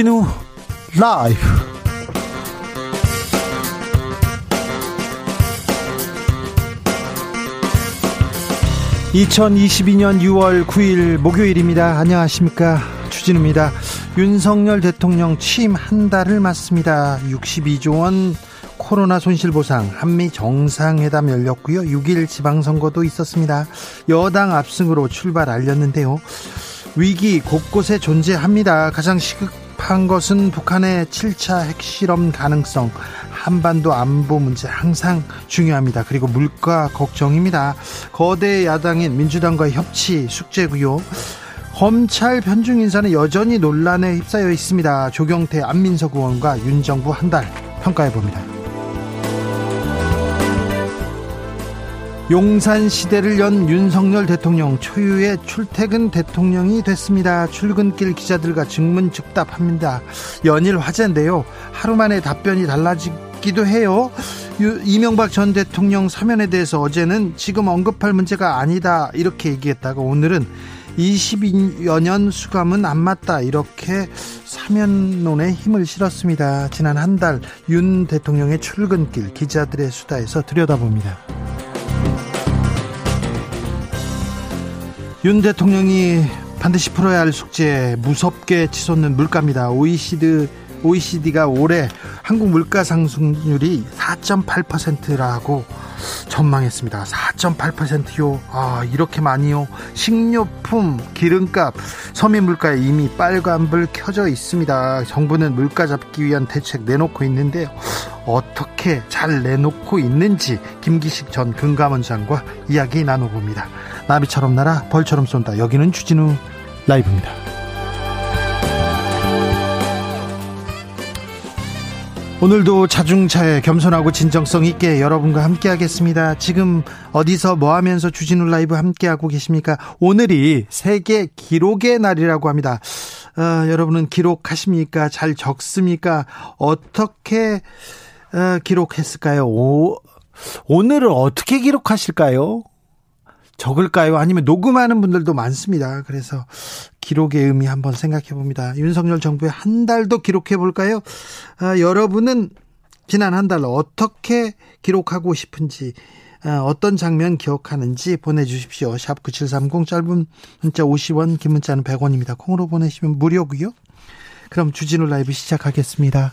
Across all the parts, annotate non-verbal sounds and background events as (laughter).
주진우 라이브. (2022년 6월 9일) 목요일입니다. 안녕하십니까? 주진우입니다. 윤석열 대통령 취임 한 달을 맞습니다. 62조 원 코로나 손실보상 한미 정상회담 열렸고요. 6일 지방선거도 있었습니다. 여당 압승으로 출발 알렸는데요. 위기 곳곳에 존재합니다. 가장 시급 한 것은 북한의 7차 핵실험 가능성, 한반도 안보 문제 항상 중요합니다. 그리고 물가 걱정입니다. 거대 야당인 민주당과 협치 숙제고요. 검찰 편중 인사는 여전히 논란에 휩싸여 있습니다. 조경태 안민석 의원과 윤 정부 한 달 평가해 봅니다. 용산 시대를 연 윤석열 대통령 초유의 출퇴근 대통령이 됐습니다. 출근길 기자들과 증문 즉답합니다. 연일 화제인데요. 하루 만에 답변이 달라지기도 해요. 이명박 전 대통령 사면에 대해서 어제는 지금 언급할 문제가 아니다 이렇게 얘기했다가 오늘은 22여 년 수감은 안 맞다 이렇게 사면론에 힘을 실었습니다. 지난 한 달 윤 대통령의 출근길 기자들의 수다에서 들여다봅니다. 윤 대통령이 반드시 풀어야 할 숙제 무섭게 치솟는 물가입니다. OECD OECD가 올해 한국 물가 상승률이 4.8%라고 전망했습니다. 4.8%요. 아, 이렇게 많이요. 식료품, 기름값, 서민 물가에 이미 빨간불 켜져 있습니다. 정부는 물가 잡기 위한 대책 내놓고 있는데요. 어떻게 잘 내놓고 있는지 김기식 전 금감원장과 이야기 나눠봅니다. 나비처럼 날아 벌처럼 쏜다. 여기는 주진우 라이브입니다. 오늘도 자중차에 겸손하고 진정성 있게 여러분과 함께 하겠습니다. 지금 어디서 뭐 하면서 주진우 라이브 함께 하고 계십니까? 오늘이 세계 기록의 날이라고 합니다. 어, 여러분은 기록하십니까? 잘 적습니까? 어떻게 어, 기록했을까요? 오, 오늘은 어떻게 기록하실까요? 적을까요? 아니면 녹음하는 분들도 많습니다. 그래서 기록의 의미 한번 생각해 봅니다. 윤석열 정부의 한 달도 기록해 볼까요? 아, 여러분은 지난 한 달 어떻게 기록하고 싶은지 아, 어떤 장면 기억하는지 보내주십시오. 샵 9730 짧은 문자 50원 긴 문자는 100원입니다. 콩으로 보내시면 무료고요. 그럼 주진우 라이브 시작하겠습니다.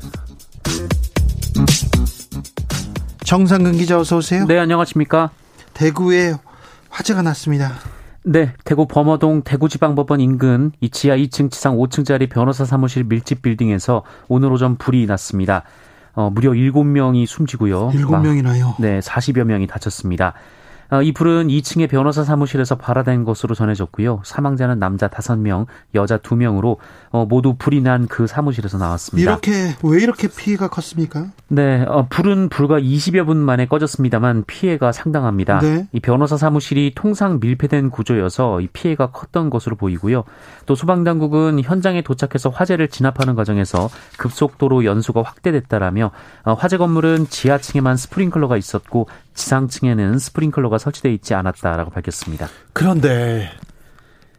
정상근 기자 어서 오세요. 네, 안녕하십니까? 대구에 화재가 났습니다. 네, 대구 범어동 대구지방법원 인근 이 지하 2층 지상 5층짜리 변호사 사무실 밀집 빌딩에서 오늘 오전 불이 났습니다. 어, 무려 7명이 숨지고요. 7명이나요? 네, 40여 명이 다쳤습니다. 어, 이 불은 2층의 변호사 사무실에서 발화된 것으로 전해졌고요. 사망자는 남자 5명, 여자 2명으로 어, 모두 불이 난 그 사무실에서 나왔습니다. 이렇게 왜 이렇게 피해가 컸습니까? 네, 어, 불은 불과 20여 분 만에 꺼졌습니다만 피해가 상당합니다. 네. 이 변호사 사무실이 통상 밀폐된 구조여서 이 피해가 컸던 것으로 보이고요. 또 소방 당국은 현장에 도착해서 화재를 진압하는 과정에서 급속도로 연수가 확대됐다라며 어, 화재 건물은 지하층에만 스프링클러가 있었고 지상층에는 스프링클러가 설치되어 있지 않았다라고 밝혔습니다. 그런데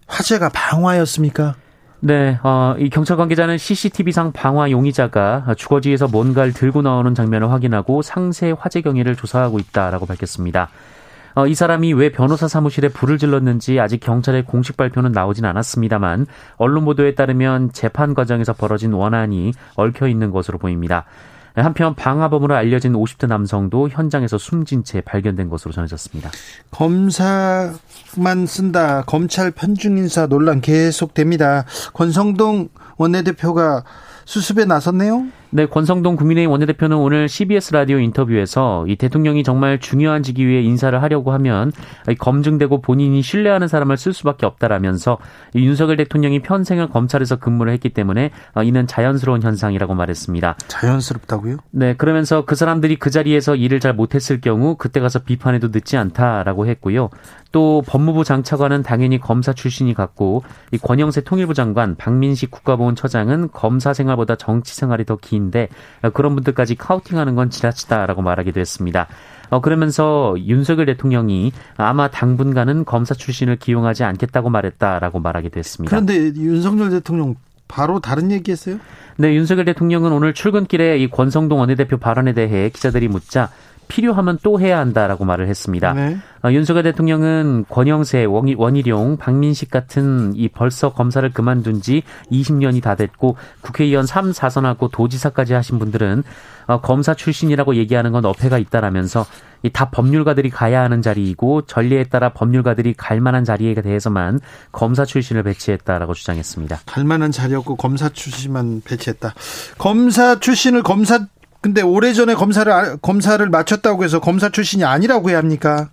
화재가 방화였습니까? 네, 어, 이 경찰 관계자는 CCTV상 방화 용의자가 주거지에서 뭔가를 들고 나오는 장면을 확인하고 상세 화재 경위를 조사하고 있다라고 밝혔습니다. 어, 이 사람이 왜 변호사 사무실에 불을 질렀는지 아직 경찰의 공식 발표는 나오진 않았습니다만 언론 보도에 따르면 재판 과정에서 벌어진 원한이 얽혀 있는 것으로 보입니다. 한편 방화범으로 알려진 50대 남성도 현장에서 숨진 채 발견된 것으로 전해졌습니다. 검사만 쓴다. 검찰 편중 인사 논란 계속됩니다. 권성동 원내대표가 수습에 나섰네요. 네, 권성동 국민의힘 원내대표는 오늘 CBS 라디오 인터뷰에서 이 대통령이 정말 중요한 직위 위에 인사를 하려고 하면 검증되고 본인이 신뢰하는 사람을 쓸 수밖에 없다라면서 윤석열 대통령이 평생을 검찰에서 근무를 했기 때문에 어, 이는 자연스러운 현상이라고 말했습니다. 자연스럽다고요? 네, 그러면서 그 사람들이 그 자리에서 일을 잘 못했을 경우 그때 가서 비판해도 늦지 않다라고 했고요. 또 법무부 장차관은 당연히 검사 출신이 같고 이 권영세 통일부 장관, 박민식 국가보훈처장은 검사 생활보다 정치 생활이 더긴 데 그런 분들까지 카우팅하는 건 지나치다라고 말하기도 했습니다. 어, 그러면서 윤석열 대통령이 아마 당분간은 검사 출신을 기용하지 않겠다고 말했다라고 말하기도 했습니다. 그런데 윤석열 대통령 바로 다른 얘기했어요? 네, 윤석열 대통령은 오늘 출근길에 이 권성동 원내대표 발언에 대해 기자들이 묻자 필요하면 또 해야 한다라고 말을 했습니다. 네. 어, 윤석열 대통령은 권영세, 원희룡, 박민식 같은 이 벌써 검사를 그만둔 지 20년이 다 됐고 국회의원 3, 4선하고 도지사까지 하신 분들은 어, 검사 출신이라고 얘기하는 건 어폐가 있다라면서 이다 법률가들이 가야 하는 자리이고 전례에 따라 법률가들이 갈 만한 자리에 대해서만 검사 출신을 배치했다라고 주장했습니다. 갈 만한 자리였고 검사 출신만 배치했다. 검사 출신을 검사 근데 오래전에 검사를 아, 검사를 마쳤다고 해서 검사 출신이 아니라고 해야 합니까?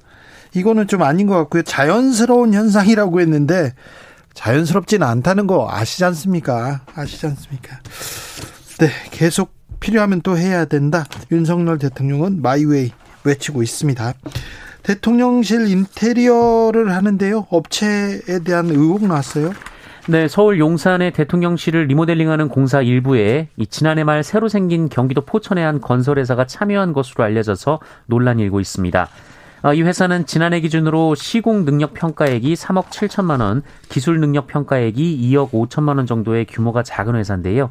이거는 좀 아닌 것 같고요. 자연스러운 현상이라고 했는데 자연스럽지는 않다는 거 아시지 않습니까? 아시지 않습니까? 네, 계속 필요하면 또 해야 된다. 윤석열 대통령은 마이웨이 외치고 있습니다. 대통령실 인테리어를 하는데요. 업체에 대한 의혹 나왔어요. 네, 서울 용산의 대통령실을 리모델링하는 공사 일부에 이 지난해 말 새로 생긴 경기도 포천의 한 건설회사가 참여한 것으로 알려져서 논란이 일고 있습니다. 어, 이 회사는 지난해 기준으로 시공 능력 평가액이 3억 7천만 원, 기술 능력 평가액이 2억 5천만 원 정도의 규모가 작은 회사인데요.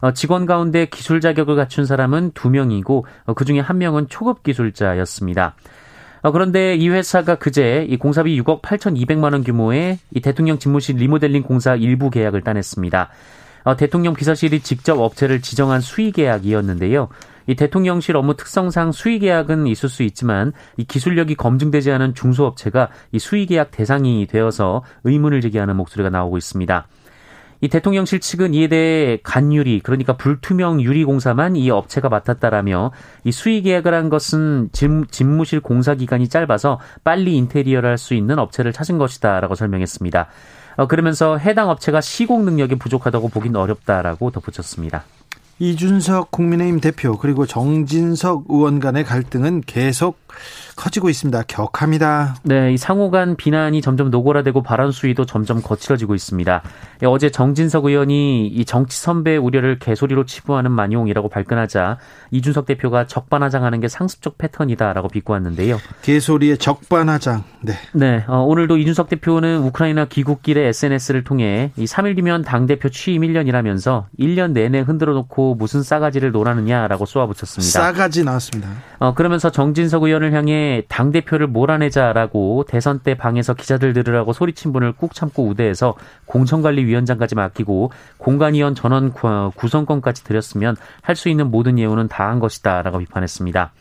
어, 직원 가운데 기술 자격을 갖춘 사람은 2명이고 어, 그중에 1명은 초급 기술자였습니다. 어, 그런데 이 회사가 그제 이 공사비 6억 8,200만 원 규모의 이 대통령 집무실 리모델링 공사 일부 계약을 따냈습니다. 어, 대통령 비서실이 직접 업체를 지정한 수의 계약이었는데요. 이 대통령실 업무 특성상 수의 계약은 있을 수 있지만 이 기술력이 검증되지 않은 중소업체가 이 수의 계약 대상이 되어서 의문을 제기하는 목소리가 나오고 있습니다. 이 대통령실 측은 이에 대해 간유리 그러니까 불투명 유리 공사만 이 업체가 맡았다라며 이 수의 계약을 한 것은 집무실 공사 기간이 짧아서 빨리 인테리어를 할 수 있는 업체를 찾은 것이다라고 설명했습니다. 어, 그러면서 해당 업체가 시공 능력이 부족하다고 보긴 어렵다라고 덧붙였습니다. 이준석 국민의힘 대표 그리고 정진석 의원 간의 갈등은 계속 커지고 있습니다. 격합니다. 네, 이 상호 간 비난이 점점 노골화되고 발언 수위도 점점 거칠어지고 있습니다. 예, 어제 정진석 의원이 이 정치 선배 우려를 개소리로 치부하는 만용이라고 발끈하자 이준석 대표가 적반하장하는 게 상습적 패턴이다라고 비꼬았는데요. 개소리의 적반하장. 네. 네, 어, 오늘도 이준석 대표는 우크라이나 귀국길에 SNS를 통해 이 3일 뒤면 당 대표 취임 1년이라면서 1년 내내 흔들어 놓고 무슨 싸가지를 놀아느냐라고 쏘아붙였습니다. 싸가지 나왔습니다. 어, 그러면서 정진석 의원을 향해 당 대표를 몰아내자라고 대선 때 방에서 기자들 들으라고 소리친 분을 꾹 참고 우대해서 공천관리위원장까지 맡기고 공관위원 전원 구성권까지 드렸으면 할 수 있는 모든 예우는 다 한 것이다라고 비판했습니다.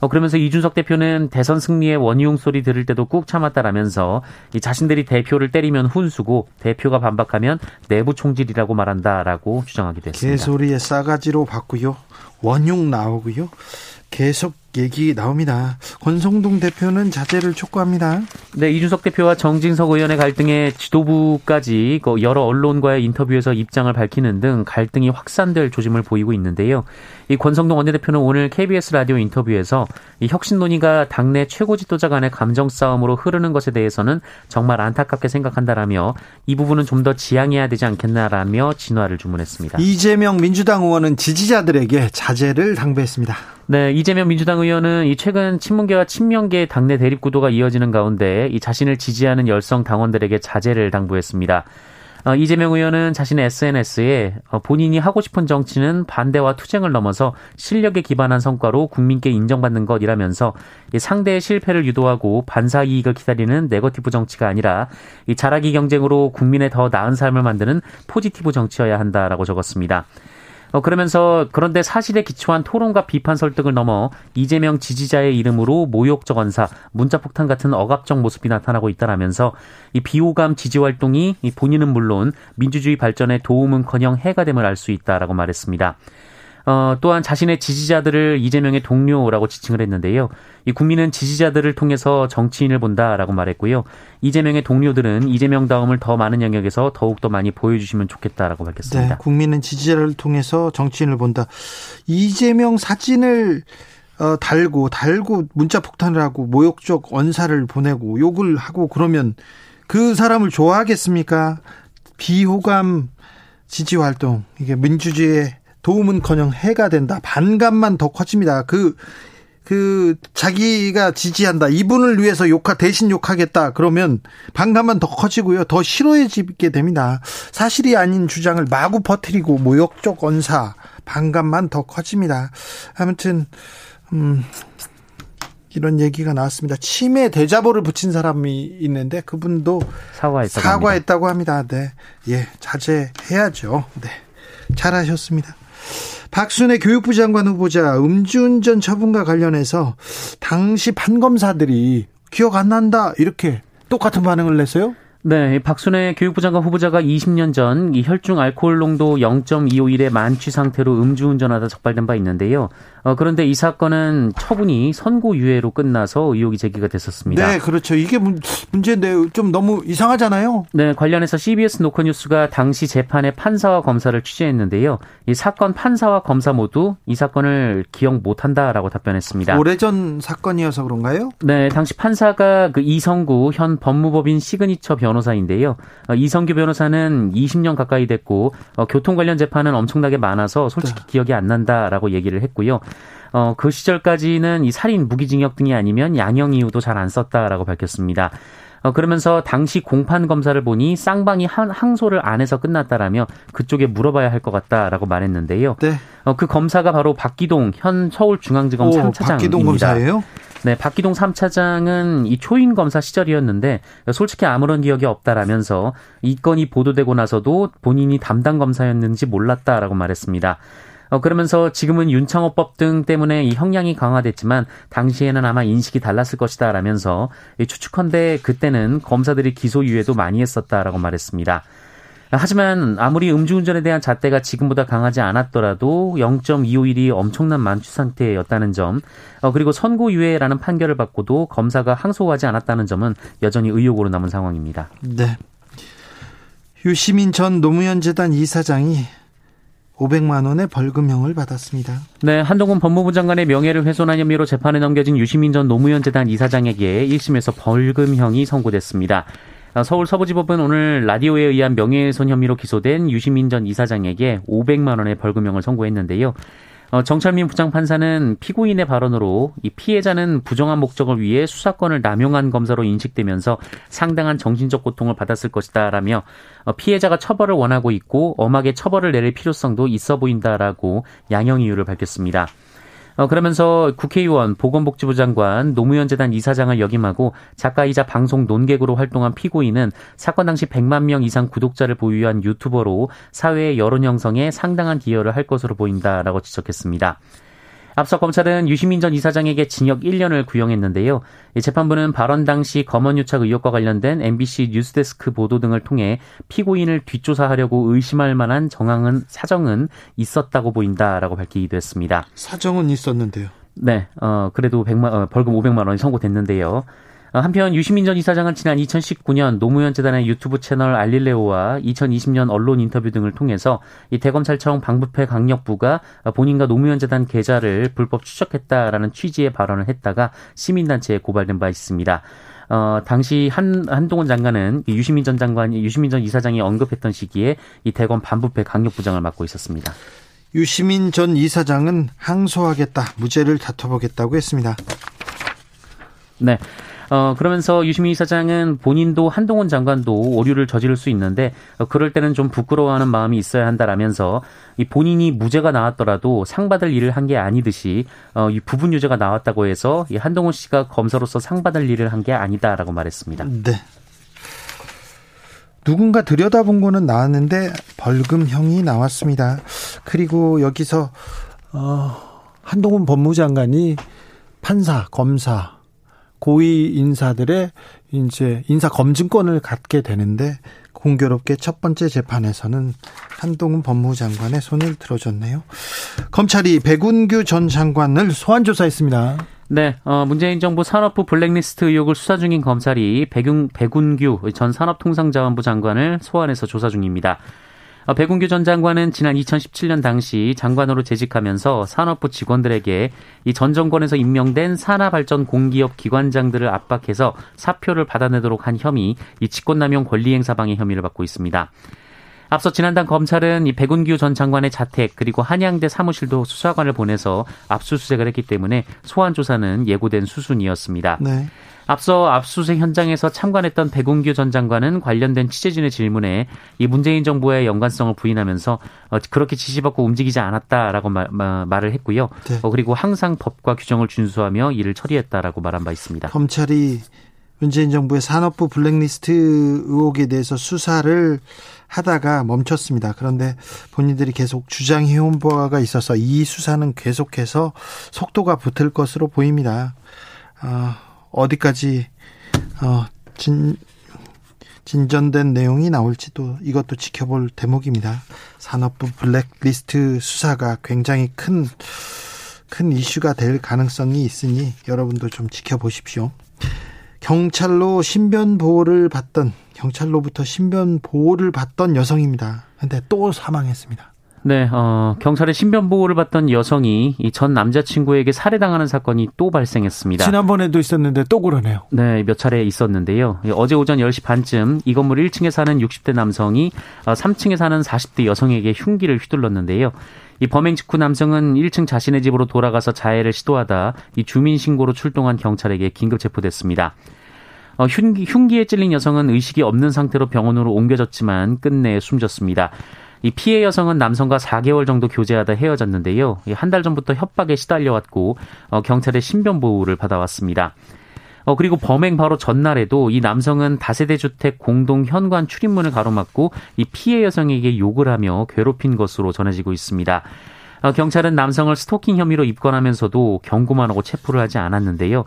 어, 그러면서 이준석 대표는 대선 승리의 원희용 소리 들을 때도 꾹 참았다라면서 이 자신들이 대표를 때리면 훈수고 대표가 반박하면 내부 총질이라고 말한다라고 주장하기도 했습니다. 개소리에 싸가지로 받고요. 원흉 나오고요. 계속 얘기 나옵니다. 권성동 대표는 자제를 촉구합니다. 네, 이준석 대표와 정진석 의원의 갈등에 지도부까지 그 여러 언론과의 인터뷰에서 입장을 밝히는 등 갈등이 확산될 조짐을 보이고 있는데요. 이 권성동 원내대표는 오늘 KBS 라디오 인터뷰에서 이 혁신 논의가 당내 최고 지도자 간의 감정 싸움으로 흐르는 것에 대해서는 정말 안타깝게 생각한다라며 이 부분은 좀 더 지양해야 되지 않겠나라며 진화를 주문했습니다. 이재명 민주당 의원은 지지자들에게 자제를 당부했습니다. 네, 이재명 민주당 의원 은 이 최근 친문계와 친명계 당내 대립 구도가 이어지는 가운데 이 자신을 지지하는 열성 당원들에게 자제를 당부했습니다. 어, 이재명 의원은 자신의 SNS에 어, 본인이 하고 싶은 정치는 반대와 투쟁을 넘어서 실력에 기반한 성과로 국민께 인정받는 것이라면서 이 상대의 실패를 유도하고 반사 이익을 기다리는 네거티브 정치가 아니라 이 잘하기 경쟁으로 국민의 더 나은 삶을 만드는 포지티브 정치여야 한다라고 적었습니다. 어, 그러면서 그런데 사실에 기초한 토론과 비판 설득을 넘어 이재명 지지자의 이름으로 모욕적 언사, 문자폭탄 같은 억압적 모습이 나타나고 있다라면서 이 비호감 지지 활동이 본인은 물론 민주주의 발전에 도움은커녕 해가 됨을 알 수 있다라고 말했습니다. 어, 또한 자신의 지지자들을 이재명의 동료라고 지칭을 했는데요. 이 국민은 지지자들을 통해서 정치인을 본다라고 말했고요. 이재명의 동료들은 이재명 다음을 더 많은 영역에서 더욱 더 많이 보여주시면 좋겠다라고 밝혔습니다. 네, 국민은 지지자를 통해서 정치인을 본다. 이재명 사진을 어, 달고 달고 문자 폭탄을 하고 모욕적 언사를 보내고 욕을 하고 그러면 그 사람을 좋아하겠습니까? 비호감 지지 활동 이게 민주주의에 도움은커녕 해가 된다. 반감만 더 커집니다. 그, 그, 자기가 지지한다. 이분을 위해서 욕하, 대신 욕하겠다. 그러면 반감만 더 커지고요. 더 싫어해지게 됩니다. 사실이 아닌 주장을 마구 퍼뜨리고 모욕적 언사, 반감만 더 커집니다. 아무튼, 음, 이런 얘기가 나왔습니다. 치매 대자보를 붙인 사람이 있는데 그분도 사과했다고, 사과했다고 합니다. 합니다. 네. 예, 자제해야죠. 네. 잘하셨습니다. 박순애 교육부 장관 후보자 음주운전 처분과 관련해서 당시 판검사들이 기억 안 난다 이렇게 똑같은 반응을 냈어요? 네, 박순애 교육부 장관 후보자가 20년 전 이 혈중 알코올 농도 0.251의 만취 상태로 음주운전하다 적발된 바 있는데요. 어, 그런데 이 사건은 처분이 선고유예로 끝나서 의혹이 제기가 됐었습니다. 네, 그렇죠. 이게 문제인데 좀 너무 이상하잖아요. 네, 관련해서 CBS 노컷뉴스가 당시 재판의 판사와 검사를 취재했는데요. 이 사건 판사와 검사 모두 이 사건을 기억 못한다라고 답변했습니다. 오래전 사건이어서 그런가요? 네, 당시 판사가 그 이성구 현 법무법인 시그니처 변호사인데요. 어, 이성규 변호사는 20년 가까이 됐고 어, 교통 관련 재판은 엄청나게 많아서 솔직히 네. 기억이 안 난다라고 얘기를 했고요. 어, 그 시절까지는 이 살인, 무기징역 등이 아니면 양형 이유도 잘 안 썼다라고 밝혔습니다. 어, 그러면서 당시 공판 검사를 보니 쌍방이 한, 항소를 안 해서 끝났다라며 그쪽에 물어봐야 할 것 같다라고 말했는데요. 네. 어, 그 검사가 바로 박기동 현 서울중앙지검 오, 3차장입니다. 박기동 검사예요? 네, 박기동 3차장은 이 초임 검사 시절이었는데 솔직히 아무런 기억이 없다라면서 이 건이 보도되고 나서도 본인이 담당 검사였는지 몰랐다라고 말했습니다. 어, 그러면서 지금은 윤창호법 등 때문에 이 형량이 강화됐지만 당시에는 아마 인식이 달랐을 것이다 라면서 추측컨대 그때는 검사들이 기소유예도 많이 했었다라고 말했습니다. 하지만 아무리 음주운전에 대한 잣대가 지금보다 강하지 않았더라도 0.251이 엄청난 만취 상태였다는 점, 어, 그리고 선고유예라는 판결을 받고도 검사가 항소하지 않았다는 점은 여전히 의혹으로 남은 상황입니다. 네. 유시민 전 노무현 재단 이사장이 500만 원의 벌금형을 받았습니다. 네, 한동훈 법무부 장관의 명예를 훼손한 혐의로 재판에 넘겨진 유시민 전 노무현 재단 이사장에게 1심에서 벌금형이 선고됐습니다. 서울 서부지법은 오늘 라디오에 의한 명예훼손 혐의로 기소된 유시민 전 이사장에게 500만 원의 벌금형을 선고했는데요. 어, 정철민 부장판사는 피고인의 발언으로 이 피해자는 부정한 목적을 위해 수사권을 남용한 검사로 인식되면서 상당한 정신적 고통을 받았을 것이다라며 어, 피해자가 처벌을 원하고 있고 엄하게 처벌을 내릴 필요성도 있어 보인다라고 양형 이유를 밝혔습니다. 어, 그러면서 국회의원, 보건복지부 장관, 노무현 재단 이사장을 역임하고 작가이자 방송 논객으로 활동한 피고인은 사건 당시 100만 명 이상 구독자를 보유한 유튜버로 사회의 여론 형성에 상당한 기여를 할 것으로 보인다라고 지적했습니다. 앞서 검찰은 유시민 전 이사장에게 징역 1년을 구형했는데요. 재판부는 발언 당시 검언유착 의혹과 관련된 MBC 뉴스데스크 보도 등을 통해 피고인을 뒷조사하려고 의심할 만한 정황은 사정은 있었다고 보인다라고 밝히기도 했습니다. 사정은 있었는데요. 네, 어, 그래도 100만, 어, 벌금 500만 원이 선고됐는데요. 어, 한편 유시민 전 이사장은 지난 2019년 노무현 재단의 유튜브 채널 알릴레오와 2020년 언론 인터뷰 등을 통해서 이 대검찰청 방부패 강력부가 본인과 노무현 재단 계좌를 불법 추적했다라는 취지의 발언을 했다가 시민단체에 고발된 바 있습니다. 어, 당시 한, 한동훈 장관은 유시민 전 장관이, 유시민 전 이사장이 언급했던 시기에 이 대검 반부패 강력부장을 맡고 있었습니다. 유시민 전 이사장은 항소하겠다, 무죄를 다퉈보겠다고 했습니다. 네. 어, 그러면서 유시민 이사장은 본인도 한동훈 장관도 오류를 저지를 수 있는데 어, 그럴 때는 좀 부끄러워하는 마음이 있어야 한다라면서 이 본인이 무죄가 나왔더라도 상 받을 일을 한 게 아니듯이 어, 이 부분 유죄가 나왔다고 해서 이 한동훈 씨가 검사로서 상 받을 일을 한 게 아니다라고 말했습니다. 네. 누군가 들여다본 거는 나왔는데 벌금형이 나왔습니다. 그리고 여기서 어, 한동훈 법무장관이 판사, 검사, 고위 인사들의 이제 인사 검증권을 갖게 되는데 공교롭게 첫 번째 재판에서는 한동훈 법무장관의 손을 들어줬네요. 검찰이 백운규 전 장관을 소환 조사했습니다. 네, 어, 문재인 정부 산업부 블랙리스트 의혹을 수사 중인 검찰이 백운, 백운규 전 산업통상자원부 장관을 소환해서 조사 중입니다. 어, 백운규 전 장관은 지난 2017년 당시 장관으로 재직하면서 산업부 직원들에게 이 전 정권에서 임명된 산하발전 공기업 기관장들을 압박해서 사표를 받아내도록 한 혐의, 이 직권남용 권리행사방해 혐의를 받고 있습니다. 앞서 지난달 검찰은 이 백운규 전 장관의 자택 그리고 한양대 사무실도 수사관을 보내서 압수수색을 했기 때문에 소환 조사는 예고된 수순이었습니다. 네. 앞서 압수수색 현장에서 참관했던 백운규 전 장관은 관련된 취재진의 질문에 이 문재인 정부의 연관성을 부인하면서 어, 그렇게 지시받고 움직이지 않았다라고 말, 을 했고요. 네. 어, 그리고 항상 법과 규정을 준수하며 일을 처리했다라고 말한 바 있습니다. 검찰이 문재인 정부의 산업부 블랙리스트 의혹에 대해서 수사를 하다가 멈췄습니다. 그런데 본인들이 계속 주장해온 바가 있어서 이 수사는 계속해서 속도가 붙을 것으로 보입니다. 어, 어디까지 어, 진, 진전된 내용이 나올지도 이것도 지켜볼 대목입니다. 산업부 블랙리스트 수사가 굉장히 큰, 큰 이슈가 될 가능성이 있으니 여러분도 좀 지켜보십시오. 경찰로 신변 보호를 받던 경찰로부터 신변 보호를 받던 여성입니다. 근데 또 사망했습니다. 네, 어, 경찰의 신변 보호를 받던 여성이 이 전 남자친구에게 살해당하는 사건이 또 발생했습니다. 지난번에도 있었는데 또 그러네요. 네, 몇 차례 있었는데요. 어제 오전 10시 반쯤 이 건물 1층에 사는 60대 남성이 3층에 어, 사는 40대 여성에게 흉기를 휘둘렀는데요. 이 범행 직후 남성은 1층 자신의 집으로 돌아가서 자해를 시도하다 이 주민 신고로 출동한 경찰에게 긴급 체포됐습니다. 어, 흉기, 흉기에 찔린 여성은 의식이 없는 상태로 병원으로 옮겨졌지만 끝내 숨졌습니다. 이 피해 여성은 남성과 4개월 정도 교제하다 헤어졌는데요. 한 달 전부터 협박에 시달려왔고 어, 경찰의 신변 보호를 받아왔습니다. 어, 그리고 범행 바로 전날에도 이 남성은 다세대 주택 공동 현관 출입문을 가로막고 이 피해 여성에게 욕을 하며 괴롭힌 것으로 전해지고 있습니다. 어, 경찰은 남성을 스토킹 혐의로 입건하면서도 경고만 하고 체포를 하지 않았는데요.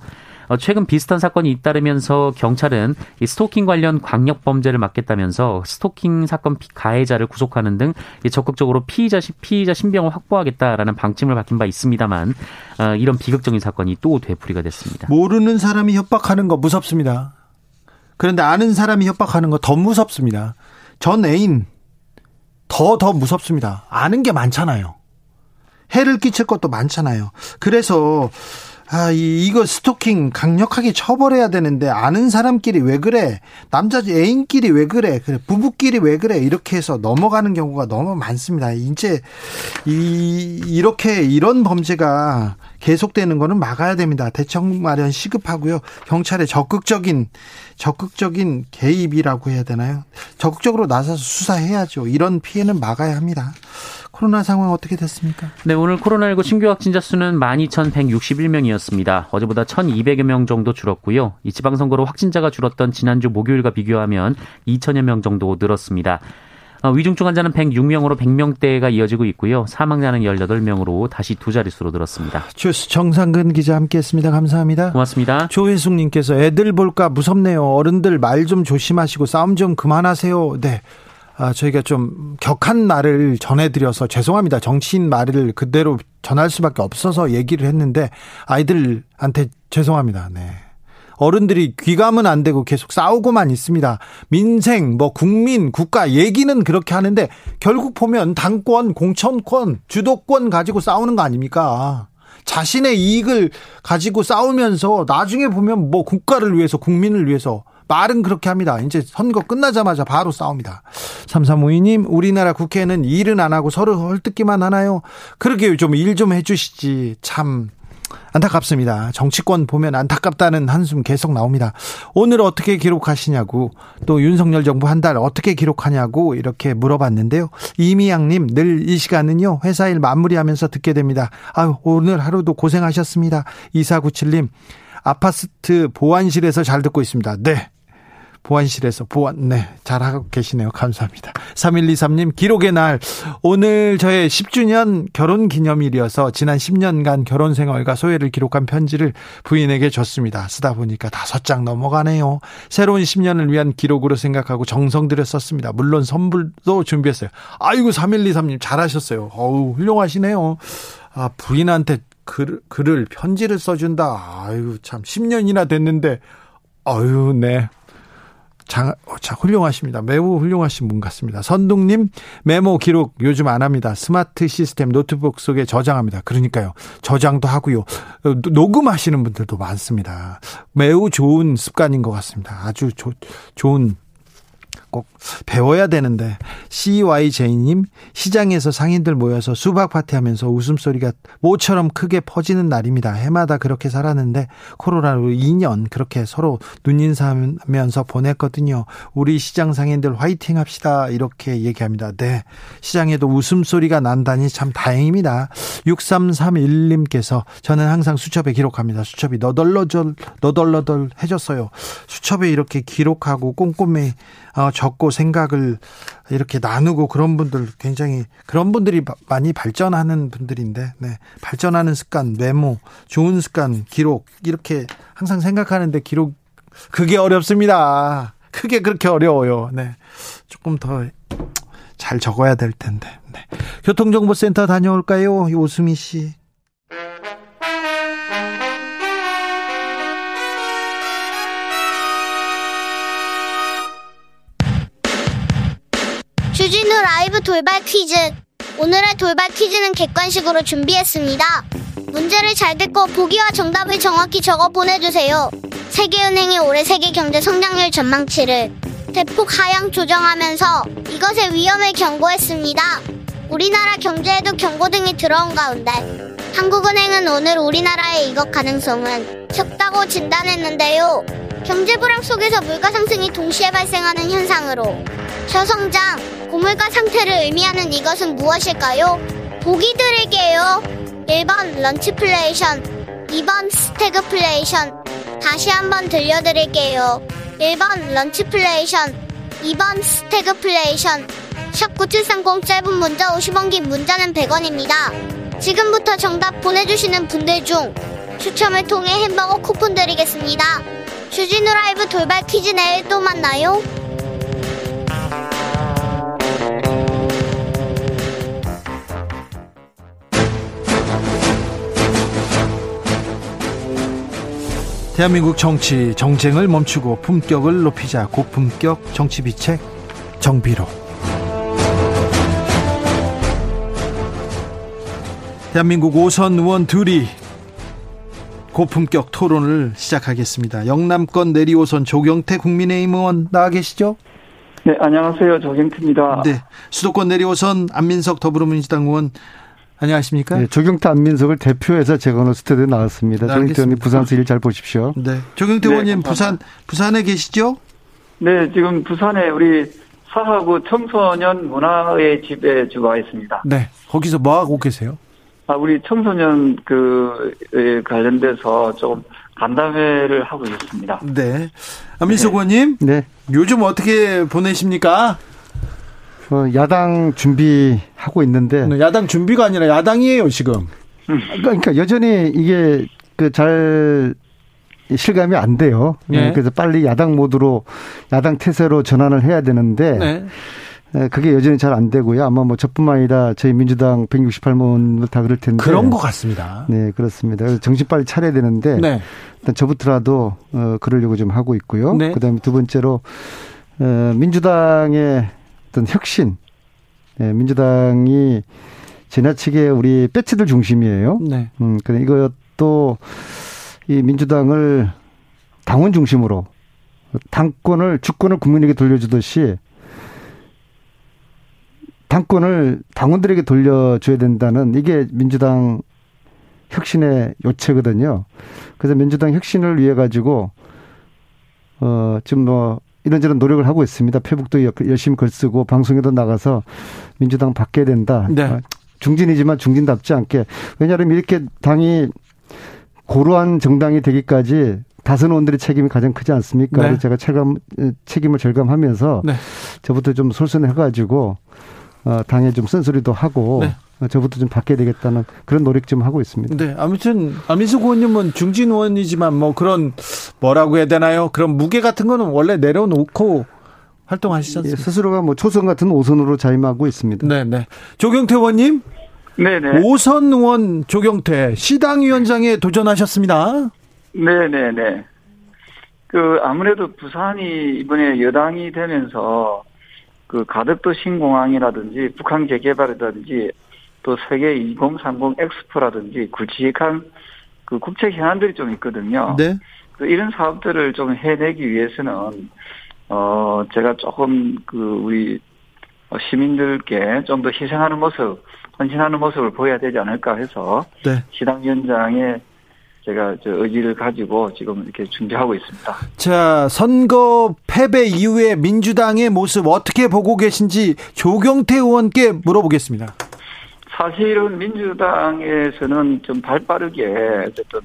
어, 최근 비슷한 사건이 잇따르면서 경찰은 이 스토킹 관련 광역 범죄를 막겠다면서 스토킹 사건 가해자를 구속하는 등 적극적으로 피의자 피의자 신병을 확보하겠다라는 방침을 밝힌 바 있습니다만 어, 이런 비극적인 사건이 또 되풀이가 됐습니다. 모르는 사람이 협박하는 거 무섭습니다. 그런데 아는 사람이 협박하는 거 더 무섭습니다. 전 애인 더더 무섭습니다. 아는 게 많잖아요. 해를 끼칠 것도 많잖아요. 그래서 아, 이, 이거 스토킹 강력하게 처벌해야 되는데 아는 사람끼리 왜 그래? 남자 애인끼리 왜 그래? 그래 부부끼리 왜 그래? 이렇게 해서 넘어가는 경우가 너무 많습니다. 이제 이 이렇게 이런 범죄가 계속되는 거는 막아야 됩니다. 대책 마련 시급하고요. 경찰의 적극적인 적극적인 개입이라고 해야 되나요? 적극적으로 나서서 수사해야죠. 이런 피해는 막아야 합니다. 코로나 상황 어떻게 됐습니까? 네, 오늘 코로나19 신규 확진자 수는 12,161명이었습니다. 어제보다 1,200여 명 정도 줄었고요. 이 지방선거로 확진자가 줄었던 지난주 목요일과 비교하면 2천여 명 정도 늘었습니다. 어, 위중증 환자는 106명으로 100명대가 이어지고 있고요. 사망자는 18명으로 다시 두 자릿수로 늘었습니다. 주스 정상근 기자 함께했습니다. 감사합니다. 고맙습니다. 조혜숙님께서 애들 볼까 무섭네요. 어른들 말 좀 조심하시고 싸움 좀 그만하세요. 네. 아, 저희가 좀 격한 말을 전해드려서 죄송합니다. 정치인 말을 그대로 전할 수밖에 없어서 얘기를 했는데 아이들한테 죄송합니다. 네. 어른들이 귀감은 안 되고 계속 싸우고만 있습니다. 민생, 뭐 국민, 국가 얘기는 그렇게 하는데 결국 보면 당권, 공천권, 주도권 가지고 싸우는 거 아닙니까? 자신의 이익을 가지고 싸우면서 나중에 보면 뭐 국가를 위해서 국민을 위해서 말은 그렇게 합니다. 이제 선거 끝나자마자 바로 싸웁니다. 3352님, 우리나라 국회는 일은 안 하고 서로 헐뜯기만 하나요? 그러게 좀일 좀 해주시지. 참. 안타깝습니다. 정치권 보면 안타깝다는 한숨 계속 나옵니다. 오늘 어떻게 기록하시냐고, 또 윤석열 정부 한 달 어떻게 기록하냐고 이렇게 물어봤는데요. 이미양님, 늘 이 시간은요, 회사 일 마무리하면서 듣게 됩니다. 아유, 오늘 하루도 고생하셨습니다. 2497님, 아파트 보안실에서 잘 듣고 있습니다. 네. 보안실에서 보안, 네, 잘하고 계시네요. 감사합니다. 3123님, 기록의 날. 오늘 저의 10주년 결혼 기념일이어서 지난 10년간 결혼 생활과 소외를 기록한 편지를 부인에게 줬습니다. 쓰다 보니까 다섯 장 넘어가네요. 새로운 10년을 위한 기록으로 생각하고 정성 들여 썼습니다. 물론 선물도 준비했어요. 아이고, 3123님, 잘하셨어요. 어우, 훌륭하시네요. 아, 부인한테 글, 글을 편지를 써준다. 아유, 참, 10년이나 됐는데, 아유, 네. 자, 자, 훌륭하십니다. 매우 훌륭하신 분 같습니다. 선동님, 메모 기록 요즘 안 합니다. 스마트 시스템 노트북 속에 저장합니다. 그러니까요. 저장도 하고요. 녹음하시는 분들도 많습니다. 매우 좋은 습관인 것 같습니다. 아주 조, 좋은 꼭 배워야 되는데 CYJ님 시장에서 상인들 모여서 수박 파티하면서 웃음소리가 모처럼 크게 퍼지는 날입니다. 해마다 그렇게 살았는데 코로나로 2년 그렇게 서로 눈인사하면서 보냈거든요. 우리 시장 상인들 화이팅 합시다 이렇게 얘기합니다. 네 시장에도 웃음소리가 난다니 참 다행입니다. 6331님께서 저는 항상 수첩에 기록합니다. 수첩이 너덜너덜 너덜너덜 해졌어요. 수첩에 이렇게 기록하고 꼼꼼히 어, 적고 생각을 이렇게 나누고 그런 분들 굉장히 그런 분들이 많이 발전하는 분들인데 네. 발전하는 습관, 메모, 좋은 습관, 기록 이렇게 항상 생각하는데 기록 그게 어렵습니다. 크게 그렇게 어려워요. 네. 조금 더 잘 적어야 될 텐데. 네. 교통정보센터 다녀올까요? 오수미 씨. 라이브 돌발 퀴즈. 오늘의 돌발 퀴즈는 객관식으로 준비했습니다. 문제를 잘 듣고 보기와 정답을 정확히 적어 보내주세요. 세계은행이 올해 세계 경제 성장률 전망치를 대폭 하향 조정하면서 이것의 위험을 경고했습니다. 우리나라 경제에도 경고등이 들어온 가운데 한국은행은 오늘 우리나라의 이것 가능성은 적다고 진단했는데요. 경제 불황 속에서 물가 상승이 동시에 발생하는 현상으로 저성장, 고물가 상태를 의미하는 이것은 무엇일까요? 보기 드릴게요. 1번 런치플레이션, 2번 스태그플레이션. 다시 한번 들려드릴게요. 1번 런치플레이션, 2번 스태그플레이션. 샵 9730 짧은 문자 50원 긴 문자는 100원입니다. 지금부터 정답 보내주시는 분들 중 추첨을 통해 햄버거 쿠폰 드리겠습니다. 주진우 라이브 돌발 퀴즈 내일 또 만나요. 대한민국 정치 정쟁을 멈추고 품격을 높이자 고품격 정치 비책 정비로 대한민국 오선 의원 둘이 고품격 토론을 시작하겠습니다. 영남권 내리오선 조경태 국민의힘 의원 나와 계시죠? 네, 안녕하세요. 조경태입니다. 네. 수도권 내리오선 안민석 더불어민주당 의원 안녕하십니까? 네, 조경태 안민석을 대표해서 제가 오늘 스튜디오에 나왔습니다. 네, 조경태 의원님 부산서 일 잘 보십시오. 네. 조경태 네, 의원님 부산, 부산에 계시죠? 네, 지금 부산에 우리 사하구 청소년 문화의 집에 주가 와 있습니다. 네. 거기서 뭐 하고 계세요? 아, 우리 청소년 그 관련돼서 좀 간담회를 하고 있습니다. 네. 안민석 의원님. 네. 요즘 어떻게 보내십니까? 어, 야당 준비하고 있는데 네, 야당 준비가 아니라 야당이에요 지금. 그러니까 여전히 이게 그 잘 실감이 안 돼요. 네. 그래서 빨리 야당 모드로 야당 태세로 전환을 해야 되는데 네. 예, 그게 여전히 잘 안 되고요. 아마 뭐 저뿐만 아니라 저희 민주당 168문 다 그럴 텐데. 그런 것 같습니다. 네, 그렇습니다. 그래서 정신 빨리 차려야 되는데. 네. 일단 저부터라도 어 그러려고 좀 하고 있고요. 네. 그 다음에 두 번째로 어 민주당의 어떤 혁신, 네, 민주당이 지나치게 우리 배치들 중심이에요. 네. 음, 그래 이것도 이 민주당을 당원 중심으로 당권을 주권을 국민에게 돌려주듯이 당권을 당원들에게 돌려줘야 된다는 이게 민주당 혁신의 요체거든요. 그래서 민주당 혁신을 위해 가지고 어 지금 뭐 이런저런 노력을 하고 있습니다. 페북도 열심히 글 쓰고 방송에도 나가서 민주당 바뀌어야 된다. 네. 아, 중진이지만 중진답지 않게. 왜냐하면 이렇게 당이 고루한 정당이 되기까지 다선 의원들의 책임이 가장 크지 않습니까? 네. 제가 체감, 책임을 절감하면서 네. 저부터 좀 솔선해가지고 어, 당에 좀 쓴소리도 하고 네. 저부터 좀 바뀌어야 되겠다는 그런 노력 좀 하고 있습니다. 네, 아무튼 안민석 의원님은 중진 의원이지만 뭐 그런 뭐라고 해야 되나요? 그런 무게 같은 거는 원래 내려놓고 활동하시지 않습니까? 예, 스스로가 뭐 초선 같은 오선으로 자임하고 있습니다. 네, 네. 조경태 의원님. 네네. 오선 의원 조경태 시당위원장에 도전하셨습니다. 네 네 네. 그 아무래도 부산이 이번에 여당이 되면서 그 가덕도 신공항이라든지 북한 재개발이라든지 또 세계 2030 엑스포라든지 굵직한 그 국책 현안들이 좀 있거든요. 네. 그 이런 사업들을 좀 해내기 위해서는 어 제가 조금 그 우리 시민들께 좀 더 희생하는 모습, 헌신하는 모습을 보여야 되지 않을까 해서 네. 시당위원장의 제가 저 의지를 가지고 지금 이렇게 준비하고 있습니다. 자, 선거 패배 이후에 민주당의 모습 어떻게 보고 계신지 조경태 의원께 물어보겠습니다. 사실은 민주당에서는 좀 발 빠르게 어쨌든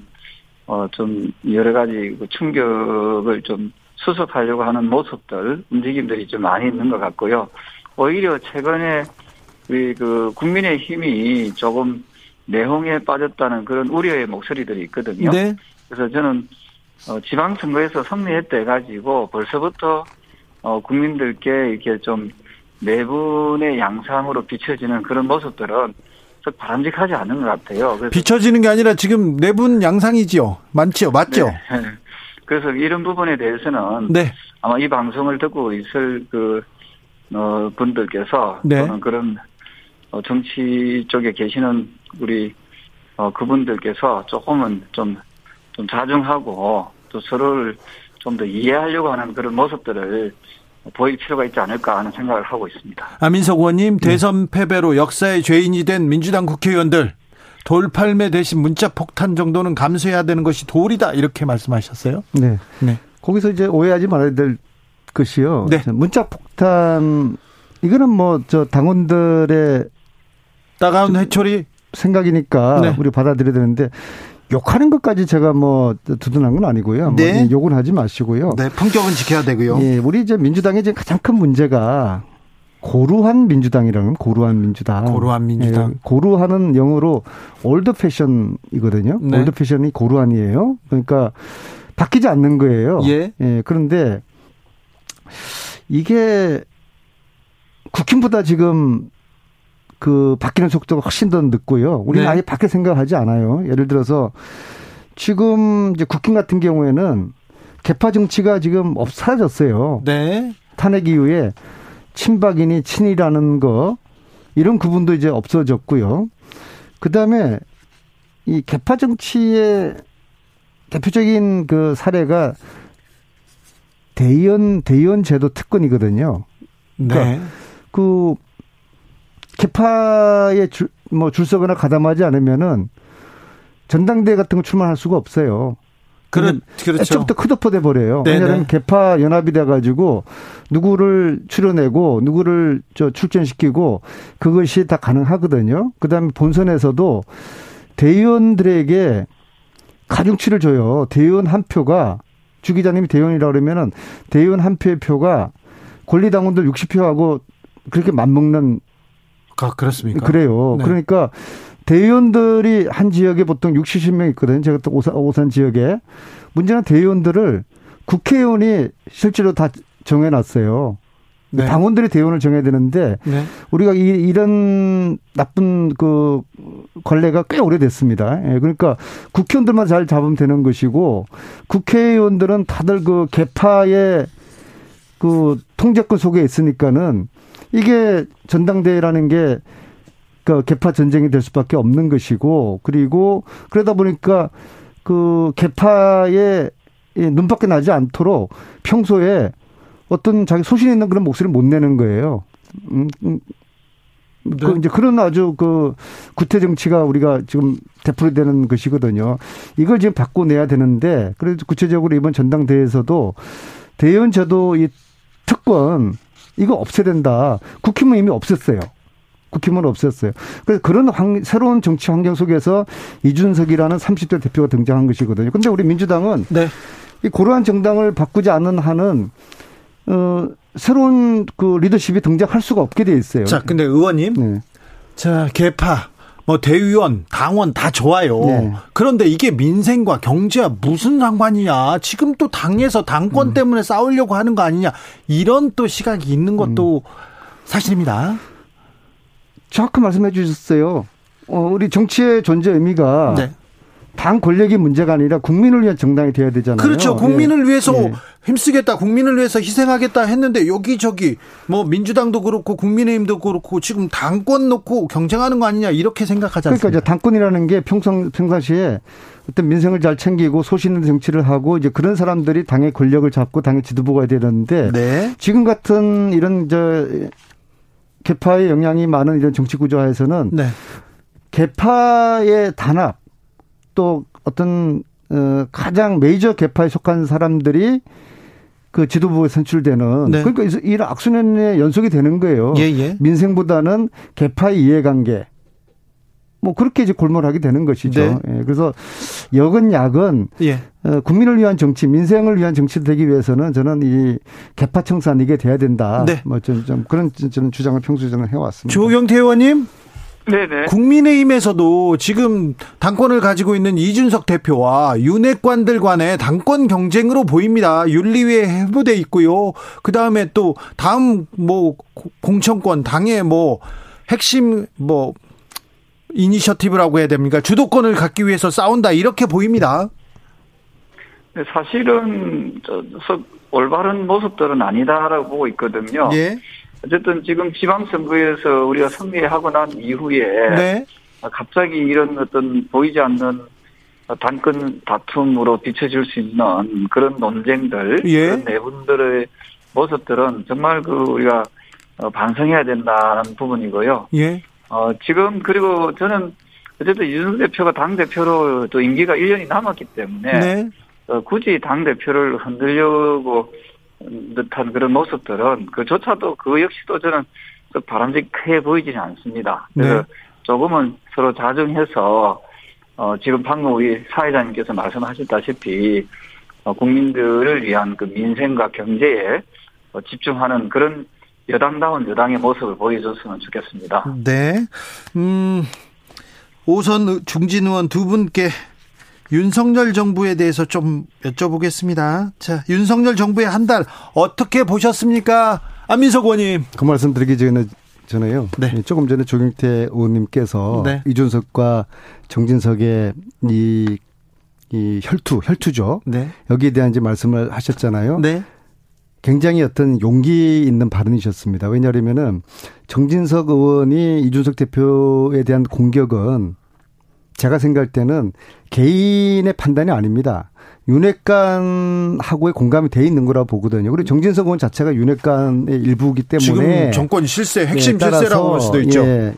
어 좀 여러 가지 그 충격을 좀 수습하려고 하는 모습들 움직임들이 좀 많이 있는 것 같고요. 오히려 최근에 우리 그 국민의 힘이 조금 내홍에 빠졌다는 그런 우려의 목소리들이 있거든요. 네. 그래서 저는 어, 지방선거에서 승리했다 해가지고 벌써부터 어, 국민들께 이렇게 좀 내분의 양상으로 비춰지는 그런 모습들은 썩 바람직하지 않은 것 같아요. 비춰지는 게 아니라 지금 내분 양상이지요. 많지요. 맞죠? 네. (laughs) 그래서 이런 부분에 대해서는 네. 아마 이 방송을 듣고 있을 그 어, 분들께서 네. 또는 그런 어, 정치 쪽에 계시는 우리 어, 그분들께서 조금은 좀, 좀 자중하고 또 서로를 좀 더 이해하려고 하는 그런 모습들을 보일 필요가 있지 않을까 하는 생각을 하고 있습니다. 아 민석 의원님 네. 대선 패배로 역사의 죄인이 된 민주당 국회의원들 돌팔매 대신 문자 폭탄 정도는 감수해야 되는 것이 도리다 이렇게 말씀하셨어요. 네. 네. 거기서 이제 오해하지 말아야 될 것이요. 네. 문자 폭탄 이거는 뭐 저 당원들의 따가운 회초리 생각이니까 네. 우리 받아들여야 되는데 욕하는 것까지 제가 뭐 두둔한 건 아니고요. 뭐 네. 욕은 하지 마시고요. 네, 품격은 지켜야 되고요. 예, 우리 이제 민주당의 이제 가장 큰 문제가 고루한 민주당이라는 고루한 민주당. 고루한 민주당. 예, 고루하는 영어로 old fashion이거든요. 네. old fashion이 고루한이에요. 그러니까 바뀌지 않는 거예요. 예. 그런데 이게 국힘보다 지금 그 바뀌는 속도가 훨씬 더 늦고요. 우리는 네. 아예 바뀔 생각하지 않아요. 예를 들어서 지금 이제 국힘 같은 경우에는 개파 정치가 지금 없 사라졌어요. 네. 탄핵 이후에 친박이니 친이라는 거 이런 구분도 이제 없어졌고요. 그 다음에 이 개파 정치의 대표적인 그 사례가 대의원 대의원 제도 특권이거든요. 네. 그 개파에 줄, 뭐 줄서거나 가담하지 않으면은 전당대회 같은 거 출마할 수가 없어요. 왜냐면 그렇죠. 애초부터 컷오프 돼 버려요. 왜냐하면 개파 연합이 돼 가지고 누구를 출연내고 누구를 저 출전시키고 그것이 다 가능하거든요. 그다음에 본선에서도 대의원들에게 가중치를 줘요. 대의원 한 표가 주 기자님이 대의원이라 그러면은 대의원 한 표의 표가 권리당원들 60표하고 그렇게 맞먹는 아, 그렇습니까? 그래요. 네. 그러니까 대의원들이 한 지역에 보통 60, 70명 있거든요. 제가 또 오산, 오산 지역에. 문제는 대의원들을 국회의원이 실제로 다 정해놨어요. 네. 당원들이 대의원을 정해야 되는데 네. 우리가 이, 이런 나쁜 그 관례가 꽤 오래됐습니다. 예, 그러니까 국회의원들만 잘 잡으면 되는 것이고 국회의원들은 다들 그 개파의 그 통제권 속에 있으니까는 이게 전당대회라는 게그 개파 전쟁이 될 수밖에 없는 것이고 그리고 그러다 보니까 그 개파의 이 눈밖에 나지 않도록 평소에 어떤 자기 소신 있는 그런 목소리를 못 내는 거예요. 음, 음. 그 네. 이제 그런 아주 그 구태 정치가 우리가 지금 되풀이되는 것이거든요. 이걸 지금 바꿔내야 되는데 그래도 구체적으로 이번 전당대회에서도 대의원 제도 이 특권 이거 없애야 된다. 국힘은 이미 없앴어요. 국힘은 없앴어요. 그래서 그런 환- 새로운 정치 환경 속에서 이준석이라는 30대 대표가 등장한 것이거든요. 근데 우리 민주당은 네. 이 고러한 정당을 바꾸지 않는 한은 어 새로운 그 리더십이 등장할 수가 없게 돼 있어요. 자, 근데 의원님, 네. 자, 개파, 뭐 대의원, 당원 다 좋아요. 네. 그런데 이게 민생과 경제와 무슨 상관이냐? 지금 또 당에서 음. 당권 때문에 싸우려고 하는 거 아니냐? 이런 또 시각이 있는 것도 음. 사실입니다. 정확히 말씀해 주셨어요. 어, 우리 정치의 존재 의미가 네. 당 권력이 문제가 아니라 국민을 위한 정당이 돼야 되잖아요. 그렇죠. 국민을 예. 위해서 예. 힘쓰겠다, 국민을 위해서 희생하겠다 했는데 여기저기 뭐 민주당도 그렇고 국민의힘도 그렇고 지금 당권 놓고 경쟁하는 거 아니냐 이렇게 생각하지 않습니까? 그러니까 당권이라는 게 평상 평상시에 어떤 민생을 잘 챙기고 소신 있는 정치를 하고 이제 그런 사람들이 당의 권력을 잡고 당의 지도부가 되는데 네. 지금 같은 이런 저 개파의 영향이 많은 이런 정치 구조하에서는 네. 개파의 단합 또 어떤 어 가장 메이저 개파에 속한 사람들이 그 지도부에 선출되는 네. 그러니까 이런 악순환의 연속이 되는 거예요. 예, 예. 민생보다는 개파의 이해관계 뭐 그렇게 이제 골몰하게 되는 것이죠. 네. 예, 그래서 역은 약은 예. 어, 국민을 위한 정치, 민생을 위한 정치 되기 위해서는 저는 이 개파 청산 이게 돼야 된다. 네. 뭐좀 좀 그런 저는 주장을 평소에 저는 해왔습니다. 조경태 의원님. 네네. 국민의힘에서도 지금 당권을 가지고 있는 이준석 대표와 윤핵관들 간의 당권 경쟁으로 보입니다. 윤리위에 해부돼 있고요. 그 다음에 또 다음 뭐 공천권 당의 뭐 핵심 뭐 이니셔티브라고 해야 됩니까? 주도권을 갖기 위해서 싸운다 이렇게 보입니다. 네, 사실은 올바른 모습들은 아니다라고 보고 있거든요. 예. 어쨌든 지금 지방선거에서 우리가 승리하고 난 이후에 네. 갑자기 이런 어떤 보이지 않는 단건 다툼으로 비춰질 수 있는 그런 논쟁들, 예. 그런 내분들의 모습들은 정말 그 우리가 반성해야 된다는 부분이고요. 예. 어, 지금 그리고 저는 어쨌든 이준석 대표가 당 대표로 또 임기가 1년이 남았기 때문에 네. 어, 굳이 당 대표를 흔들려고 듯한 그런 모습들은 그조차도 그 역시도 저는 바람직해 보이지는 않습니다. 그래서 네. 조금은 서로 자중해서 어, 지금 방금 우리 사회자님께서 말씀하셨다시피 어, 국민들을 위한 그 민생과 경제에 어, 집중하는 그런 여당다운 여당의 모습을 보여줬으면 좋겠습니다. 네. 음, 오선 중진 의원 두 분께 윤석열 정부에 대해서 좀 여쭤보겠습니다. 자, 윤석열 정부의 한 달 어떻게 보셨습니까? 안민석 의원님. 그 말씀 드리기 전에 전에요. 네. 조금 전에 조경태 의원님께서 네. 이준석과 정진석의 이, 이 혈투, 혈투죠. 네. 여기에 대한 이제 말씀을 하셨잖아요. 네. 굉장히 어떤 용기 있는 발언이셨습니다. 왜냐하면은 정진석 의원이 이준석 대표에 대한 공격은 제가 생각할 때는 개인의 판단이 아닙니다. 윤핵관하고의 공감이 돼 있는 거라 보거든요. 그리고 정진석 의원 자체가 윤핵관의 일부이기 때문에 지금 정권 실세, 핵심 네, 실세라고 할 수도 있죠. 예,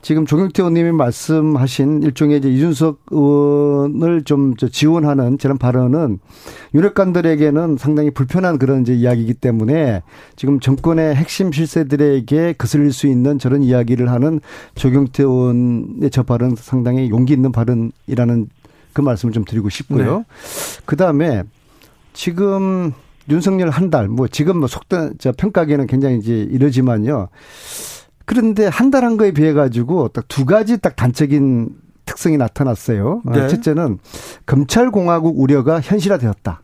지금 종혁태 의원님이 말씀하신 일종의 이제 이준석 의원을 좀 지원하는 저런 발언은 윤핵관들에게는 상당히 불편한 그런 이제 이야기이기 때문에 지금 정권의 핵심 실세들에게 거슬릴 수 있는 저런 이야기를 하는 조경태 의원의 저 발언 상당히 용기 있는 발언이라는 그 말씀을 좀 드리고 싶고요. 네. 그 다음에 지금 윤석열 한 달, 뭐 지금 뭐 속단, 저 평가기에는 굉장히 이제 이러지만요. 그런데 한 달 한 거에 비해 가지고 딱 두 가지 딱 단적인 특성이 나타났어요. 네. 첫째는 검찰공화국 우려가 현실화되었다.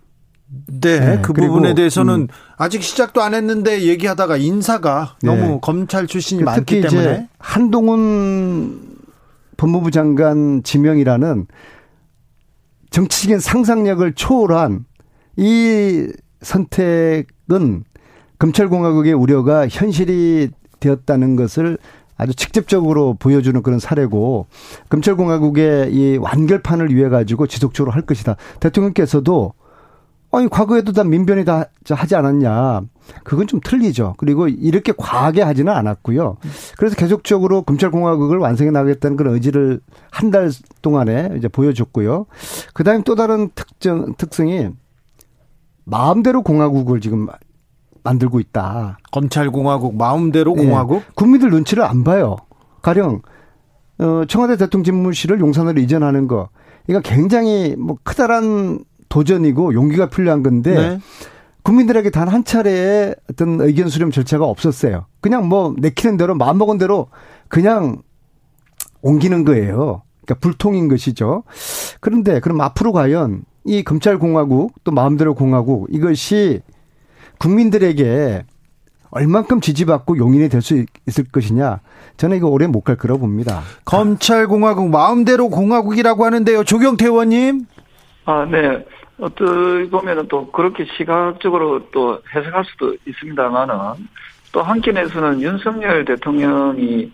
네, 네. 그 부분에 대해서는 음. 아직 시작도 안 했는데 얘기하다가 인사가 네. 너무 검찰 출신이 그 많기 때문에 한동훈 법무부 장관 지명이라는 정치적인 상상력을 초월한 이 선택은 검찰공화국의 우려가 현실이 되었다는 것을 아주 직접적으로 보여주는 그런 사례고 검찰공화국의 이 완결판을 위해 가지고 지속적으로 할 것이다. 대통령께서도 아니 과거에도 다 민변이 다 하지 않았냐. 그건 좀 틀리죠. 그리고 이렇게 과하게 하지는 않았고요. 그래서 계속적으로 검찰공화국을 완성해 나가겠다는 그런 의지를 한 달 동안에 이제 보여줬고요. 그다음에 또 다른 특정 특성이 마음대로 공화국을 지금 만들고 있다. 검찰 공화국 마음대로 네. 공화국? 국민들 눈치를 안 봐요. 가령 어, 청와대 대통령 집무실을 용산으로 이전하는 거. 이거 굉장히 뭐 크다란 도전이고 용기가 필요한 건데 네. 국민들에게 단 한 차례의 어떤 의견 수렴 절차가 없었어요. 그냥 뭐 내키는 대로 마음먹은 대로 그냥 옮기는 거예요. 그러니까 불통인 것이죠. 그런데 그럼 앞으로 과연 이 검찰 공화국 또 마음대로 공화국 이것이 국민들에게 얼만큼 지지받고 용인이 될 수 있을 것이냐. 저는 이거 오래 못 갈 거라고 봅니다. 검찰공화국 마음대로 공화국이라고 하는데요. 조경태 의원님. 아, 네. 어떻게 보면은 또 그렇게 시각적으로 또 해석할 수도 있습니다만은 또 한편에서는 윤석열 대통령이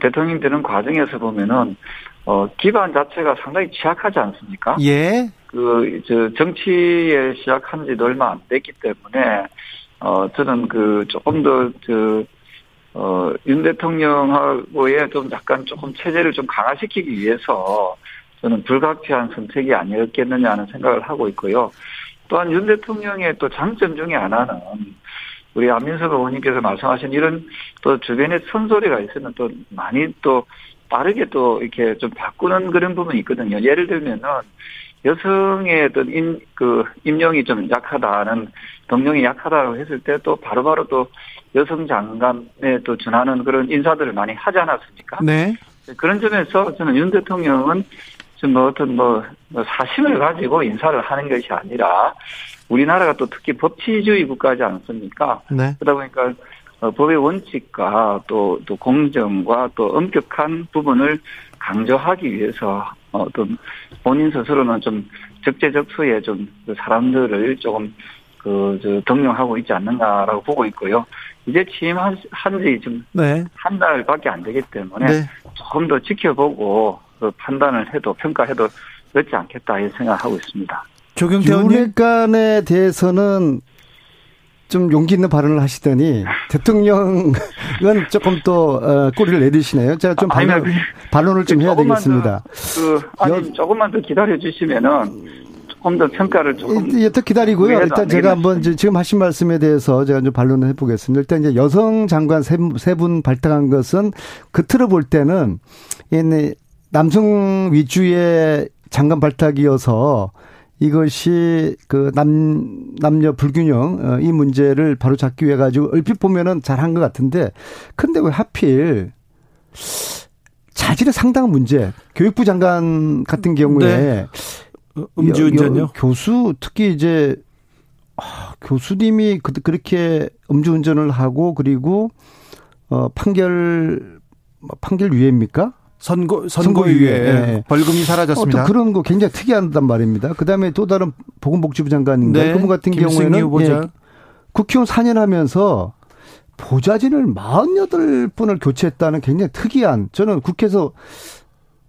대통령 되는 과정에서 보면은 어 기반 자체가 상당히 취약하지 않습니까? 예. 그 저 정치에 시작한 지도 얼마 안 됐기 때문에 어 저는 그 조금 더 저 어, 윤 대통령하고의 좀 약간 조금 체제를 좀 강화시키기 위해서 저는 불가피한 선택이 아니었겠느냐는 생각을 하고 있고요. 또한 윤 대통령의 또 장점 중에 하나는 우리 안민석 의원님께서 말씀하신 이런 또 주변에 선소리가 있으면 또 많이 또 빠르게 또 이렇게 좀 바꾸는 그런 부분이 있거든요. 예를 들면은 여성의 어떤 임, 그, 임용이 좀 약하다는, 동령이 약하다고 했을 때 또 바로바로 또 여성 장관에 또 준하는 그런 인사들을 많이 하지 않았습니까? 네. 그런 점에서 저는 윤 대통령은 뭐 어떤 뭐, 뭐 사심을 가지고 인사를 하는 것이 아니라 우리나라가 또 특히 법치주의 국가지 않습니까? 네. 그러다 보니까 어, 법의 원칙과 또, 또 공정과 또 엄격한 부분을 강조하기 위해서 어떤 본인 스스로는 좀 적재적소에 좀그 사람들을 조금 그, 저, 등용하고 있지 않는가라고 보고 있고요. 이제 취임한 지좀 네. 한 달밖에 안 되기 때문에 네. 조금 더 지켜보고 그 판단을 해도 평가해도 늦지 않겠다 이런 생각하고 있습니다. 조경태 의원님. 윤핵관에 대해서는 좀 용기 있는 발언을 하시더니 대통령은 조금 또 어, 꼬리를 내리시네요. 제가 좀 아니, 반론, 반론을 좀 해야 되겠습니다. 그 아니 여- 조금만 더 기다려 주시면은 조금 더 평가를 조금 일- 일단 기다리고요. 일단 안 제가. 한번 지금 하신 말씀에 대해서 제가 좀 반론을 해보겠습니다. 일단 이제 여성 장관 세분 발탁한 것은 겉으로 볼 때는 이 남성 위주의 장관 발탁이어서 이것이 그 남, 남녀 불균형, 어, 이 문제를 바로 잡기 위해 가지고 얼핏 보면은 잘한 것 같은데 근데 왜 하필 자질의 상당한 문제, 교육부 장관 같은 경우에 네. 음주운전요? 여- 여- 교수 특히 이제 아, 교수님이 그, 그렇게 음주운전을 하고 그리고 어 판결 뭐 판결 유예입니까? 선고 선고유예. 선고유예 예. 벌금이 사라졌습니다. 어떤 그런 거 굉장히 특이하단 말입니다. 그다음에 또 다른 보건복지부 장관인가 네. 그분 같은 경우에는 후보자. 예, 국회의원 4년 하면서 보좌진을 48분을 교체했다는 굉장히 특이한 저는 국회에서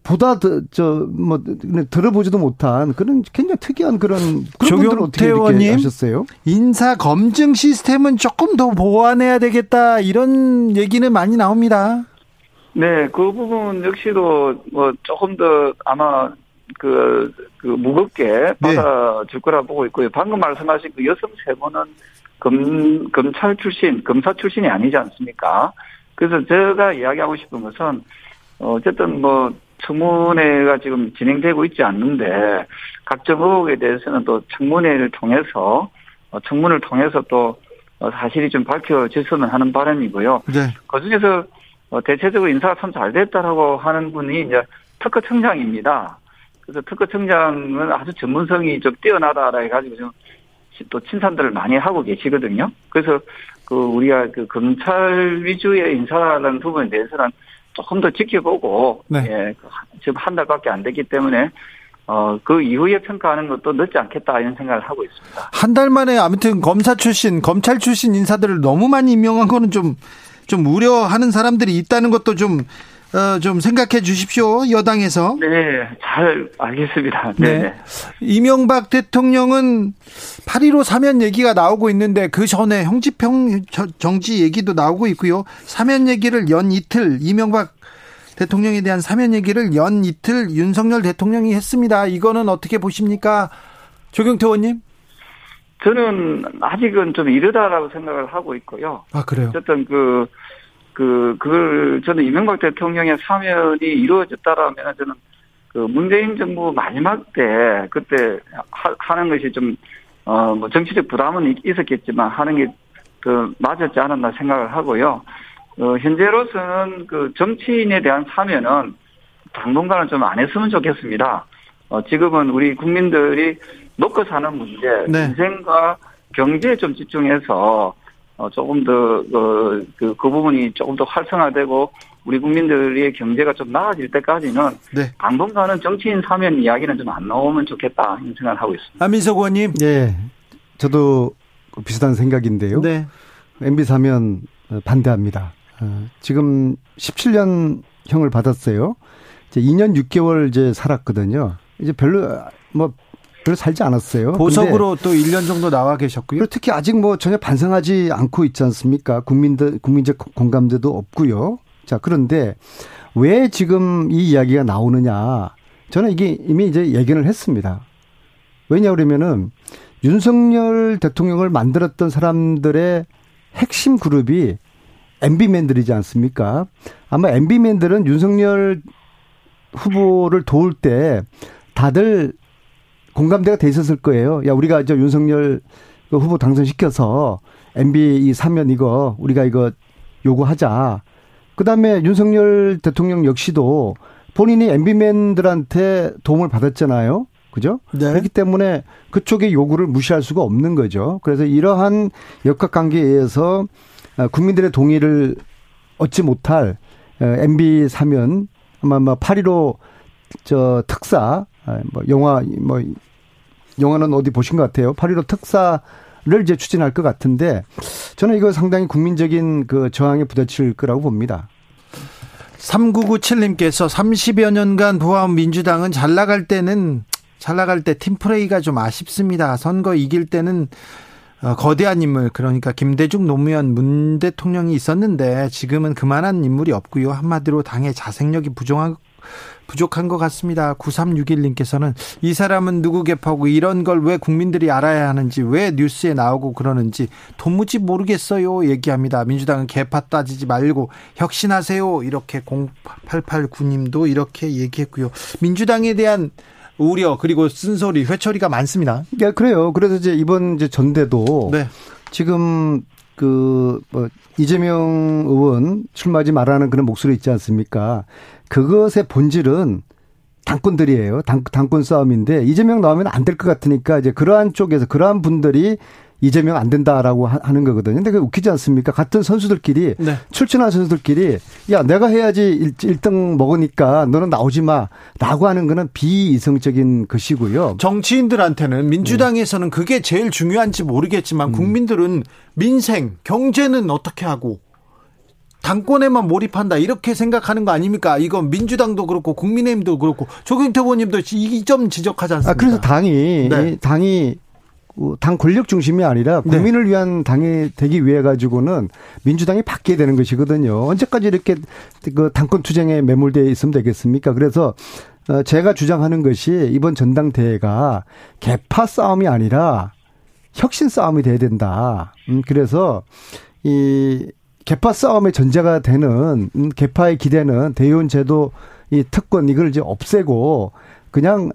보다 저뭐 들어보지도 못한 그런 굉장히 특이한 그런 그런 분들은 어떻게. 이렇게 하셨어요? 인사 검증 시스템은 조금 더 보완해야 되겠다 이런 얘기는 많이 나옵니다. 네, 그 부분 역시도 뭐 조금 더 아마 그, 그 무겁게 네. 받아줄 거라 보고 있고요. 방금 말씀하신 그 여성 세 분은 검, 검찰 출신, 검사 출신이 아니지 않습니까? 그래서 제가 이야기하고 싶은 것은 어, 어쨌든 뭐 청문회가 지금 진행되고 있지 않는데 각종 의혹에 대해서는 또 청문회를 통해서 어, 청문을 통해서 또 어, 사실이 좀 밝혀졌으면 하는 바람이고요. 네. 그 중에서 어, 대체적으로 인사가 참 잘 됐다라고 하는 분이 이제 특허청장입니다. 그래서 특허청장은 아주 전문성이 좀 뛰어나다라 해가지고 좀또 칭찬들을 많이 하고 계시거든요. 그래서 그 우리가 그 검찰 위주의 인사라는 부분에 대해서는 조금 더 지켜보고 네. 예, 그 한- 지금 한 달밖에 안 됐기 때문에 어 그 이후에 평가하는 것도 늦지 않겠다 이런 생각을 하고 있습니다. 한 달 만에 아무튼 검사 출신, 검찰 출신 인사들을 너무 많이 임명한 거는 좀, 좀 우려하는 사람들이 있다는 것도 좀, 어, 좀 생각해 주십시오. 여당에서. 네, 잘 알겠습니다. 네. 네. 이명박 대통령은 8.15 사면 얘기가 나오고 있는데 그 전에 형집형 정지 얘기도 나오고 있고요. 사면 얘기를 연 이틀 이명박 대통령에 대한 사면 얘기를 연 이틀 윤석열 대통령이 했습니다. 이거는 어떻게 보십니까? 조경태 의원님? 저는 아직은 좀 이르다라고 생각을 하고 있고요. 아, 그래요? 어쨌든 그, 그, 그걸 저는 이명박 대통령의 사면이 이루어졌다라면 저는 그 문재인 정부 마지막 때 그때 하, 하는 것이 좀, 어, 뭐 정치적 부담은 있- 있었겠지만 하는 게 그 맞았지 않았나 생각을 하고요. 어, 현재로서는 그 정치인에 대한 사면은 당분간은 좀 안 했으면 좋겠습니다. 어, 지금은 우리 국민들이 먹고 사는 문제, 네. 인생과 경제에 좀 집중해서 어, 조금 더, 어, 그, 그 부분이 조금 더 활성화되고 우리 국민들의 경제가 좀 나아질 때까지는 네. 당분간은 정치인 사면 이야기는 좀 안 나오면 좋겠다 이런 생각을 하고 있습니다. 안민석 의원님. 예. 저도 비슷한 생각인데요. 네. MB 사면 반대합니다. 어, 지금 17년 형을 받았어요. 이제 2년 6개월 이제 살았거든요. 이제 별로 뭐 별로 살지 않았어요. 보석으로 또 1년 정도 나와 계셨고요. 그리고 특히 아직 뭐 전혀 반성하지 않고 있지 않습니까? 국민들 국민적 공감대도 없고요. 자, 그런데 왜 지금 이 이야기가 나오느냐? 저는 이게 이미 이제 예견을 했습니다. 왜냐 그러면은 윤석열 대통령을 만들었던 사람들의 핵심 그룹이 MB맨들이지 않습니까? 아마 MB맨들은 윤석열 후보를 도울 때 다들 공감대가 돼 있었을 거예요. 야, 우리가 저 윤석열 그 후보 당선시켜서 MB 이 사면 이거 우리가 이거 요구하자. 그 다음에 윤석열 대통령 역시도 본인이 MB맨들한테 도움을 받았잖아요. 그죠? 네. 그렇기 때문에 그쪽의 요구를 무시할 수가 없는 거죠. 그래서 이러한 역학 관계에 의해서 어, 국민들의 동의를 얻지 못할 MB 사면 아마 뭐8.15저 특사 아, 뭐 영화 뭐 영화는 어디 보신 것 같아요. 8.15 특사를 이제 추진할 것 같은데 저는 이거 상당히 국민적인 그 저항에 부딪힐 거라고 봅니다. 3997님께서 30여 년간 보아온 민주당은 잘 나갈 때는 잘 나갈 때 팀플레이가 좀 아쉽습니다. 선거 이길 때는 어, 거대한 인물 그러니까 김대중 노무현 문 대통령이 있었는데 지금은 그만한 인물이 없고요. 한마디로 당의 자생력이 부족한 부족한 것 같습니다. 9361님께서는 이 사람은 누구 개파고 이런 걸 왜 국민들이 알아야 하는지 왜 뉴스에 나오고 그러는지 도무지 모르겠어요. 얘기합니다. 민주당은 개파 따지지 말고 혁신하세요. 이렇게 0889님도 이렇게 얘기했고요. 민주당에 대한 우려 그리고 쓴소리 회초리가 많습니다. 네, 그래요. 그래서 이제 이번 이제 전대도 네. 지금 그 뭐 이재명 의원 출마하지 말라는 그런 목소리 있지 않습니까? 그것의 본질은 당권들이에요. 당, 당권 싸움인데 이재명 나오면 안 될 것 같으니까 이제 그러한 쪽에서 그러한 분들이 이재명 안 된다라고 하는 거거든요. 근데 그 웃기지 않습니까? 같은 선수들끼리 네. 출전한 선수들끼리 야 내가 해야지 1, 등 먹으니까 너는 나오지 마라고 하는 거는 비이성적인 것이고요. 정치인들한테는 민주당에서는 그게 제일 중요한지 모르겠지만 음. 국민들은 민생, 경제는 어떻게 하고 당권에만 몰입한다 이렇게 생각하는 거 아닙니까? 이건 민주당도 그렇고 국민의힘도 그렇고 조경태 의원님도 이 점 지적하지 않습니까? 아, 그래서 당이 네. 당이 어, 당 권력 중심이 아니라 네. 국민을 네. 위한 당이 되기 위해 가지고는 민주당이 바뀌어야 되는 것이거든요. 언제까지 이렇게 그 당권 투쟁에 매몰되어 있으면 되겠습니까? 그래서 어, 제가 주장하는 것이 이번 전당대회가 개파 싸움이 아니라 혁신 싸움이 돼야 된다. 음, 그래서 이 개파 싸움의 전제가 되는 음, 개파의 기대는 대의원 제도 이 특권 이걸 이제 없애고 그냥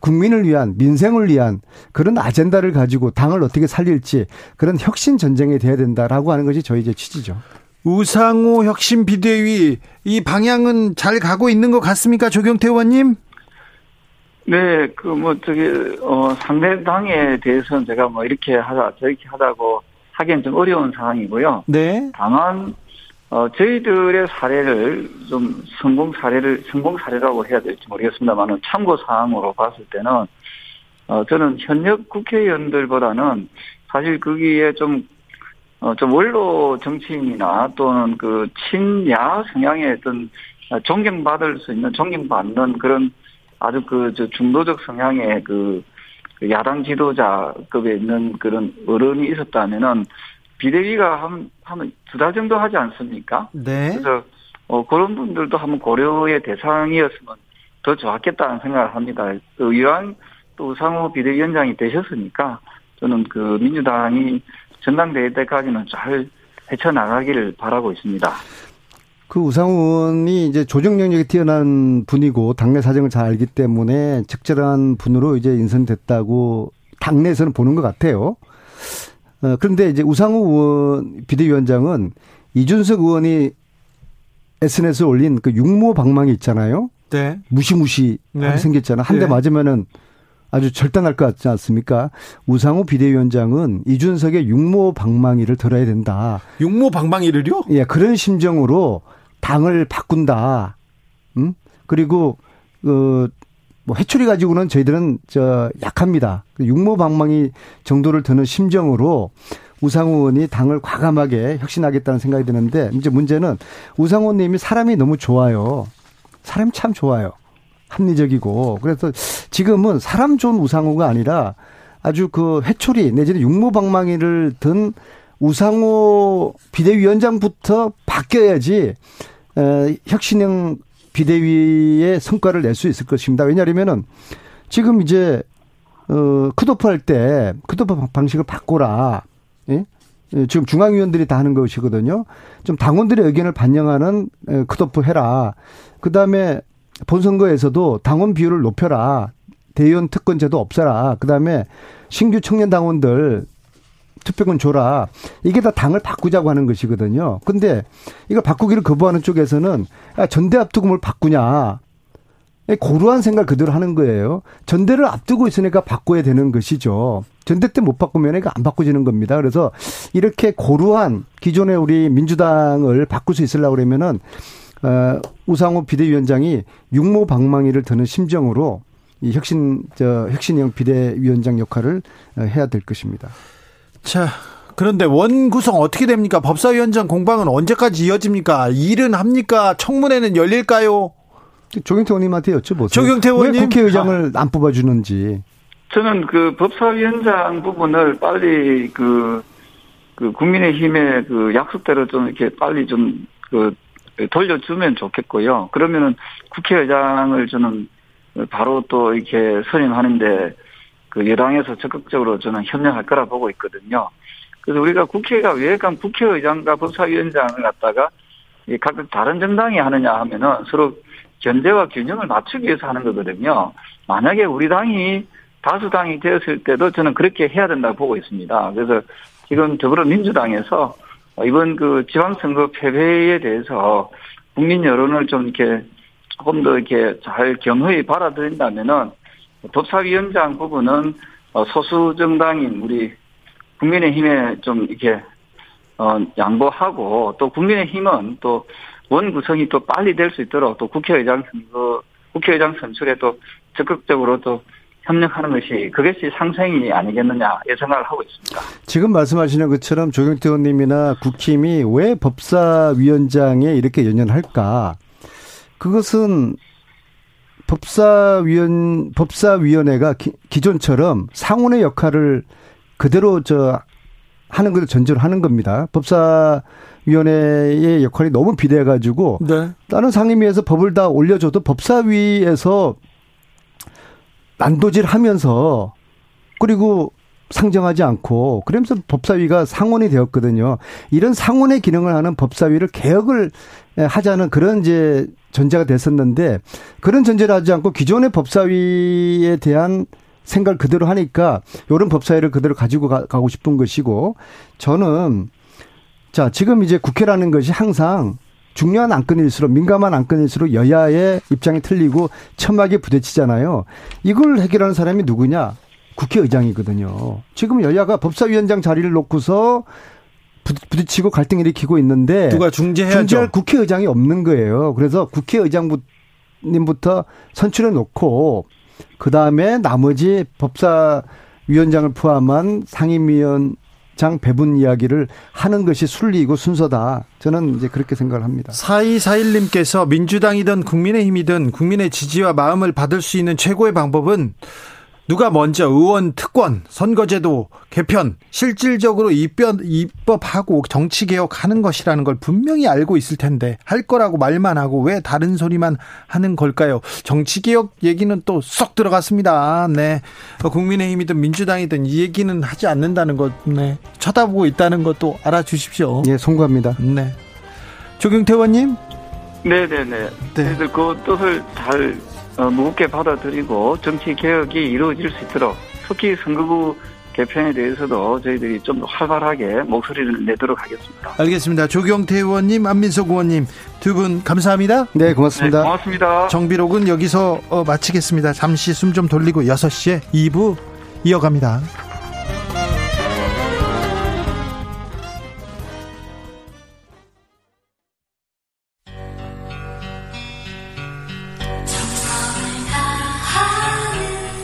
국민을 위한 민생을 위한 그런 아젠다를 가지고 당을 어떻게 살릴지 그런 혁신 전쟁이 돼야 된다라고 하는 것이 저희 이제 취지죠. 우상호 혁신 비대위 이 방향은 잘 가고 있는 것 같습니까, 조경태 의원님? 네, 그 뭐 저기 어 상대 당에 대해서는 제가 뭐 이렇게 하다 저렇게 하다고 하기엔 좀 어려운 상황이고요. 네. 다만 어, 저희들의 사례를 좀 성공 사례를, 성공 사례라고 해야 될지 모르겠습니다만은 참고 사항으로 봤을 때는, 어, 저는 현역 국회의원들보다는 사실 거기에 좀, 어, 좀 원로 정치인이나 또는 그 친야 성향의 어떤 존경받을 수 있는, 존경받는 그런 아주 그, 저 중도적 성향의 그, 그 야당 지도자급에 있는 그런 어른이 있었다면은 비대위가 한, 한 두 달 정도 하지 않습니까? 네. 그래서, 어, 그런 분들도 한번 고려의 대상이었으면 더 좋았겠다는 생각을 합니다. 그 이러한 또 우상호 비대위원장이 되셨으니까 저는 그 민주당이 전당대회 때까지는 잘 헤쳐나가기를 바라고 있습니다. 그 우상호 의원이 이제 조정 능력이 뛰어난 분이고 당내 사정을 잘 알기 때문에 적절한 분으로 이제 인선됐다고 당내에서는 보는 것 같아요. 어, 그런데 이제 우상호 의원 비대위원장은 이준석 의원이 SNS에 올린 그 육모 방망이 있잖아요. 네. 무시무시 네. 생겼잖아. 한대 네. 맞으면은 아주 절단할 것 같지 않습니까? 우상호 비대위원장은 이준석의 육모 방망이를 들어야 된다. 육모 방망이를요? 예, 그런 심정으로 당을 바꾼다. 음? 그리고 그 뭐 해초리 가지고는 저희들은 저 약합니다. 그 육모 방망이 정도를 드는 심정으로 우상호 의원이 당을 과감하게 혁신하겠다는 생각이 드는데 이제 문제는 우상호 님이 사람이 너무 좋아요. 사람이 참 좋아요. 합리적이고 그래서 지금은 사람 좋은 우상호가 아니라 아주 그 회초리 내지는 육모방망이를 든 우상호 비대위원장부터 바뀌어야지 에, 혁신형 비대위의 성과를 낼 수 있을 것입니다. 왜냐하면은 지금 이제 어 컷오프 할때 컷오프 방식을 바꿔라. 예? 지금 중앙위원들이 다 하는 것이거든요. 좀 당원들의 의견을 반영하는 컷오프 해라. 그 다음에 본선거에서도 당원 비율을 높여라. 대의원 특권제도 없애라. 그 다음에 신규 청년 당원들 투표권 줘라. 이게 다 당을 바꾸자고 하는 것이거든요. 근데 이걸 바꾸기를 거부하는 쪽에서는 야, 전대 앞두고 뭘 바꾸냐. 고루한 생각 그대로 하는 거예요. 전대를 앞두고 있으니까 바꿔야 되는 것이죠. 전대 때 못 바꾸면 이거 안 바꿔지는 겁니다. 그래서 이렇게 고루한 기존의 우리 민주당을 바꿀 수 있으려고 그러면은 어, 우상호 비대위원장이 육모 방망이를 드는 심정으로 이 혁신 저 혁신형 비대위원장 역할을 어, 해야 될 것입니다. 자, 그런데 원 구성 어떻게 됩니까? 법사위원장 공방은 언제까지 이어집니까? 일은 합니까? 청문회는 열릴까요? 조경태 의원님한테 여쭤보세요. 조경태 의원님 왜 국회의장을 안 뽑아주는지. 저는 그 법사위원장 부분을 빨리 그, 그 국민의힘의 그 약속대로 좀 이렇게 빨리 좀그 돌려주면 좋겠고요. 그러면은 국회의장을 저는 바로 또 이렇게 선임하는데 그 여당에서 적극적으로 저는 협력할 거라 보고 있거든요. 그래서 우리가 국회가 왜 국회의장과 법사위원장을 갖다가 각각 다른 정당이 하느냐 하면은 서로 견제와 균형을 맞추기 위해서 하는 거거든요. 만약에 우리 당이 다수당이 되었을 때도 저는 그렇게 해야 된다고 보고 있습니다. 그래서 지금 더불어민주당에서 이번 그 지방선거 패배에 대해서 국민 여론을 좀 이렇게 조금 더 이렇게 잘 겸허히 받아들인다면은 법사위원장 부분은 어, 소수 정당인 우리 국민의힘에 좀 이렇게 어 양보하고 또 국민의힘은 또 원 구성이 또 빨리 될 수 있도록 또 국회의장 선거 국회의장 선출에 또 적극적으로 또 협력하는 것이 그것이 상생이 아니겠느냐 예상을 하고 있습니다. 지금 말씀하시는 것처럼 조경태 의원님이나 국힘이 왜 법사위원장에 이렇게 연연할까? 그것은 법사위원 법사위원회가 기, 기존처럼 상원의 역할을 그대로 저 하는 것을 전제로 하는 겁니다. 법사위원회의 역할이 너무 비대해가지고 네. 다른 상임위에서 법을 다 올려줘도 법사위에서 난도질 하면서 그리고 상정하지 않고 그러면서 법사위가 상원이 되었거든요. 이런 상원의 기능을 하는 법사위를 개혁을 하자는 그런 이제 전제가 됐었는데 그런 전제를 하지 않고 기존의 법사위에 대한 생각을 그대로 하니까 이런 법사위를 그대로 가지고 가, 고 싶은 것이고 저는 자 지금 이제 국회라는 것이 항상 중요한 안건일수록 민감한 안건일수록 여야의 입장이 틀리고 첨하게 부딪히잖아요. 이걸 해결하는 사람이 누구냐? 국회의장이거든요. 지금 여야가 법사위원장 자리를 놓고서 부딪히고 갈등 일으키고 있는데 누가 중재해야죠. 중재할 국회의장이 없는 거예요. 그래서 국회의장님부터 선출해 놓고 그 다음에 나머지 법사위원장을 포함한 상임위원 장 배분 이야기를 하는 것이 순리이고 순서다. 저는 이제 그렇게 생각을 합니다. 4241님께서 민주당이든 국민의힘이든 국민의 지지와 마음을 받을 수 있는 최고의 방법은 누가 먼저 의원 특권, 선거제도 개편, 실질적으로 입법, 입법하고 정치개혁하는 것이라는 걸 분명히 알고 있을 텐데 할 거라고 말만 하고 왜 다른 소리만 하는 걸까요? 정치개혁 얘기는 또 쏙 들어갔습니다. 네. 국민의힘이든 민주당이든 이 얘기는 하지 않는다는 것, 네. 쳐다보고 있다는 것도 알아주십시오. 예, 송구합니다. 네. 조경태 의원님? 네네네. 네. 그 뜻을 잘 어, 무겁게 받아들이고 정치 개혁이 이루어질 수 있도록 특히 선거구 개편에 대해서도 저희들이 좀 활발하게 목소리를 내도록 하겠습니다. 알겠습니다. 조경태 의원님, 안민석 의원님 두 분 감사합니다. 네, 고맙습니다. 네, 고맙습니다. 정비록은 여기서 어, 마치겠습니다. 잠시 숨 좀 돌리고 6시에 2부 이어갑니다.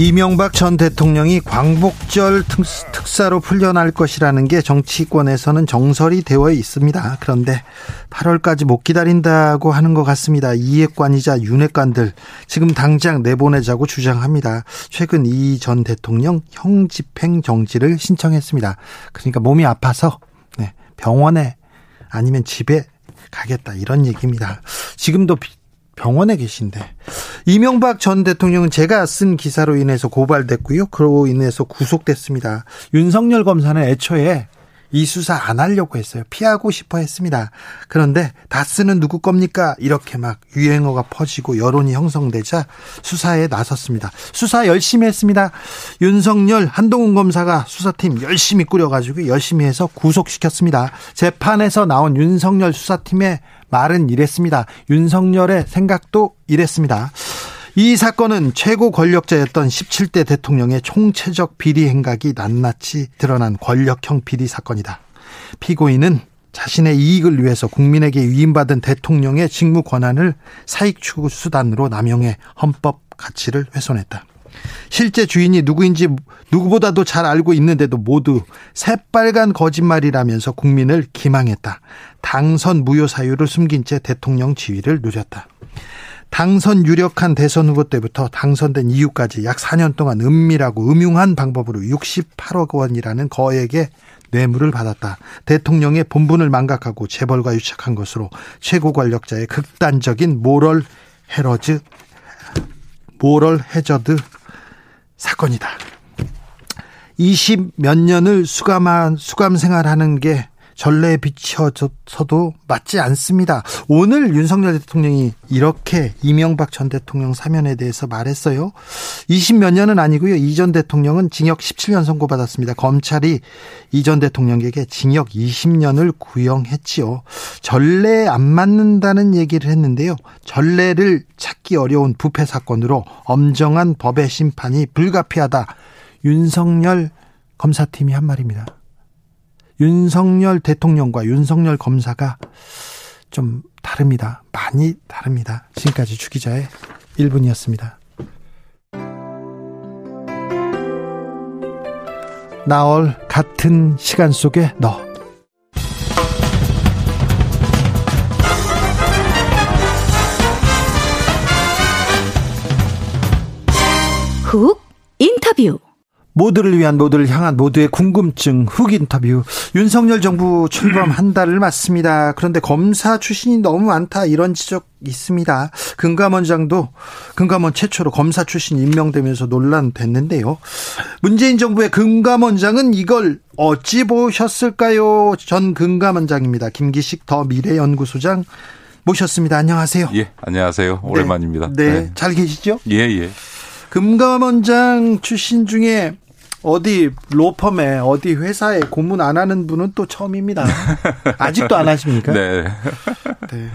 이명박 전 대통령이 광복절 특, 사로 풀려날 것이라는 게 정치권에서는 정설이 되어 있습니다. 그런데 8월까지 못 기다린다고 하는 것 같습니다. 이해관이자 윤회관들 지금 당장 내보내자고 주장합니다. 최근 이 전 대통령 형집행 정지를 신청했습니다. 그러니까 몸이 아파서 네, 병원에 아니면 집에 가겠다 이런 얘기입니다. 지금도 병원에 계신데 이명박 전 대통령은 제가 쓴 기사로 인해서 고발됐고요. 그로 인해서 구속됐습니다. 윤석열 검사는 애초에 이 수사 안 하려고 했어요. 피하고 싶어 했습니다. 그런데 다 쓰는 누구 겁니까? 이렇게 막 유행어가 퍼지고 여론이 형성되자 수사에 나섰습니다. 수사 열심히 했습니다. 윤석열 한동훈 검사가 수사팀 열심히 꾸려가지고 열심히 해서 구속시켰습니다. 재판에서 나온 윤석열 수사팀의 말은 이랬습니다. 윤석열의 생각도 이랬습니다. 이 사건은 최고 권력자였던 17대 대통령의 총체적 비리 행각이 낱낱이 드러난 권력형 비리 사건이다. 피고인은 자신의 이익을 위해서 국민에게 위임받은 대통령의 직무 권한을 사익 추구 수단으로 남용해 헌법 가치를 훼손했다. 실제 주인이 누구인지 누구보다도 잘 알고 있는데도 모두 새빨간 거짓말이라면서 국민을 기망했다. 당선 무효 사유를 숨긴 채 대통령 지위를 누렸다. 당선 유력한 대선 후보 때부터 당선된 이후까지 약 4년 동안 은밀하고 음흉한 방법으로 68억 원이라는 거액의 뇌물을 받았다. 대통령의 본분을 망각하고 재벌과 유착한 것으로 최고 권력자의 극단적인 모럴 헤러즈 모럴 해저드 사건이다. 20 몇 년을 수감한 수감 생활하는 게 전례에 비춰서도 맞지 않습니다. 오늘 윤석열 대통령이 이렇게 이명박 전 대통령 사면에 대해서 말했어요. 20몇 년은 아니고요. 이 전 대통령은 징역 17년 선고받았습니다. 검찰이 이 전 대통령에게 징역 20년을 구형했지요. 전례에 안 맞는다는 얘기를 했는데요. 전례를 찾기 어려운 부패 사건으로 엄정한 법의 심판이 불가피하다. 윤석열 검사팀이 한 말입니다. 윤석열 대통령과 윤석열 검사가 좀 다릅니다. 많이 다릅니다. 지금까지 주기자의 1분이었습니다. 나올 같은 시간 속에 너. 훅 인터뷰 모두를 위한 모두를 향한 모두의 궁금증 훅 인터뷰 윤석열 정부 출범 한 달을 맞습니다. 그런데 검사 출신이 너무 많다 이런 지적 있습니다. 금감원장도 금감원 최초로 검사 출신 임명되면서 논란 됐는데요. 문재인 정부의 금감원장은 이걸 어찌 보셨을까요? 전 금감원장입니다. 김기식 더 미래연구소장 모셨습니다. 안녕하세요. 예, 안녕하세요. 오랜만입니다. 네, 네. 잘 계시죠? 예, 예. 금감원장 출신 중에 어디 로펌에 어디 회사에 고문 안 하는 분은 또 처음입니다. (laughs) 아직도 안 하십니까? 네. (laughs) 네.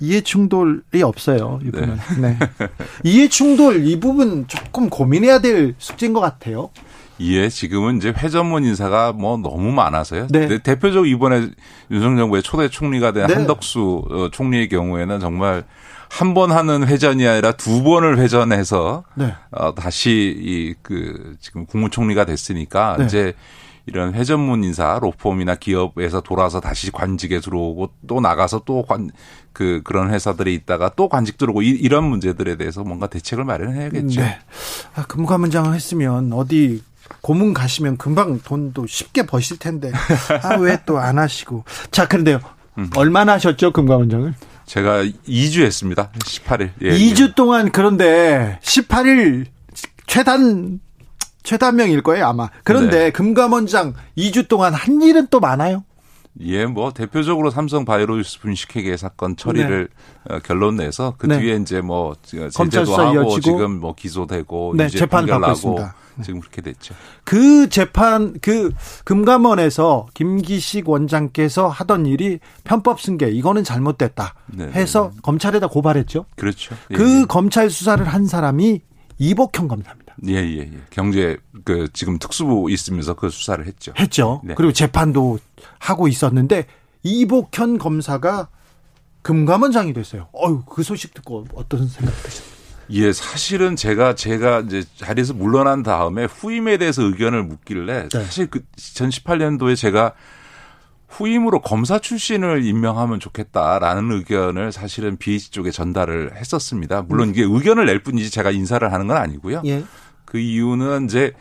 이해 충돌이 없어요. 이분은. 네. 네. 이해 충돌 이 부분 조금 고민해야 될 숙제인 것 같아요. 예, 지금은 이제 회전문 인사가 뭐 너무 많아서요. 네. 대표적으로 이번에 윤석열 정부의 초대 총리가 된 네. 한덕수 어, 총리의 경우에는 정말 한 번 하는 회전이 아니라 두 번을 회전해서 네. 어, 다시 이 그 지금 국무총리가 됐으니까 네. 이제 이런 회전문 인사 로펌이나 기업에서 돌아서 다시 관직에 들어오고 또 나가서 또 관 그 그런 회사들이 있다가 또 관직 들어오고 이, 이런 문제들에 대해서 뭔가 대책을 마련해야겠죠. 네. 아, 금감원장 했으면 어디 고문 가시면 금방 돈도 쉽게 버실 텐데 아 왜 또 안 하시고 자 그런데요 음. 얼마나 하셨죠 금감원장을? 제가 2주 했습니다. 18일. 예, 2주 동안 그런데 18일 최단 최단명일 거예요 아마. 그런데 네. 금감원장 2주 동안 한 일은 또 많아요. 예, 뭐 대표적으로 삼성 바이오로스 분식회계 사건 처리를 어, 결론 내서 그 네. 뒤에 이제 뭐 제재도 하고 이어지고. 지금 뭐 기소되고 네, 재판 받고 있습니다. 지금 그렇게 됐죠. 그 재판 그 금감원에서 김기식 원장께서 하던 일이 편법 승계 이거는 잘못됐다 네, 해서 검찰에다 고발했죠. 그렇죠. 예, 그 검찰 수사를 한 사람이 이복형 검사입니다. 예, 예, 예. 경제 그 지금 특수부 있으면서 그 수사를 했죠. 했죠. 네. 그리고 재판도 하고 있었는데 이복현 검사가 금감원장이 됐어요. 어유 그 소식 듣고 어떤 생각 드셨어요? 예, 사실은 제가 제가 이제 자리에서 물러난 다음에 후임에 대해서 의견을 묻길래 네. 사실 그 2018년도에 제가 후임으로 검사 출신을 임명하면 좋겠다라는 의견을 사실은 BH 쪽에 전달을 했었습니다. 물론 이게 의견을 낼 뿐이지 제가 인사를 하는 건 아니고요. 예. 그 이유는 이제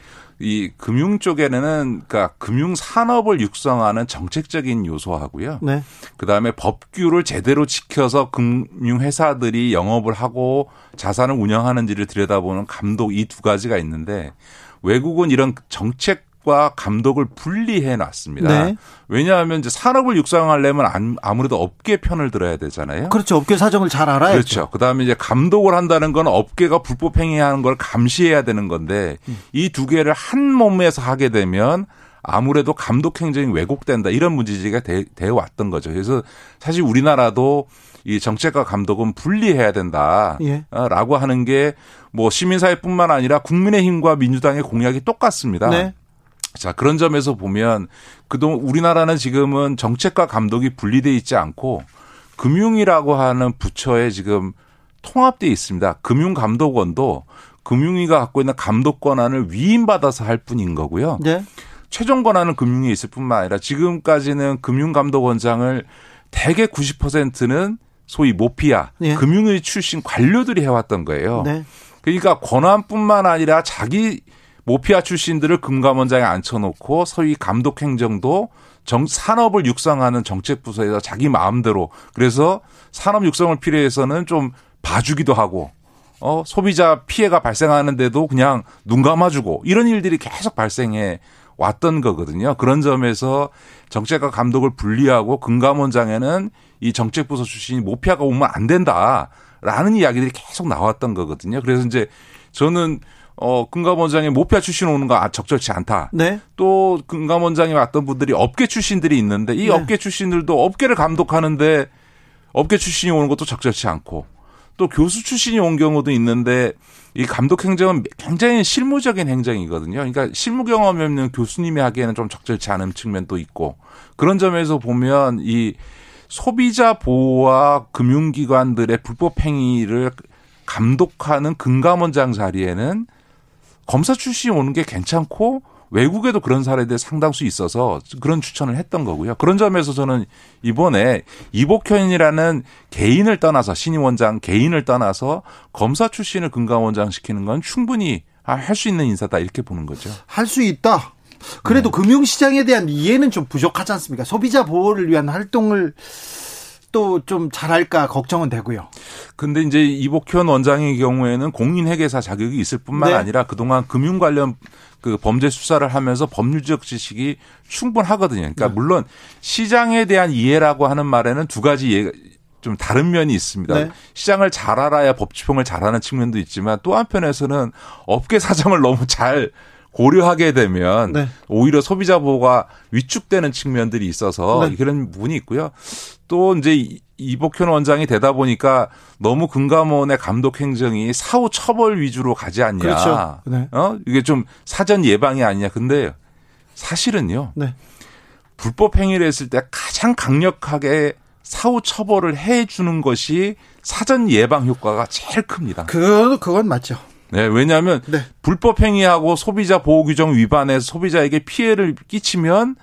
이 금융 쪽에는 그러니까 금융 산업을 육성하는 정책적인 요소하고요. 네. 그다음에 법규를 제대로 지켜서 금융 회사들이 영업을 하고 자산을 운영하는지를 들여다보는 감독 이 두 가지가 있는데 외국은 이런 정책 과 감독을 분리해 놨습니다. 네. 왜냐하면 이제 산업을 육성하려면 안- 아무래도 업계 편을 들어야 되잖아요. 그렇죠. 업계 사정을 잘 알아야죠. 그렇죠. 그다음에 이제 감독을 한다는 건 업계가 불법 행위하는 걸 감시해야 되는 건데 음. 이두 개를 한 몸에서 하게 되면 아무래도 감독 행정이 왜곡된다 이런 문제제기가 되, 되어 왔던 거죠. 그래서 사실 우리나라도 이 정책과 감독은 분리해야 된다라고 예. 하는 게 뭐 시민사회뿐만 아니라 국민의힘과 민주당의 공약이 똑같습니다. 네. 자, 그런 점에서 보면 그동안 우리나라는 지금은 정책과 감독이 분리돼 있지 않고 금융이라고 하는 부처에 지금 통합돼 있습니다. 금융감독원도 금융위가 갖고 있는 감독 권한을 위임받아서 할 뿐인 거고요. 네. 최종 권한은 금융위에 있을 뿐만 아니라 지금까지는 금융감독원장을 대개 90%는 소위 모피아, 예. 금융위 출신 관료들이 해왔던 거예요. 네. 그러니까 권한뿐만 아니라 자기 모피아 출신들을 금감원장에 앉혀놓고 소위 감독 행정도 정, 산업을 육성하는 정책 부서에서 자기 마음대로 그래서 산업 육성을 필요해서는 좀 봐주기도 하고 어, 소비자 피해가 발생하는데도 그냥 눈 감아주고 이런 일들이 계속 발생해 왔던 거거든요. 그런 점에서 정책과 감독을 분리하고 금감원장에는 이 정책부서 출신이 모피아가 오면 안 된다라는 이야기들이 계속 나왔던 거거든요. 그래서 이제 저는 어, 금감원장에 모피아 출신 오는 거 아, 적절치 않다. 네. 또 금감원장에 왔던 분들이 업계 출신들이 있는데 이 네. 업계 출신들도 업계를 감독하는데 업계 출신이 오는 것도 적절치 않고 또 교수 출신이 온 경우도 있는데 이 감독 행정은 굉장히 실무적인 행정이거든요. 그러니까 실무 경험이 없는 교수님이 하기에는 좀 적절치 않은 측면도 있고 그런 점에서 보면 이 소비자 보호와 금융기관들의 불법 행위를 감독하는 금감원장 자리에는 검사 출신이 오는 게 괜찮고 외국에도 그런 사례들 상당수 있어서 그런 추천을 했던 거고요. 그런 점에서 저는 이번에 이복현이라는 개인을 떠나서 신임 원장 개인을 떠나서 검사 출신을 금감원장 시키는 건 충분히 할 수 있는 인사다 이렇게 보는 거죠. 할 수 있다. 그래도 네. 금융시장에 대한 이해는 좀 부족하지 않습니까? 소비자 보호를 위한 활동을 또좀 잘할까 걱정은 되고요. 근데 이제 이복현 원장의 경우에는 공인회계사 자격이 있을 뿐만 네. 아니라 그동안 금융 관련 그 범죄 수사를 하면서 법률적 지식이 충분하거든요. 그러니까 네. 물론 시장에 대한 이해라고 하는 말에는 두 가지 이해가 좀 다른 면이 있습니다. 네. 시장을 잘 알아야 법 집행을 잘하는 측면도 있지만 또 한편에서는 업계 사정을 너무 잘 고려하게 되면 네. 오히려 소비자 보호가 위축되는 측면들이 있어서 네. 그런 부분이 있고요. 또 이제 이- 이복현 원장이 되다 보니까 너무 금감원의 감독 행정이 사후 처벌 위주로 가지 않냐. 그렇죠. 네. 어? 이게 좀 사전 예방이 아니냐. 근데 사실은요. 네. 불법 행위를 했을 때 가장 강력하게 사후 처벌을 해 주는 것이 사전 예방 효과가 제일 큽니다. 그 그건 맞죠. 네, 왜냐하면 네. 불법 행위하고 소비자 보호 규정 위반해서 소비자에게 피해를 끼치면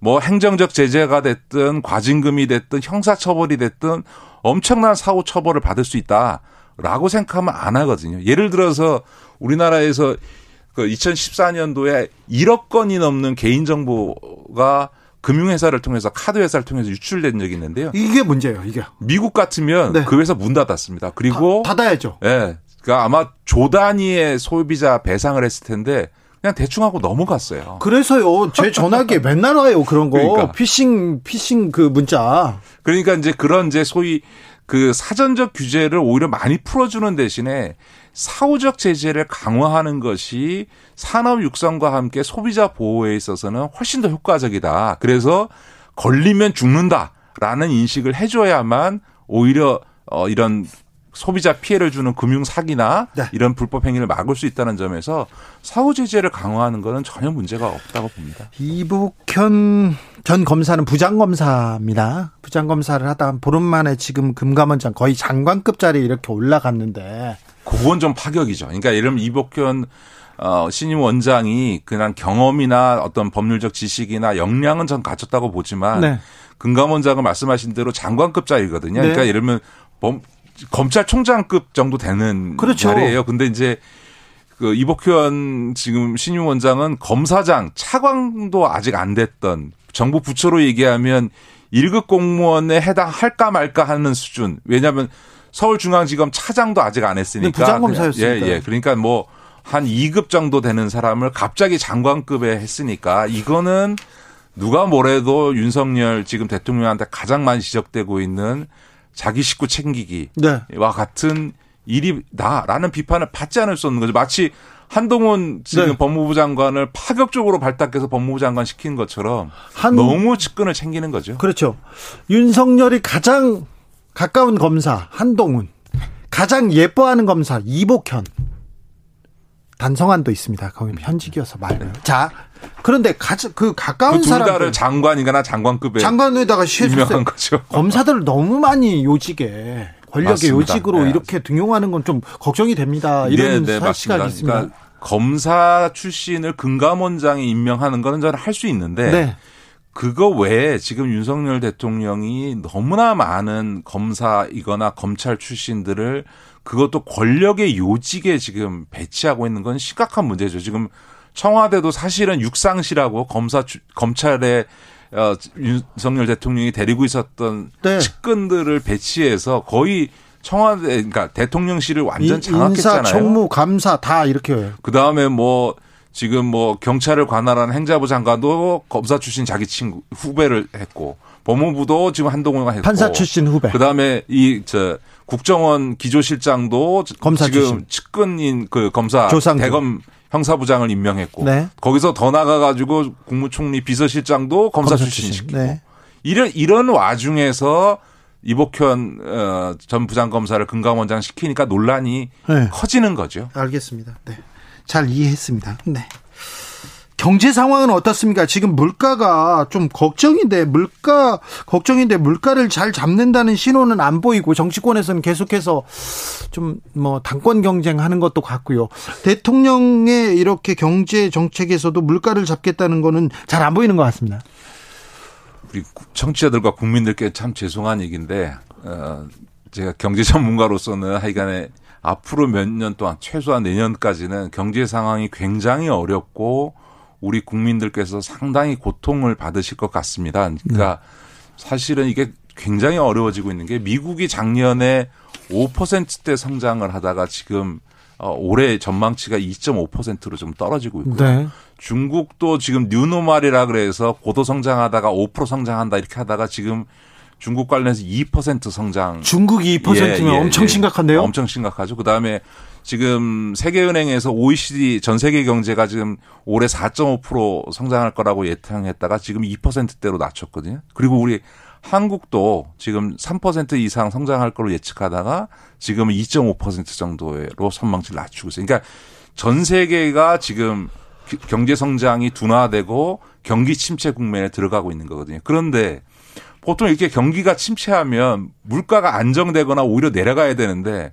뭐 행정적 제재가 됐든 과징금이 됐든 형사 처벌이 됐든 엄청난 사후 처벌을 받을 수 있다라고 생각하면 안 하거든요. 예를 들어서 우리나라에서 그 2014년도에 1억 건이 넘는 개인 정보가 금융회사를 통해서 카드회사를 통해서 유출된 적이 있는데요. 이게 문제예요, 이게. 미국 같으면 네. 그 회사 문 닫았습니다. 그리고 다, 닫아야죠. 예. 그러니까 아마 조 단위의 소비자 배상을 했을 텐데 그냥 대충 하고 넘어갔어요. 그래서요, 제 전화기에 (laughs) 맨날 와요, 그런 거. 그러니까. 피싱, 피싱 그 문자. 그러니까 이제 그런 이제 소위 그 사전적 규제를 오히려 많이 풀어주는 대신에 사후적 제재를 강화하는 것이 산업 육성과 함께 소비자 보호에 있어서는 훨씬 더 효과적이다. 그래서 걸리면 죽는다라는 인식을 해줘야만 오히려 어 이런 소비자 피해를 주는 금융 사기나 네. 이런 불법 행위를 막을 수 있다는 점에서 사후 제재를 강화하는 것은 전혀 문제가 없다고 봅니다. 이북현 전 검사는 부장검사입니다. 부장검사를 하다 보름 만에 지금 금감원장 거의 장관급 자리에 이렇게 올라갔는데. 그건 좀 파격이죠. 그러니까 예를 들면 이복현 어, 신임 원장이 그냥 경험이나 어떤 법률적 지식이나 역량은 전 갖췄다고 보지만 네. 금감원장은 말씀하신 대로 장관급 자리거든요. 네. 그러니까 예를 들면 범, 검찰총장급 정도 되는 그렇죠. 자리예요. 근데 이제 그 이복현 지금 신임 원장은 검사장 차관도 아직 안 됐던 정부 부처로 얘기하면 1급 공무원에 해당할까 말까 하는 수준. 왜냐하면 서울중앙지검 차장도 아직 안 했으니까. 네, 부장검사였으니까. 예, 예. 그러니까 뭐 한 2급 정도 되는 사람을 갑자기 장관급에 했으니까 이거는 누가 뭐래도 윤석열 지금 대통령한테 가장 많이 지적되고 있는 자기 식구 챙기기와 네. 같은 일이다라는 비판을 받지 않을 수 없는 거죠. 마치 한동훈 지금 네. 법무부 장관을 파격적으로 발탁해서 법무부 장관 시킨 것처럼 한- 너무 측근을 챙기는 거죠. 그렇죠. 윤석열이 가장 가까운 검사 한동훈, 가장 예뻐하는 검사 이복현, 단성한도 있습니다. 거기 현직이어서 말고요. 자, 그런데 그 가까운 그둘 사람들 다를 장관이거나 장관급에 장관에다가 임명한 시해줬어요. 거죠. (laughs) 검사들을 너무 많이 요직에 권력의 맞습니다. 요직으로 네. 이렇게 등용하는 건 좀 걱정이 됩니다. 이런 네, 네, 사- 시각이 맞습니다. 있습니다. 그러니까 검사 출신을 금감원장에 임명하는 거는 저는 할 수 있는데 네. 그거 외에 지금 윤석열 대통령이 너무나 많은 검사이거나 검찰 출신들을 그것도 권력의 요직에 지금 배치하고 있는 건 심각한 문제죠. 지금 청와대도 사실은 육상시라고 검사 주- 검찰에 어, 윤석열 대통령이 데리고 있었던 네. 측근들을 배치해서 거의 청와대 그러니까 대통령실을 완전 인- 장악했잖아요. 인사, 총무, 감사 다 이렇게 그 다음에 뭐 지금 뭐 경찰을 관할하는 행자부 장관도 검사 출신 자기 친구 후배를 했고 법무부도 지금 한동훈가 했고 판사 출신 후배. 그 다음에 이 저 국정원 기조실장도 검사 지금 출신. 측근인 그 검사 조상조. 대검 형사부장을 임명했고 네. 거기서 더 나가가지고 국무총리 비서실장도 검사, 검사 출신 출신. 시키고 네. 이런 이런 와중에서 이복현 어, 전 부장검사를 금감원장 시키니까 논란이 네. 커지는 거죠. 알겠습니다. 네. 잘 이해했습니다. 네. 경제 상황은 어떻습니까? 지금 물가가 좀 걱정인데 물가 걱정인데 물가를 잘 잡는다는 신호는 안 보이고 정치권에서는 계속해서 좀 뭐 당권 경쟁하는 것도 같고요. 대통령의 이렇게 경제 정책에서도 물가를 잡겠다는 거는 잘 안 보이는 것 같습니다. 우리 청취자들과 국민들께 참 죄송한 얘기인데 어, 제가 경제 전문가로서는 하여간에 앞으로 몇 년 동안 최소한 내년까지는 경제 상황이 굉장히 어렵고 우리 국민들께서 상당히 고통을 받으실 것 같습니다. 그러니까 사실은 이게 굉장히 어려워지고 있는 게 미국이 작년에 5%대 성장을 하다가 지금 어, 올해 전망치가 2.5%로 좀 떨어지고 있고요. 네. 중국도 지금 뉴노말이라 그래서 고도 성장하다가 5% 성장한다 이렇게 하다가 지금 중국 관련해서 2% 성장. 중국이 2%면 엄청 심각한데요? 엄청 심각하죠. 그 다음에 지금 세계은행에서 OECD 전 세계 경제가 지금 올해 4.5% 성장할 거라고 예상했다가 지금 2%대로 낮췄거든요. 그리고 우리 한국도 지금 3% 이상 성장할 걸로 예측하다가 지금은 2.5% 정도로 선망치를 낮추고 있어요. 그러니까 전 세계가 지금 기- 경제 성장이 둔화되고 경기 침체 국면에 들어가고 있는 거거든요. 그런데 보통 이렇게 경기가 침체하면 물가가 안정되거나 오히려 내려가야 되는데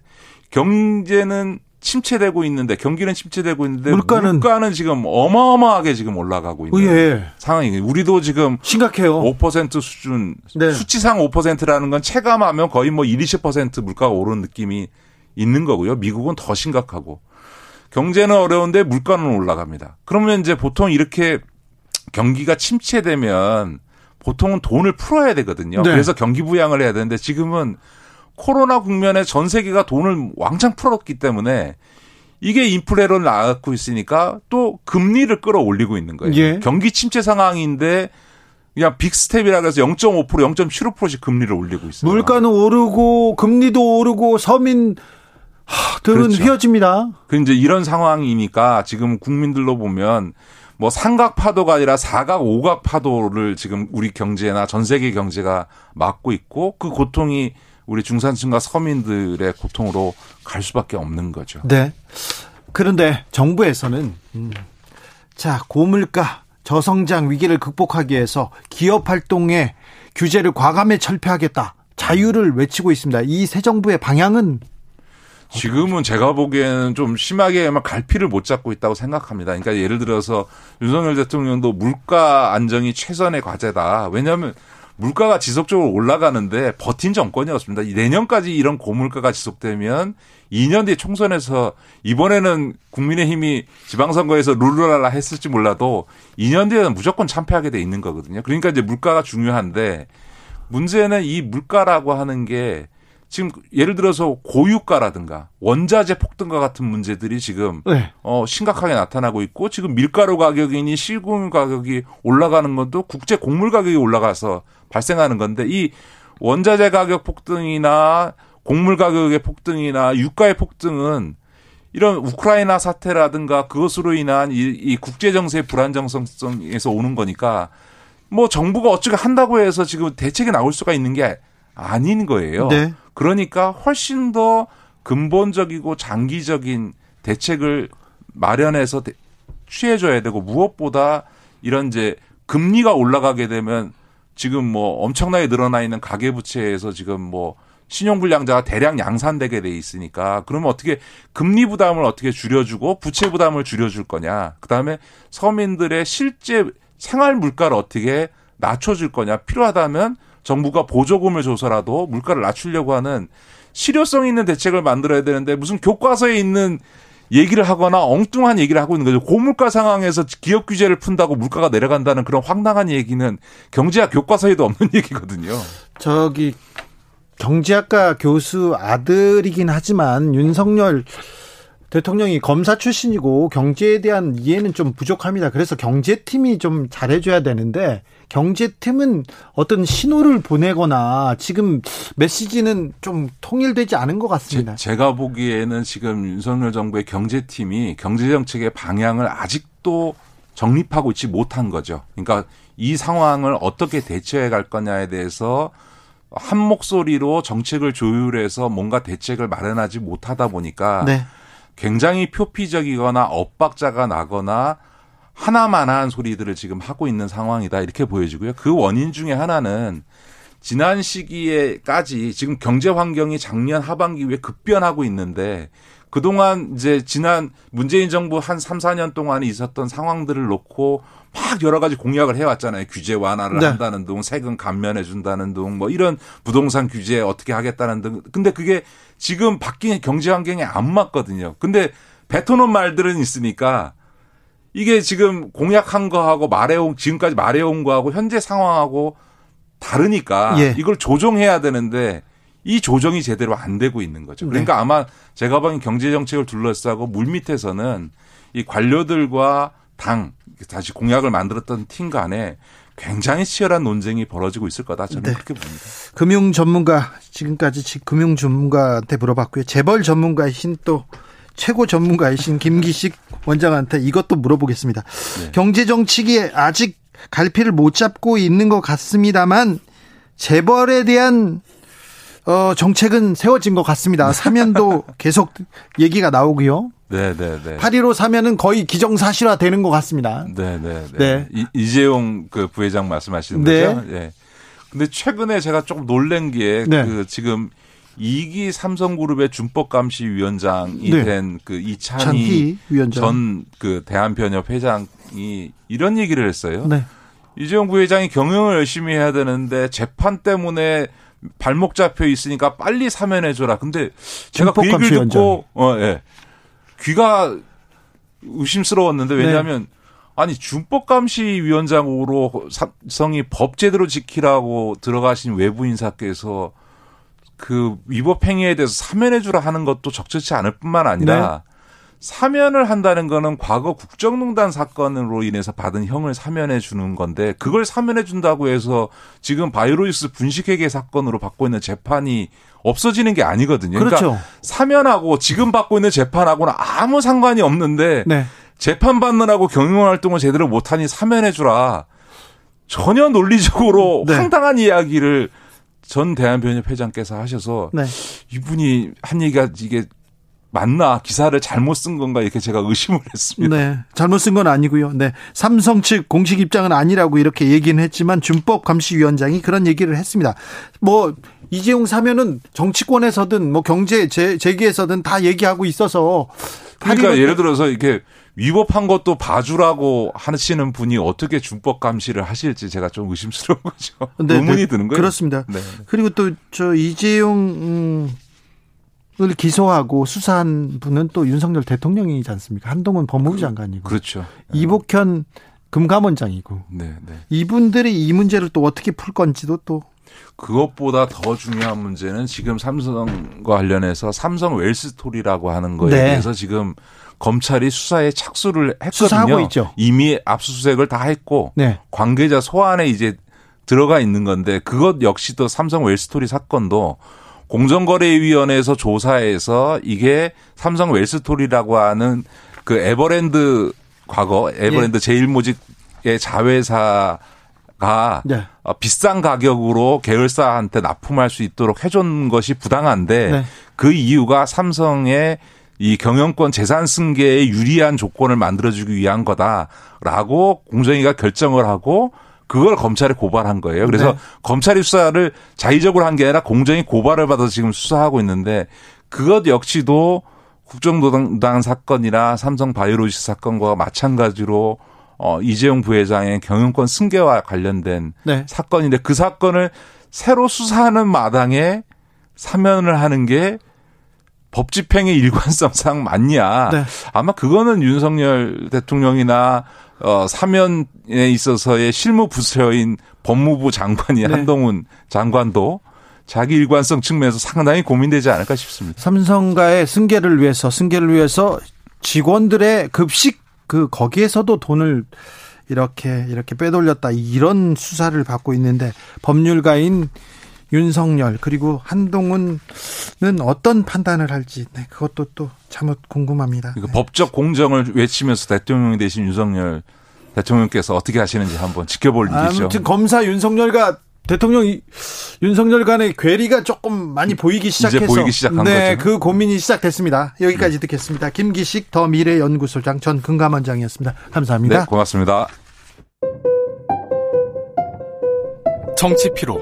경제는 침체되고 있는데 경기는 침체되고 있는데 물가는- 물가는, 지금 어마어마하게 지금 올라가고 있는 예. 상황이에요. 우리도 지금 심각해요. 5% 수준 네. 수치상 5%라는 건 체감하면 거의 뭐 1, 20% 물가가 오르는 느낌이 있는 거고요. 미국은 더 심각하고 경제는 어려운데 물가는 올라갑니다. 그러면 이제 보통 이렇게 경기가 침체되면 보통은 돈을 풀어야 되거든요. 네. 그래서 경기 부양을 해야 되는데 지금은 코로나 국면에 전 세계가 돈을 왕창 풀었기 때문에 이게 인플레로 나가고 있으니까 또 금리를 끌어올리고 있는 거예요. 예. 경기 침체 상황인데 그냥 빅스텝이라 그래서 0.5% 0.75%씩 금리를 올리고 있어요. 물가는 오르고 금리도 오르고 서민 하, 들은 그렇죠. 휘어집니다. 그 이제 이런 상황이니까 지금 국민들로 보면 뭐 삼각 파도가 아니라 사각 오각 파도를 지금 우리 경제나 전 세계 경제가 맞고 있고 그 고통이 우리 중산층과 서민들의 고통으로 갈 수밖에 없는 거죠. 네. 그런데 정부에서는 음, 자 고물가 저성장 위기를 극복하기 위해서 기업 활동에 규제를 과감히 철폐하겠다. 자유를 외치고 있습니다. 이 새 정부의 방향은 지금은 제가 보기에는 좀 심하게 막 갈피를 못 잡고 있다고 생각합니다. 그러니까 예를 들어서 윤석열 대통령도 물가 안정이 최선의 과제다. 왜냐하면 물가가 지속적으로 올라가는데 버틴 정권이었습니다. 이 내년까지 이런 고물가가 지속되면 2년 뒤에 총선에서 이번에는 국민의힘이 지방선거에서 룰루랄라 했을지 몰라도 2년 뒤에는 무조건 참패하게 돼 있는 거거든요. 그러니까 이제 물가가 중요한데 문제는 이 물가라고 하는 게 지금 예를 들어서 고유가라든가 원자재 폭등과 같은 문제들이 지금 네. 어 심각하게 나타나고 있고 지금 밀가루 가격이니 실금 가격이 올라가는 것도 국제 곡물 가격이 올라가서 발생하는 건데 이 원자재 가격 폭등이나 곡물 가격의 폭등이나 유가의 폭등은 이런 우크라이나 사태라든가 그것으로 인한 이, 이 국제 정세의 불안정성에서 오는 거니까 뭐 정부가 어떻게 한다고 해서 지금 대책이 나올 수가 있는 게 아닌 거예요. 네. 그러니까 훨씬 더 근본적이고 장기적인 대책을 마련해서 대- 취해줘야 되고 무엇보다 이런 이제 금리가 올라가게 되면 지금 뭐 엄청나게 늘어나 있는 가계부채에서 지금 뭐 신용불량자가 대량 양산되게 돼 있으니까 그러면 어떻게 금리 부담을 어떻게 줄여주고 부채 부담을 줄여줄 거냐. 그다음에 서민들의 실제 생활 물가를 어떻게 낮춰줄 거냐 필요하다면 정부가 보조금을 줘서라도 물가를 낮추려고 하는 실효성 있는 대책을 만들어야 되는데 무슨 교과서에 있는 얘기를 하거나 엉뚱한 얘기를 하고 있는 거죠. 고물가 상황에서 기업 규제를 푼다고 물가가 내려간다는 그런 황당한 얘기는 경제학 교과서에도 없는 (laughs) 얘기거든요. 저기 경제학과 교수 아들이긴 하지만 윤석열 대통령이 검사 출신이고 경제에 대한 이해는 좀 부족합니다. 그래서 경제팀이 좀 잘해줘야 되는데 경제팀은 어떤 신호를 보내거나 지금 메시지는 좀 통일되지 않은 것 같습니다. 제, 가 보기에는 지금 윤석열 정부의 경제팀이 경제정책의 방향을 아직도 정립하고 있지 못한 거죠. 그러니까 이 상황을 어떻게 대처해 갈 거냐에 대해서 한 목소리로 정책을 조율해서 뭔가 대책을 마련하지 못하다 보니까 네. 굉장히 표피적이거나 엇박자가 나거나 하나만한 소리들을 지금 하고 있는 상황이다 이렇게 보여지고요. 그 원인 중에 하나는 지난 시기에까지 지금 경제 환경이 작년 하반기 왜 급변하고 있는데 그동안 이제 지난 문재인 정부 한 3, 4년 동안 있었던 상황들을 놓고 막 여러 가지 공약을 해왔잖아요. 규제 완화를 네. 한다는 등, 세금 감면해 준다는 등, 뭐 이런 부동산 규제 어떻게 하겠다는 등. 근데 그게 지금 바뀐 경제 환경에 안 맞거든요. 근데 뱉어놓은 말들은 있으니까 이게 지금 공약한 거하고 말해온 지금까지 말해온 거하고 현재 상황하고 다르니까 예. 이걸 조정해야 되는데 이 조정이 제대로 안 되고 있는 거죠. 네. 그러니까 아마 제가 보기엔 경제 정책을 둘러싸고 물밑에서는 이 관료들과 당 다시 공약을 만들었던 팀 간에 굉장히 치열한 논쟁이 벌어지고 있을 거다 저는 네. 그렇게 봅니다. 금융 전문가 지금까지 지- 금융 전문가한테 물어봤고요. 재벌 전문가이신 또 최고 전문가이신 김기식 원장한테 이것도 물어보겠습니다. 네. 경제 정책이 아직 갈피를 못 잡고 있는 것 같습니다만 재벌에 대한 어, 정책은 세워진 것 같습니다. (laughs) 사면도 계속 얘기가 나오고요. 네, 네, 네. 8.15 사면은 거의 기정사실화 되는 것 같습니다. 네, 네, 네. 네. 이, 이재용 그 부회장 말씀하시는 네. 거죠? 네. 근데 최근에 제가 조금 놀란 게그 네. 지금 이기 삼성그룹의 준법감시위원장이 네. 된그 이찬희. 전 그 대한변협 회장이 이런 얘기를 했어요. 네. 이재용 부회장이 경영을 열심히 해야 되는데 재판 때문에 발목 잡혀 있으니까 빨리 사면해 줘라. 근데 제가 그 얘기를. 듣고 어 예. 귀가 의심스러웠는데 왜냐하면 아니 준법감시위원장으로 삼성이 법 제대로 지키라고 들어가신 외부 인사께서 그 위법 행위에 대해서 사면해 주라 하는 것도 적절치 않을 뿐만 아니라 네. 사면을 한다는 거는 과거 국정농단 사건으로 인해서 받은 형을 사면해 주는 건데 그걸 사면해 준다고 해서 지금 바이오로이스 분식회계 사건으로 받고 있는 재판이 없어지는 게 아니거든요. 그렇죠. 그러니까 사면하고 지금 받고 있는 재판하고는 아무 상관이 없는데 네. 재판 받느라고 경영 활동을 제대로 못하니 사면해 주라. 전혀 논리적으로 네. 황당한 이야기를 전 대한변협 회장께서 하셔서 네. 이분이 한 얘기가 이게 맞나 기사를 잘못 쓴 건가 이렇게 제가 의심을 했습니다. 네. 잘못 쓴 건 아니고요. 네. 삼성 측 공식 입장은 아니라고 이렇게 얘기는 했지만 준법 감시위원장이 그런 얘기를 했습니다. 뭐 이재용 사면은 정치권에서든 뭐 경제 재, 재계에서든 다 얘기하고 있어서 그러니까 예를 들어서 이렇게 위법한 것도 봐주라고 하시는 분이 어떻게 준법 감시를 하실지 제가 좀 의심스러운 거죠. 네, 의문이 네. 드는 거예요. 그렇습니다. 네. 그리고 또 저 이재용 을 기소하고 수사한 분은 또 윤석열 대통령이지 않습니까? 한동훈 법무부 장관이고 그렇죠. 이복현 금감원장이고 네, 네. 이분들이 이 문제를 또 어떻게 풀 건지도 또 그것보다 더 중요한 문제는 지금 삼성과 관련해서 삼성 웰스토리라고 하는 거에 네. 대해서 지금 검찰이 수사에 착수를 했거든요. 이미 압수수색을 다 했고 네. 관계자 소환에 이제 들어가 있는 건데 그것 역시도 삼성 웰스토리 사건도 공정거래위원회에서 조사해서 이게 삼성 웰스토리라고 하는 그 에버랜드 과거 에버랜드 제일모직의 자회사 가 네. 어, 비싼 가격으로 계열사한테 납품할 수 있도록 해준 것이 부당한데 네. 그 이유가 삼성의 이 경영권 재산 승계에 유리한 조건을 만들어주기 위한 거다라고 공정위가 결정을 하고 그걸 검찰에 고발한 거예요. 그래서 네. 검찰이 수사를 자의적으로 한 게 아니라 공정이 고발을 받아서 지금 수사하고 있는데 그것 역시도 국정노당 사건이나 삼성 바이오로지스 사건과 마찬가지로 어, 이재용 부회장의 경영권 승계와 관련된 네. 사건인데 그 사건을 새로 수사하는 마당에 사면을 하는 게 법 집행의 일관성상 맞냐. 네. 아마 그거는 윤석열 대통령이나 어, 사면에 있어서의 실무 부서인 법무부 장관이 네. 한동훈 장관도 자기 일관성 측면에서 상당히 고민되지 않을까 싶습니다. 삼성가의 승계를 위해서 승계를 위해서 직원들의 급식 그 거기에서도 돈을 이렇게 이렇게 빼돌렸다 이런 수사를 받고 있는데 법률가인 윤석열 그리고 한동훈은 어떤 판단을 할지 네, 그것도 또 참ut 궁금합니다. 그 법적 공정을 외치면서 대통령이 되신 윤석열 대통령께서 어떻게 하시는지 한번 지켜볼 일이죠. 아무튼 검사 윤석열과 대통령 이- 윤석열 간의 괴리가 조금 많이 보이기 시작해서 보이기 시작한 네, 거죠. 그 고민이 시작됐습니다. 여기까지 듣겠습니다. 김기식 더 미래 연구소장 전 금감원장이었습니다. 감사합니다. 네, 고맙습니다. 정치 피로,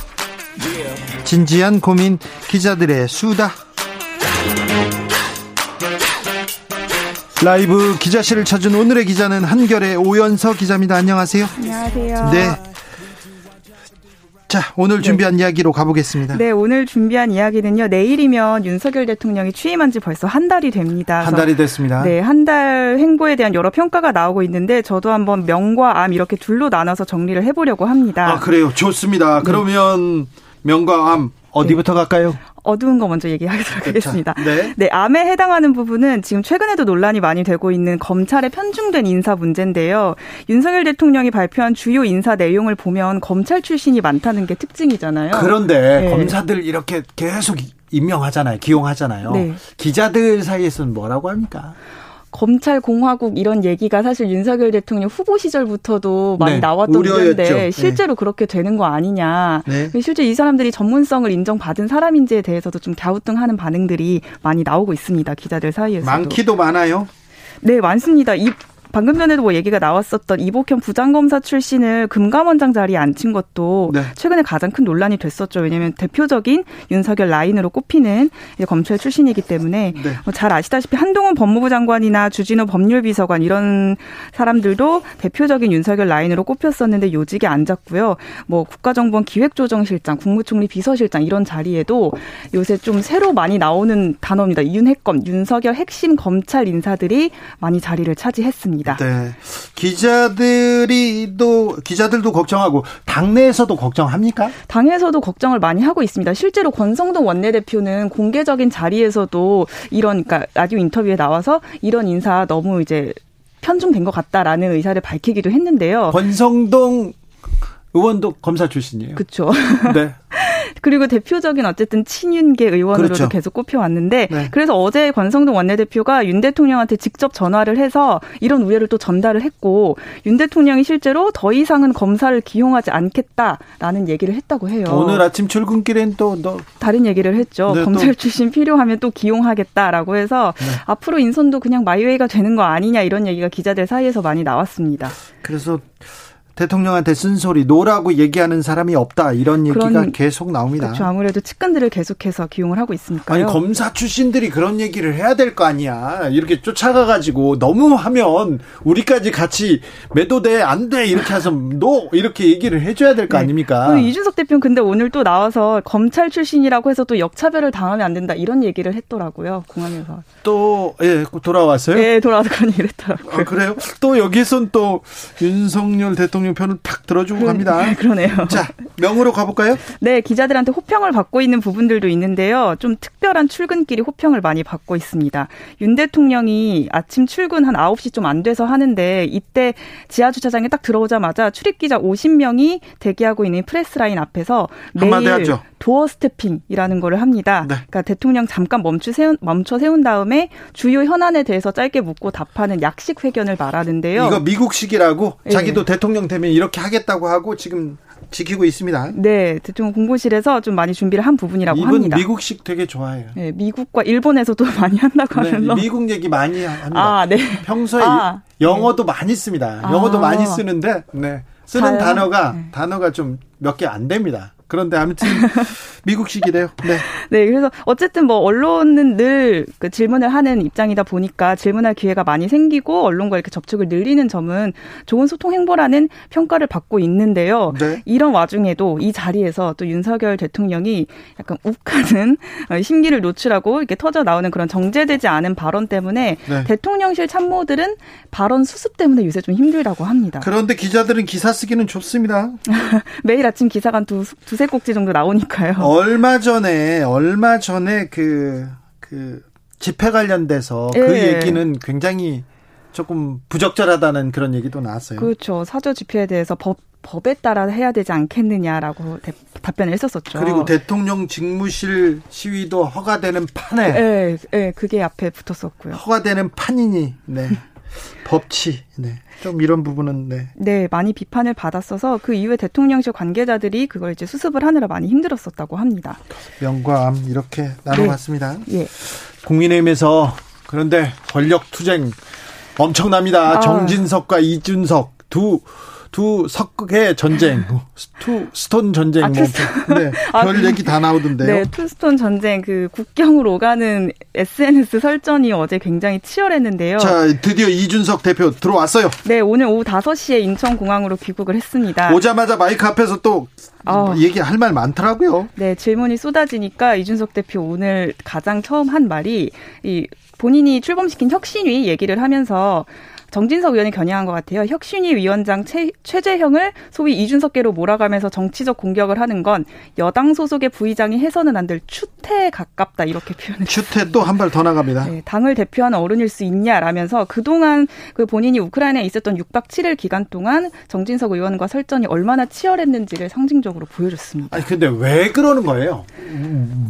진지한 고민 기자들의 수다. 라이브 기자실을 찾은 오늘의 기자는 한결의 오연서 기자입니다. 안녕하세요. 안녕하세요. 네. 자, 오늘 준비한 이야기로 가보겠습니다. 네, 오늘 준비한 이야기는요. 내일이면 윤석열 대통령이 취임한 지 벌써 한 달이 됩니다. 한 달이 됐습니다. 네, 한 달 행보에 대한 여러 평가가 나오고 있는데 저도 한번 명과 암 이렇게 둘로 나눠서 정리를 해보려고 합니다. 아, 그래요. 좋습니다. 그러면 명과 암 어디부터 갈까요? 어두운 거 먼저 얘기하도록 하겠습니다. 네. 네, 암에 해당하는 부분은 지금 최근에도 논란이 많이 되고 있는 검찰의 편중된 인사 문제인데요. 윤석열 대통령이 발표한 주요 인사 내용을 보면 검찰 출신이 많다는 게 특징이잖아요. 그런데 네. 검사들 이렇게 계속 임명하잖아요. 기용하잖아요. 네. 기자들 사이에서는 뭐라고 합니까? 검찰 공화국 이런 얘기가 사실 윤석열 대통령 후보 시절부터도 많이 네, 나왔던. 문제인데 네. 실제로 그렇게 되는 거 아니냐. 네. 실제 이 사람들이 전문성을 인정받은 사람인지에 대해서도 좀 갸우뚱하는 반응들이 많이 나오고 있습니다. 기자들 사이에서도. 많기도 많아요. 네, 많습니다. 이 방금 전에도 뭐 얘기가 나왔었던 이복현 부장검사 출신을 금감원장 자리에 앉힌 것도 네. 최근에 가장 큰 논란이 됐었죠. 왜냐하면 대표적인 윤석열 라인으로 꼽히는 검찰 출신이기 때문에 네. 뭐잘 아시다시피 한동훈 법무부 장관이나 주진우 법률비서관 이런 사람들도 대표적인 윤석열 라인으로 꼽혔었는데 요직에 앉았고요. 뭐 국가정보원 기획조정실장, 국무총리 비서실장 이런 자리에도 요새 좀 새로 많이 나오는 단어입니다. 윤핵검, 윤석열 핵심 검찰 인사들이 많이 자리를 차지했습니다. 네. 기자들이 또 기자들도 걱정하고 당내에서도 걱정합니까? 당에서도 걱정을 많이 하고 있습니다. 실제로 권성동 원내대표는 공개적인 자리에서도 이런 그러니까 라디오 인터뷰에 나와서 이런 인사 너무 이제 편중된 것 같다라는 의사를 밝히기도 했는데요. 권성동 의원도 검사 출신이에요. 그렇죠. (laughs) 네. 그리고 대표적인 어쨌든 친윤계 의원으로도 그렇죠. 계속 꼽혀왔는데 네. 그래서 어제 권성동 원내대표가 윤 대통령한테 직접 전화를 해서 이런 우려를 또 전달을 했고 윤 대통령이 실제로 더 이상은 검사를 기용하지 않겠다라는 얘기를 했다고 해요. 오늘 아침 출근길엔 또 너, 다른 얘기를 했죠. 네, 검찰 또- 네. 출신 필요하면 또 기용하겠다라고 해서 앞으로 인선도 그냥 my way가 되는 거 아니냐 이런 얘기가 기자들 사이에서 많이 나왔습니다. 그래서 대통령한테 쓴소리 no라고 얘기하는 사람이 없다 이런 얘기가 그런- 계속 나옵니다. 그렇죠. 아무래도 측근들을 계속해서 기용을 하고 있으니까요. 아니 검사 출신들이 그런 얘기를 해야 될 거 아니야. 이렇게 쫓아가 가지고 너무 하면 우리까지 같이 매도돼 안 돼 이렇게 해서 노 이렇게 얘기를 해줘야 될거 네. 아닙니까? 그 이준석 대표는 근데 오늘 또 나와서 검찰 출신이라고 해서 또 역차별을 당하면 안 된다 이런 얘기를 했더라고요 공항에서. 또 예, 돌아왔어요. 네 돌아와서 그런 얘기를 했더라고요. 아, 그래요? 또 여기선 또 윤석열 대통령 편을 탁 들어주고 갑니다. (laughs) 그러네요. 자, 명으로 가볼까요? 네, 기자들한테 호평을 받고 있는 부분들도 있는데요. 좀 특별한 출근길이 호평을 많이 받고 있습니다. 윤 대통령이 아침 출근 한 9시 좀 안 돼서 하는데 이때 지하 주차장에 딱 들어오자마자 출입 기자 50명이 대기하고 있는 프레스라인 앞에서 매일 하죠. 도어 스태핑이라는 거를 합니다. 네. 그러니까 대통령 잠깐 멈추 세운, 멈춰 세운 다음에 주요 현안에 대해서 짧게 묻고 답하는 약식 회견을 말하는데요. 이거 미국식이라고 예. 자기도 대통령 되면 이렇게 하겠다고 하고 지금 지키고 있습니다. 네, 대통령 공보실에서 좀 많이 준비를 한 부분이라고 이분 합니다. 미국식 되게 좋아해요. 네, 미국과 일본에서도 (laughs) 많이 한다고 네, 하면서. 미국 얘기 많이 합니다. 아, 네. 평소에 아, 영어도 많이 씁니다. 아. 영어도 많이 쓰는데 네. 쓰는 자요? 단어가 네. 단어가 좀 몇 개 안 됩니다. 그런데 아무튼 (laughs) 미국식이래요. 네. 네, 그래서 어쨌든 뭐 언론은 늘 그 질문을 하는 입장이다 보니까 질문할 기회가 많이 생기고 언론과 이렇게 접촉을 늘리는 점은 좋은 소통 행보라는 평가를 받고 있는데요. 네. 이런 와중에도 이 자리에서 또 윤석열 대통령이 약간 욱하는 어, 심기를 노출하고 이렇게 터져 나오는 그런 정제되지 않은 발언 때문에 네. 대통령실 참모들은 발언 수습 때문에 요새 좀 힘들다고 합니다. 그런데 기자들은 기사 쓰기는 좋습니다. (laughs) 매일 아침 기사가 한 두, 두세 꼭지 정도 나오니까요. (laughs) 얼마 전에 얼마 전에 그그 집회 관련돼서 그 예. 얘기는 굉장히 조금 부적절하다는 그런 얘기도 나왔어요. 그렇죠. 사저 집회에 대해서 법 법에 따라 해야 되지 않겠느냐라고 대- 답변을 했었었죠. 그리고 대통령 직무실 시위도 허가되는 판에 예, 예, 그게 앞에 붙었었고요. 허가되는 판이니 네. 법치 네. 좀 이런 부분은 네. 네, 많이 비판을 받았어서 그 이후에 대통령실 관계자들이 그걸 이제 수습을 하느라 많이 힘들었었다고 합니다. 명과 암 이렇게 나눠봤습니다. 예. 국민의힘에서 그런데 권력 투쟁 엄청납니다. 아. 정진석과 이준석 두 두 석의 전쟁, two stone 전쟁, 아, 뭐, two stone. 네, 아, 별 그- 얘기 다 나오던데요. 네, two stone 전쟁 그 국경으로 오가는 SNS 설전이 어제 굉장히 치열했는데요. 자, 드디어 이준석 대표 들어왔어요. 네, 오늘 오후 5시에 인천공항으로 귀국을 했습니다. 오자마자 마이크 앞에서 또 아. 얘기할 말 많더라고요. 네, 질문이 쏟아지니까 이준석 대표 오늘 가장 처음 한 말이 이 본인이 출범시킨 혁신위 얘기를 하면서 정진석 의원이 겨냥한 것 같아요. 혁신위 위원장 최, 최재형을 소위 이준석계로 몰아가면서 정치적 공격을 하는 건 여당 소속의 부의장이 해서는 안 될 추태에 가깝다 이렇게 표현했어요. 추태 또 한 발 더 나갑니다. 네, 당을 대표하는 어른일 수 있냐라면서 그동안 그 본인이 우크라이나에 있었던 6박 7일 기간 동안 정진석 의원과 설전이 얼마나 치열했는지를 상징적으로 보여줬습니다. 아니 근데 왜 그러는 거예요?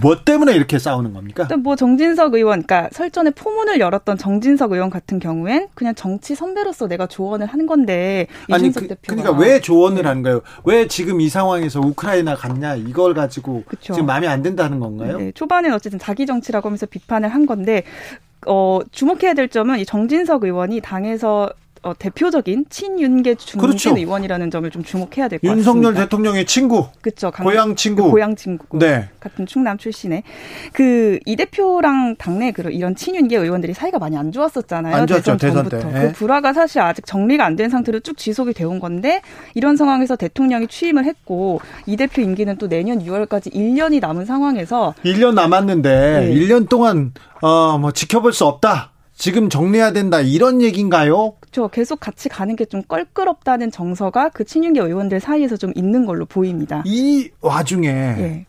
뭐 때문에 이렇게 싸우는 겁니까? 뭐 정진석 의원, 그러니까 설전에 포문을 열었던 정진석 의원 같은 경우엔 그냥 정치 선배로서 내가 조언을 한 건데 아니 이준석 그, 그러니까 왜 조언을 하는 거예요? 왜 지금 이 상황에서 우크라이나 갔냐 이걸 가지고 그쵸. 지금 마음에 안 든다는 건가요? 네, 초반엔 어쨌든 자기 정치라고 하면서 비판을 한 건데 어, 주목해야 될 점은 이 정진석 의원이 당에서 어, 대표적인 친윤계 중진 그렇죠. 의원이라는 점을 좀 주목해야 될 것 같습니다. 윤석열 대통령의 친구. 그렇죠. 고향 친구. 고향 친구. 네. 같은 충남 출신의 그 이 대표랑 당내 그 이런 친윤계 의원들이 사이가 많이 안 좋았었잖아요. 안 좋았죠, 대선 대선 때. 전부터. 예. 그 불화가 사실 아직 정리가 안 된 상태로 쭉 지속이 되어 온 건데 이런 상황에서 대통령이 취임을 했고 이 대표 임기는 또 내년 6월까지 1년이 남은 상황에서 1년 남았는데 네. 1년 동안 어 뭐 지켜볼 수 없다. 지금 정리해야 된다. 이런 얘기인가요? 저 계속 같이 가는 게 좀 껄끄럽다는 정서가 그 친윤계 의원들 사이에서 좀 있는 걸로 보입니다. 이 와중에 예.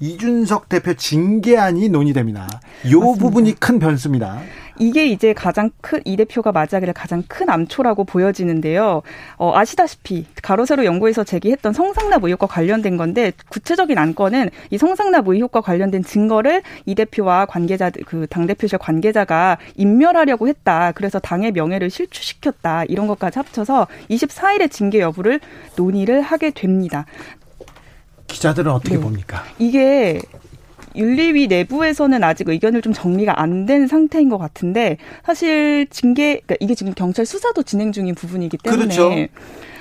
이준석 대표 징계안이 논의됩니다. 요 맞습니다. 부분이 큰 변수입니다. 이게 이제 가장 큰, 이 대표가 맞이하기를 가장 큰 암초라고 보여지는데요. 어, 아시다시피, 가로세로 연구에서 제기했던 성상납 의혹과 관련된 건데, 구체적인 안건은 이 성상납 의혹과 관련된 증거를 이 대표와 관계자, 그 당 대표실 관계자가 인멸하려고 했다. 그래서 당의 명예를 실추시켰다. 이런 것까지 합쳐서 24일의 징계 여부를 논의를 하게 됩니다. 기자들은 어떻게 네. 봅니까? 이게 윤리위 내부에서는 아직 의견을 좀 정리가 안 된 상태인 것 같은데 사실 징계 그러니까 이게 지금 경찰 수사도 진행 중인 부분이기 때문에 그렇죠.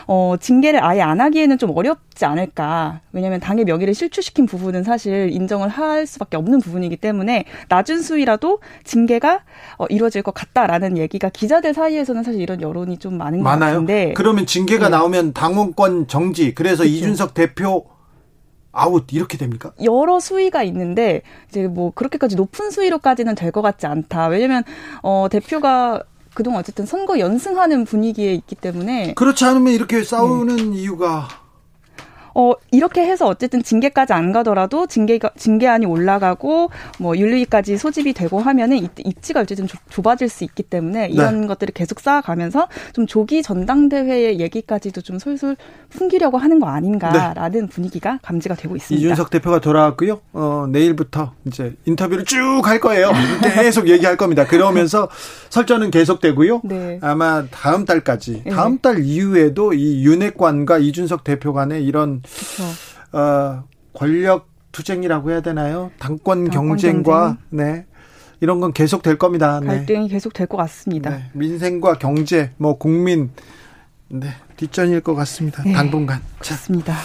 어, 징계를 아예 안 하기에는 좀 어렵지 않을까. 왜냐하면 당의 명예를 실추시킨 부분은 사실 인정을 할 수밖에 없는 부분이기 때문에 낮은 수위라도 징계가 어, 이루어질 것 같다라는 얘기가 기자들 사이에서는 사실 이런 여론이 좀 많은 것 많아요. 같은데 그러면 징계가 네. 나오면 당원권 정지. 그래서 그렇죠. 이준석 대표 아웃 이렇게 됩니까? 여러 수위가 있는데 이제 뭐 그렇게까지 높은 수위로까지는 될 것 같지 않다. 왜냐면 어 대표가 그동안 어쨌든 선거 연승하는 분위기에 있기 때문에 그렇지 않으면 이렇게 싸우는 네. 이유가 어 이렇게 해서 어쨌든 징계까지 안 가더라도 징계가 징계안이 올라가고 뭐 윤리까지 소집이 되고 하면은 이- 입지가 어쨌든 좁- 좁아질 수 있기 때문에 이런 것들을 계속 쌓아가면서 좀 조기 전당대회의 얘기까지도 좀 솔솔 풍기려고 하는 거 아닌가라는 분위기가 감지가 되고 있습니다. 이준석 대표가 돌아왔고요. 어, 내일부터 이제 인터뷰를 쭉 할 거예요. 계속 얘기할 겁니다. 그러면서 설전은 계속되고요. 네. 아마 다음 달까지, 네. 다음 달 이후에도 이 윤핵관과 이준석 대표 간의 이런 그렇죠. 어, 권력 투쟁이라고 해야 되나요? 당권, 당권 경쟁과 네 이런 건 계속 될 겁니다. 네. 갈등이 계속 될 것 같습니다. 네. 민생과 경제, 뭐 국민 네 뒷전일 것 같습니다. 네. 당분간. 자, 그렇습니다.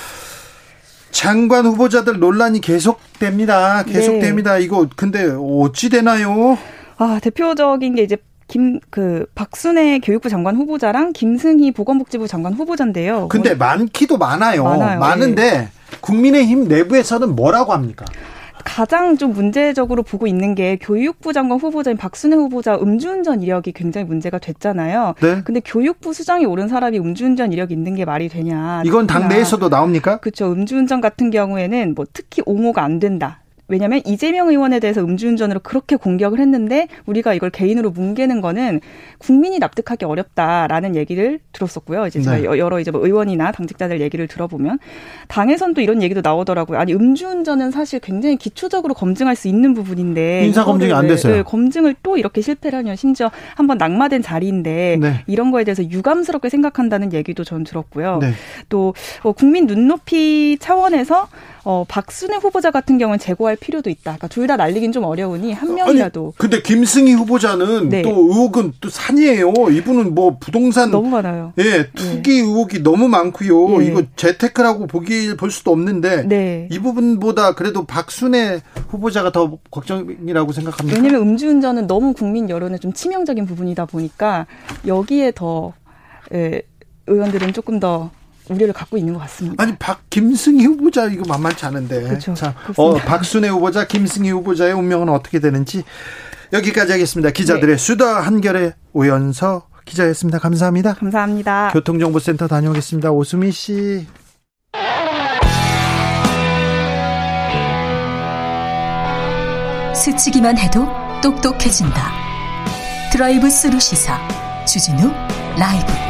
장관 후보자들 논란이 계속됩니다. 네. 계속됩니다. 이거 근데 어찌 되나요? 아, 대표적인 게 이제 김, 그, 박순애 교육부 장관 후보자랑 김승희 보건복지부 장관 후보자인데요. 근데 많기도 많아요. 많아요. 네. 많은데 국민의힘 내부에서는 뭐라고 합니까? 가장 좀 문제적으로 보고 있는 게 교육부 장관 후보자인 박순애 후보자 음주운전 이력이 굉장히 문제가 됐잖아요. 네. 근데 교육부 수장이 오른 사람이 음주운전 이력이 있는 게 말이 되냐. 이건 당내에서도 나옵니까? 그렇죠. 음주운전 같은 경우에는 뭐 특히 옹호가 안 된다. 왜냐하면 이재명 의원에 대해서 음주운전으로 그렇게 공격을 했는데 우리가 이걸 개인으로 뭉개는 거는 국민이 납득하기 어렵다라는 얘기를 들었었고요. 이제 제가 네. 여- 여러 이제 뭐 의원이나 당직자들 얘기를 들어보면 당에선 또 이런 얘기도 나오더라고요. 아니 음주운전은 사실 굉장히 기초적으로 검증할 수 있는 부분인데 인사 검증이 안 왜- 됐어요. 네, 검증을 또 이렇게 실패를 하냐 심지어 한번 낙마된 자리인데 네. 이런 거에 대해서 유감스럽게 생각한다는 얘기도 전 들었고요. 네. 또 어, 국민 눈높이 차원에서 어, 박순애 후보자 같은 경우는 제고할 필요도 있다. 그러니까 둘 다 날리긴 좀 어려우니 한 명이라도 근데 김승희 후보자는 네. 또 의혹은 또 산이에요. 이분은 뭐 부동산 너무 많아요. 예, 투기 의혹이 너무 많고요. 예. 이거 재테크라고 보기 볼 수도 없는데 네. 이 부분보다 그래도 박순애 후보자가 더 걱정이라고 생각합니다. 왜냐면 음주운전은 너무 국민 여론에 좀 치명적인 부분이다 보니까 여기에 더 예, 의원들은 조금 더 우려를 갖고 있는 것 같습니다. 아니 박 김승희 후보자 이거 만만치 않은데. 그렇죠. 자, 그렇습니다. 어, 박순애 후보자, 김승희 후보자의 운명은 어떻게 되는지 여기까지 하겠습니다. 기자들의 네. 수다 한결의 오연서 기자였습니다. 감사합니다. 감사합니다. 교통정보센터 다녀오겠습니다. 오수미 씨. 스치기만 해도 똑똑해진다. 드라이브 스루 시사 주진우 라이브.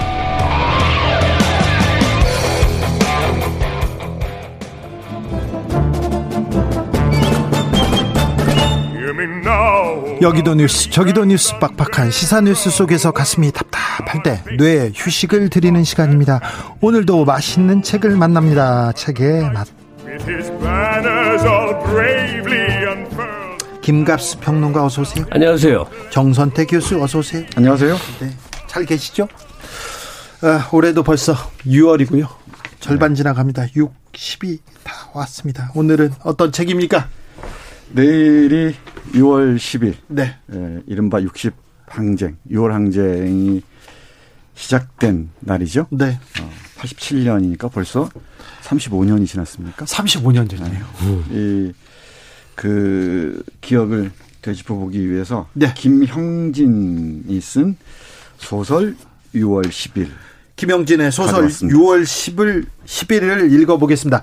여기도 뉴스 저기도 뉴스 빡빡한 시사 뉴스 속에서 가슴이 답답할 때 뇌에 휴식을 드리는 시간입니다. 오늘도 맛있는 책을 만납니다. 책의 맛. 김갑수 평론가 어서 오세요. 안녕하세요. 정선태 교수 어서 오세요. 안녕하세요. 네, 잘 계시죠? 아, 올해도 벌써 6월이고요. 절반 지나갑니다. 6, 10이 다 왔습니다. 오늘은 어떤 책입니까? 내일이 6월 10일. 네. 예, 이른바 60 항쟁, 6월 항쟁이 시작된 날이죠. 네. 어, 87년이니까 벌써 35년이 지났습니까? 35년 전이네요. 이, 그, 기억을 되짚어 보기 위해서. 네. 김형진이 쓴 소설 6월 10일. 김영진의 소설 가져왔습니다. 6월 10일 11을 읽어 보겠습니다.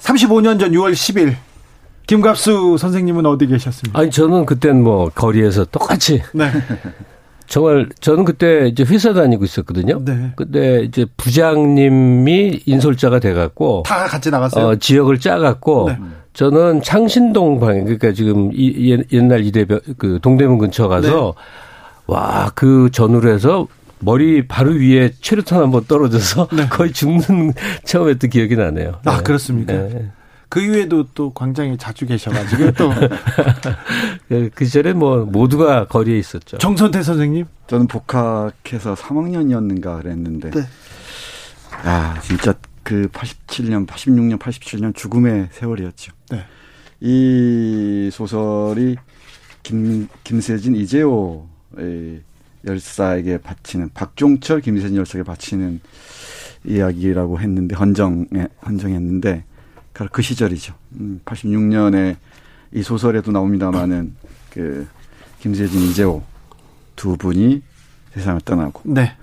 35년 전 6월 10일 김갑수 선생님은 어디 계셨습니까? 아니 저는 그땐 뭐 거리에서 똑같이 네. 정말 저는 그때 이제 회사 다니고 있었거든요. 네. 근데 이제 부장님이 인솔자가 돼갖고 다 같이 나갔어요. 어, 지역을 짜갖고 네. 저는 창신동 방에 그러니까 지금 이 옛- 옛날 이대변 그 동대문 근처 가서 네. 와그 전후로 해서 머리 바로 위에 최루탄 한번 떨어져서 거의 죽는 (laughs) 처음 했던 기억이 나네요. 네. 아 네. 그렇습니까? 네. 그 이후에도 또 광장에 자주 계셔가지고 또 그, (laughs) 그 시절에 뭐 모두가 거리에 있었죠. 정선태 선생님. 저는 복학해서 3학년이었는가 그랬는데. 네. 아, 진짜 그 87년, 86년, 87년 죽음의 세월이었죠. 네. 이 소설이 김, 김세진 이재호 열사에게 바치는 박종철 김세진 열사에게 바치는 이야기라고 했는데 헌정에 헌정했는데 바로 그 시절이죠. 음, 86년에 이 소설에도 나옵니다마는 그 김세진 이재호 두 분이 세상을 떠나고 네.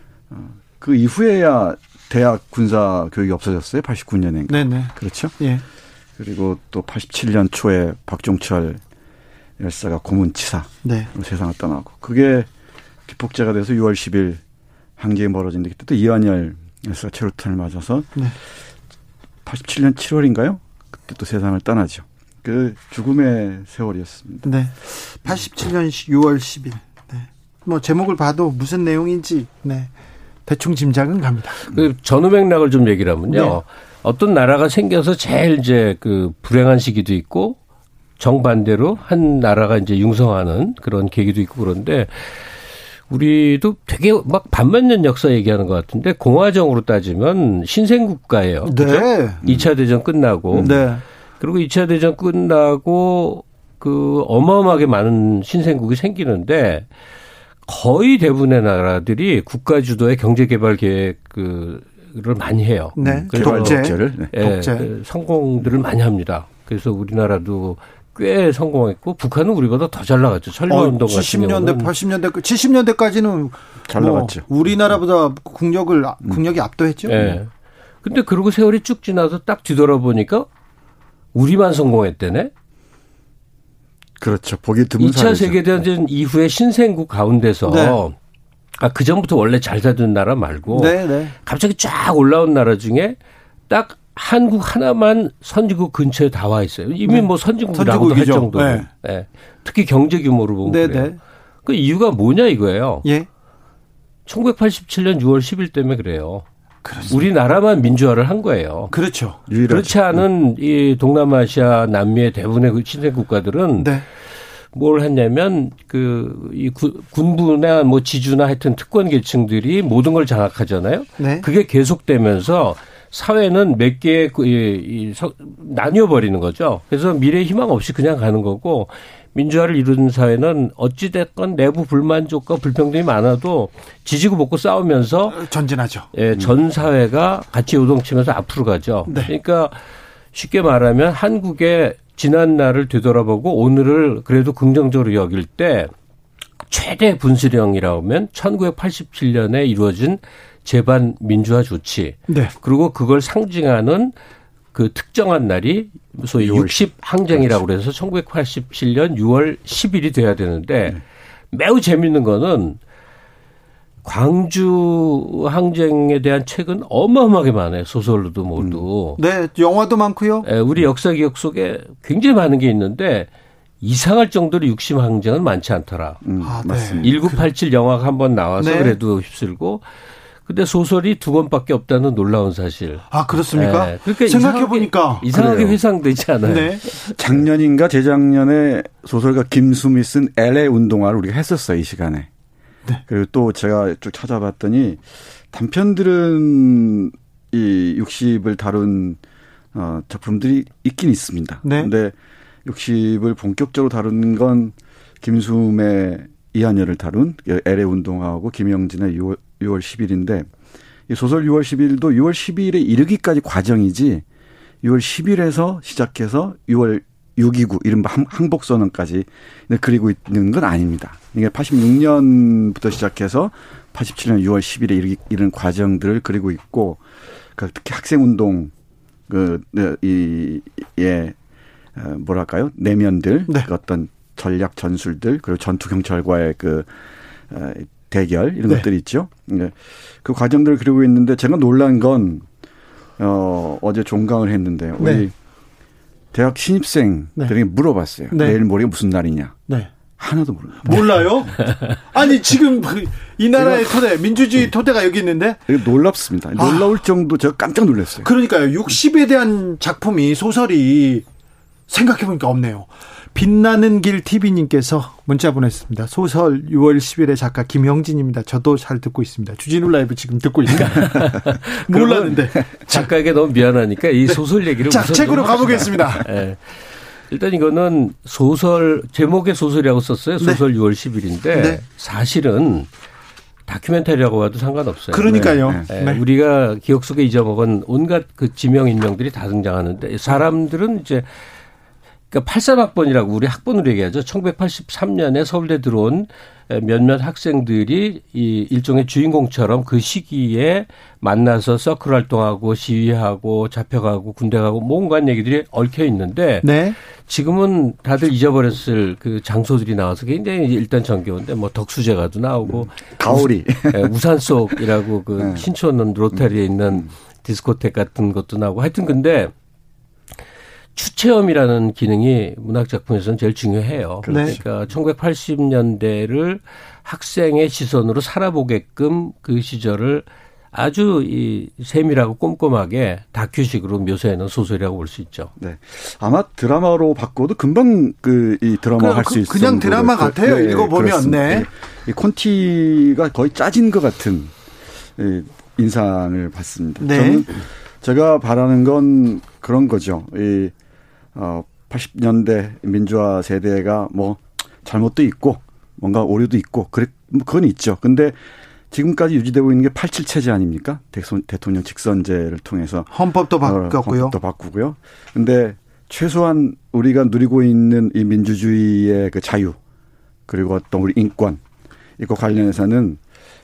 그 이후에야 대학 군사 교육이 없어졌어요. 89년에. 네네. 그렇죠? 예. 그리고 또 87년 초에 박종철 열사가 고문치사로 네. 세상을 떠나고 그게 기폭제가 돼서 6월 10일 항쟁이 벌어진데 그때 또 이완열 열사가 체류탄을 맞아서 네. 87년 7월인가요? 그때 또 세상을 떠나죠. 그 죽음의 세월이었습니다. 네. 87년 6월 10일. 네. 뭐 제목을 봐도 무슨 내용인지 네. 대충 짐작은 갑니다. 그 전후 맥락을 좀 얘기를 하면요. 네. 어떤 나라가 생겨서 제일 이제 그 불행한 시기도 있고 정반대로 한 나라가 이제 융성하는 그런 계기도 있고 그런데 우리도 되게 막 반만년 역사 얘기하는 것 같은데 공화정으로 따지면 신생국가예요. 네. 그죠? 2차 대전 끝나고 네. 그리고 2차 대전 끝나고 그 어마어마하게 많은 신생국이 생기는데 거의 대부분의 나라들이 국가 주도의 경제 개발 계획을 많이 해요. 네. 그래서 독재. 독재를, 네. 예, 독재. 그 성공들을 많이 합니다. 그래서 우리나라도 꽤 성공했고 북한은 우리보다 더 잘 나갔죠. 철거 어, 운동 같은 70년대, 경우는 80년대, 70년대까지는 잘 뭐 나갔죠. 우리나라보다 국력을 국력이 압도했죠. 예. 근데 그러고 세월이 쭉 지나서 딱 뒤돌아보니까 우리만 성공했대네. 그렇죠. 보기 드문 2차 사례죠. 세계대전 이후에 신생국 가운데서 네. 아, 그 전부터 원래 잘 살던 나라 말고 네, 네. 갑자기 쫙 올라온 나라 중에 딱 한국 하나만 선진국 근처에 다 와 있어요. 이미 네. 뭐 선진국이라고도 할 선진국이죠. 정도로. 네. 예. 특히 경제 규모로 보면 네, 그래요. 네. 그 이유가 뭐냐 이거예요. 예. 1987년 6월 10일 때문에 그래요. 우리나라만 민주화를 한 거예요. 그렇죠. 유일하죠. 그렇지 않은 이 동남아시아, 남미의 대부분의 그 신생 국가들은 네. 뭘 했냐면 그 이 군부나 뭐 지주나 하여튼 특권 계층들이 모든 걸 장악하잖아요. 네. 그게 계속되면서 사회는 몇 개의 그 이, 이, 서- 나뉘어 버리는 거죠. 그래서 미래 희망 없이 그냥 가는 거고 민주화를 이루는 사회는 어찌 됐건 내부 불만족과 불평등이 많아도 지지고 볶고 싸우면서 전진하죠. 예, 전 사회가 같이 요동치면서 앞으로 가죠. 네. 그러니까 쉽게 말하면 한국의 지난 날을 되돌아보고 오늘을 그래도 긍정적으로 여길 때 최대 분수령이라고 하면 1987년에 이루어진 재반 민주화 조치. 네. 그리고 그걸 상징하는 그 특정한 날이 소위 60 항쟁이라고 그래서 1987년 6월 10일이 돼야 되는데 매우 재밌는 거는 광주 항쟁에 대한 책은 어마어마하게 많아요. 소설로도 모두. 네, 영화도 많고요. 예, 우리 역사 기억 속에 굉장히 많은 게 있는데 이상할 정도로 육심 항쟁은 많지 않더라. 음, 아, 네. 맞습니다. 1987 영화가 한 번 나와서 네. 그래도 휩쓸고 근데 소설이 두 권밖에 없다는 놀라운 사실. 아, 그렇습니까? 예, 그러니까 생각해 보니까 이상하게. 회상되지 않아요. 네. 작년인가 재작년에 소설가 김수미 쓴 LA 운동화를 우리가 했었어요, 이 시간에. 네. 그리고 또 제가 쭉 찾아봤더니 단편들은 이 60을 다룬 어 작품들이 있긴 있습니다. 네. 근데 60을 본격적으로 다룬 건 김수음의 이한열을 다룬 LA 운동하고 김영진의 6월, 6월 10일인데 이 소설 6월 10일도 6월 10일에 이르기까지 과정이지 6월 10일에서 시작해서 6월 629 이른바 항복 선언까지 그리고 있는 건 아닙니다. 이게 86년부터 시작해서 87년 6월 10일에 이르기, 이런 과정들을 그리고 있고 그 특히 학생 운동 그이예 뭐랄까요 내면들 네. 그 어떤 전략 전술들 그리고 전투 경찰과의 그 어, 대결 이런 네. 것들이 있죠. 네. 그 과정들을 그리고 있는데 제가 놀란 건 어, 어제 종강을 했는데 우리 네. 대학 신입생들에게 물어봤어요. 네. 내일 모레가 무슨 날이냐? 네. 하나도 모릅니다. 몰라요? (laughs) 아니 지금 그이 나라의 토대 민주주의 토대가 여기 있는데 놀랍습니다. 놀라울 정도 제가 깜짝 놀랐어요. 그러니까요. 60에 대한 작품이 소설이 생각해보니까 없네요. 빛나는 길 TV님께서 문자 보냈습니다. 소설 6월 10일의 작가 김영진입니다. 저도 잘 듣고 있습니다. 주진우 라이브 지금 듣고 있습니다. (laughs) 몰랐는데. 작가에게 너무 미안하니까 이 소설 얘기를 자, 책으로. 가보겠습니다. (laughs) 예. 일단 이거는 소설 제목의 소설이라고 썼어요. 소설 6월 10일인데 네. 사실은 다큐멘터리라고 봐도 상관없어요. 그러니까요. 예, 네. 우리가 기억 속에 잊어먹은 온갖 그 지명 인명들이 다 등장하는데 사람들은 이제 그러니까 83학번이라고 우리 학번으로 얘기하죠. 1983년에 서울대 들어온 몇몇 학생들이 이 일종의 주인공처럼 그 시기에 만나서 서클 활동하고 시위하고 잡혀가고 군대 가고 뭔가 얘기들이 얽혀 있는데 네. 지금은 다들 잊어버렸을 그 장소들이 나와서 굉장히 일단 정겨운데 뭐 덕수제가도 나오고 가오리. 예, 우산 속이라고 그 네. 신촌 로타리에 있는 디스코텍 같은 것도 나오고 하여튼 근데 추체험이라는 기능이 문학 작품에서는 제일 중요해요. 네. 그러니까 1980년대를 학생의 시선으로 살아보게끔 그 시절을 아주 이 세밀하고 꼼꼼하게 다큐식으로 묘사해놓은 소설이라고 볼 수 있죠. 네. 아마 드라마로 바꿔도 금방 그 이 드라마 그냥 할수 그- 있을 그냥 드라마 그- 같아요. 읽어보면. 그렇습니다. 네. 이 콘티가 거의 짜진 것 같은 이 인상을 받습니다. 네. 저는 제가 바라는 건 그런 거죠. 이 어, 80년대 민주화 세대가 뭐 잘못도 있고 뭔가 오류도 있고 그래 뭐 그건 있죠. 근데 지금까지 유지되고 있는 게 87 체제 아닙니까? 대통령 직선제를 통해서 헌법도 어, 바꿨고요. 헌법도 바꾸고요. 근데 최소한 우리가 누리고 있는 이 민주주의의 그 자유 그리고 어떤 우리 인권 이거 관련해서는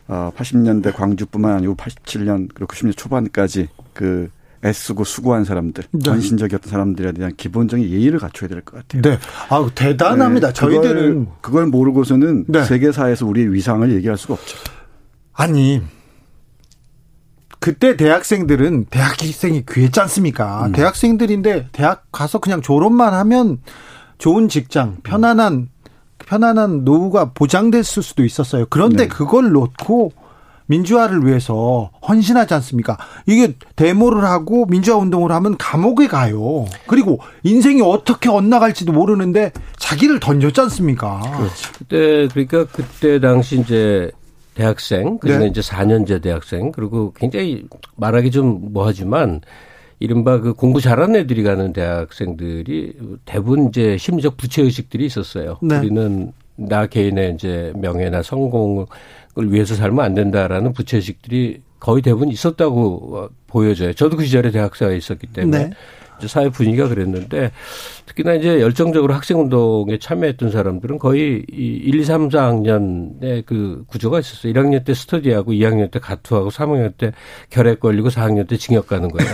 어 80년대 광주뿐만 아니고 87년 그리고 90년 초반까지 그 애쓰고 수고한 사람들, 네. 전신적이었던 사람들에 대한 기본적인 예의를 갖춰야 될 것 같아요. 네. 아 대단합니다. 네, 저희들은 그걸, 그걸 모르고서는 네. 세계사에서 우리의 위상을 얘기할 수가 없죠. 아니 그때 대학생들은 대학생이 귀했지 않습니까? 음. 대학생들인데 대학 가서 그냥 졸업만 하면 좋은 직장, 편안한 편안한 노후가 보장됐을 수도 있었어요. 그런데 네. 그걸 놓고 민주화를 위해서 헌신하지 않습니까? 이게 데모를 하고 민주화 운동을 하면 감옥에 가요. 그리고 인생이 어떻게 엇나갈지도 모르는데 자기를 던졌지 않습니까? 그때 그러니까 그때 당시 이제 대학생 그리고 네. 이제 4년제 대학생 그리고 굉장히 말하기 좀 뭐하지만 이른바 그 공부 잘하는 애들이 가는 대학생들이 대부분 이제 심리적 부채 의식들이 있었어요. 네. 우리는 나 개인의 이제 명예나 성공 을 위해서 살면 안 된다라는 부채 의식들이 거의 대부분 있었다고 어, 보여져요. 저도 그 시절에 대학사에 있었기 때문에 네. 이제 사회 분위기가 그랬는데 특히나 이제 열정적으로 학생 운동에 참여했던 사람들은 거의 이 1, 2, 3, 4학년의 그 구조가 있었어요. 1학년 때 스터디하고 2학년 때 가투하고 3학년 때 결핵 걸리고 4학년 때 징역 가는 거예요.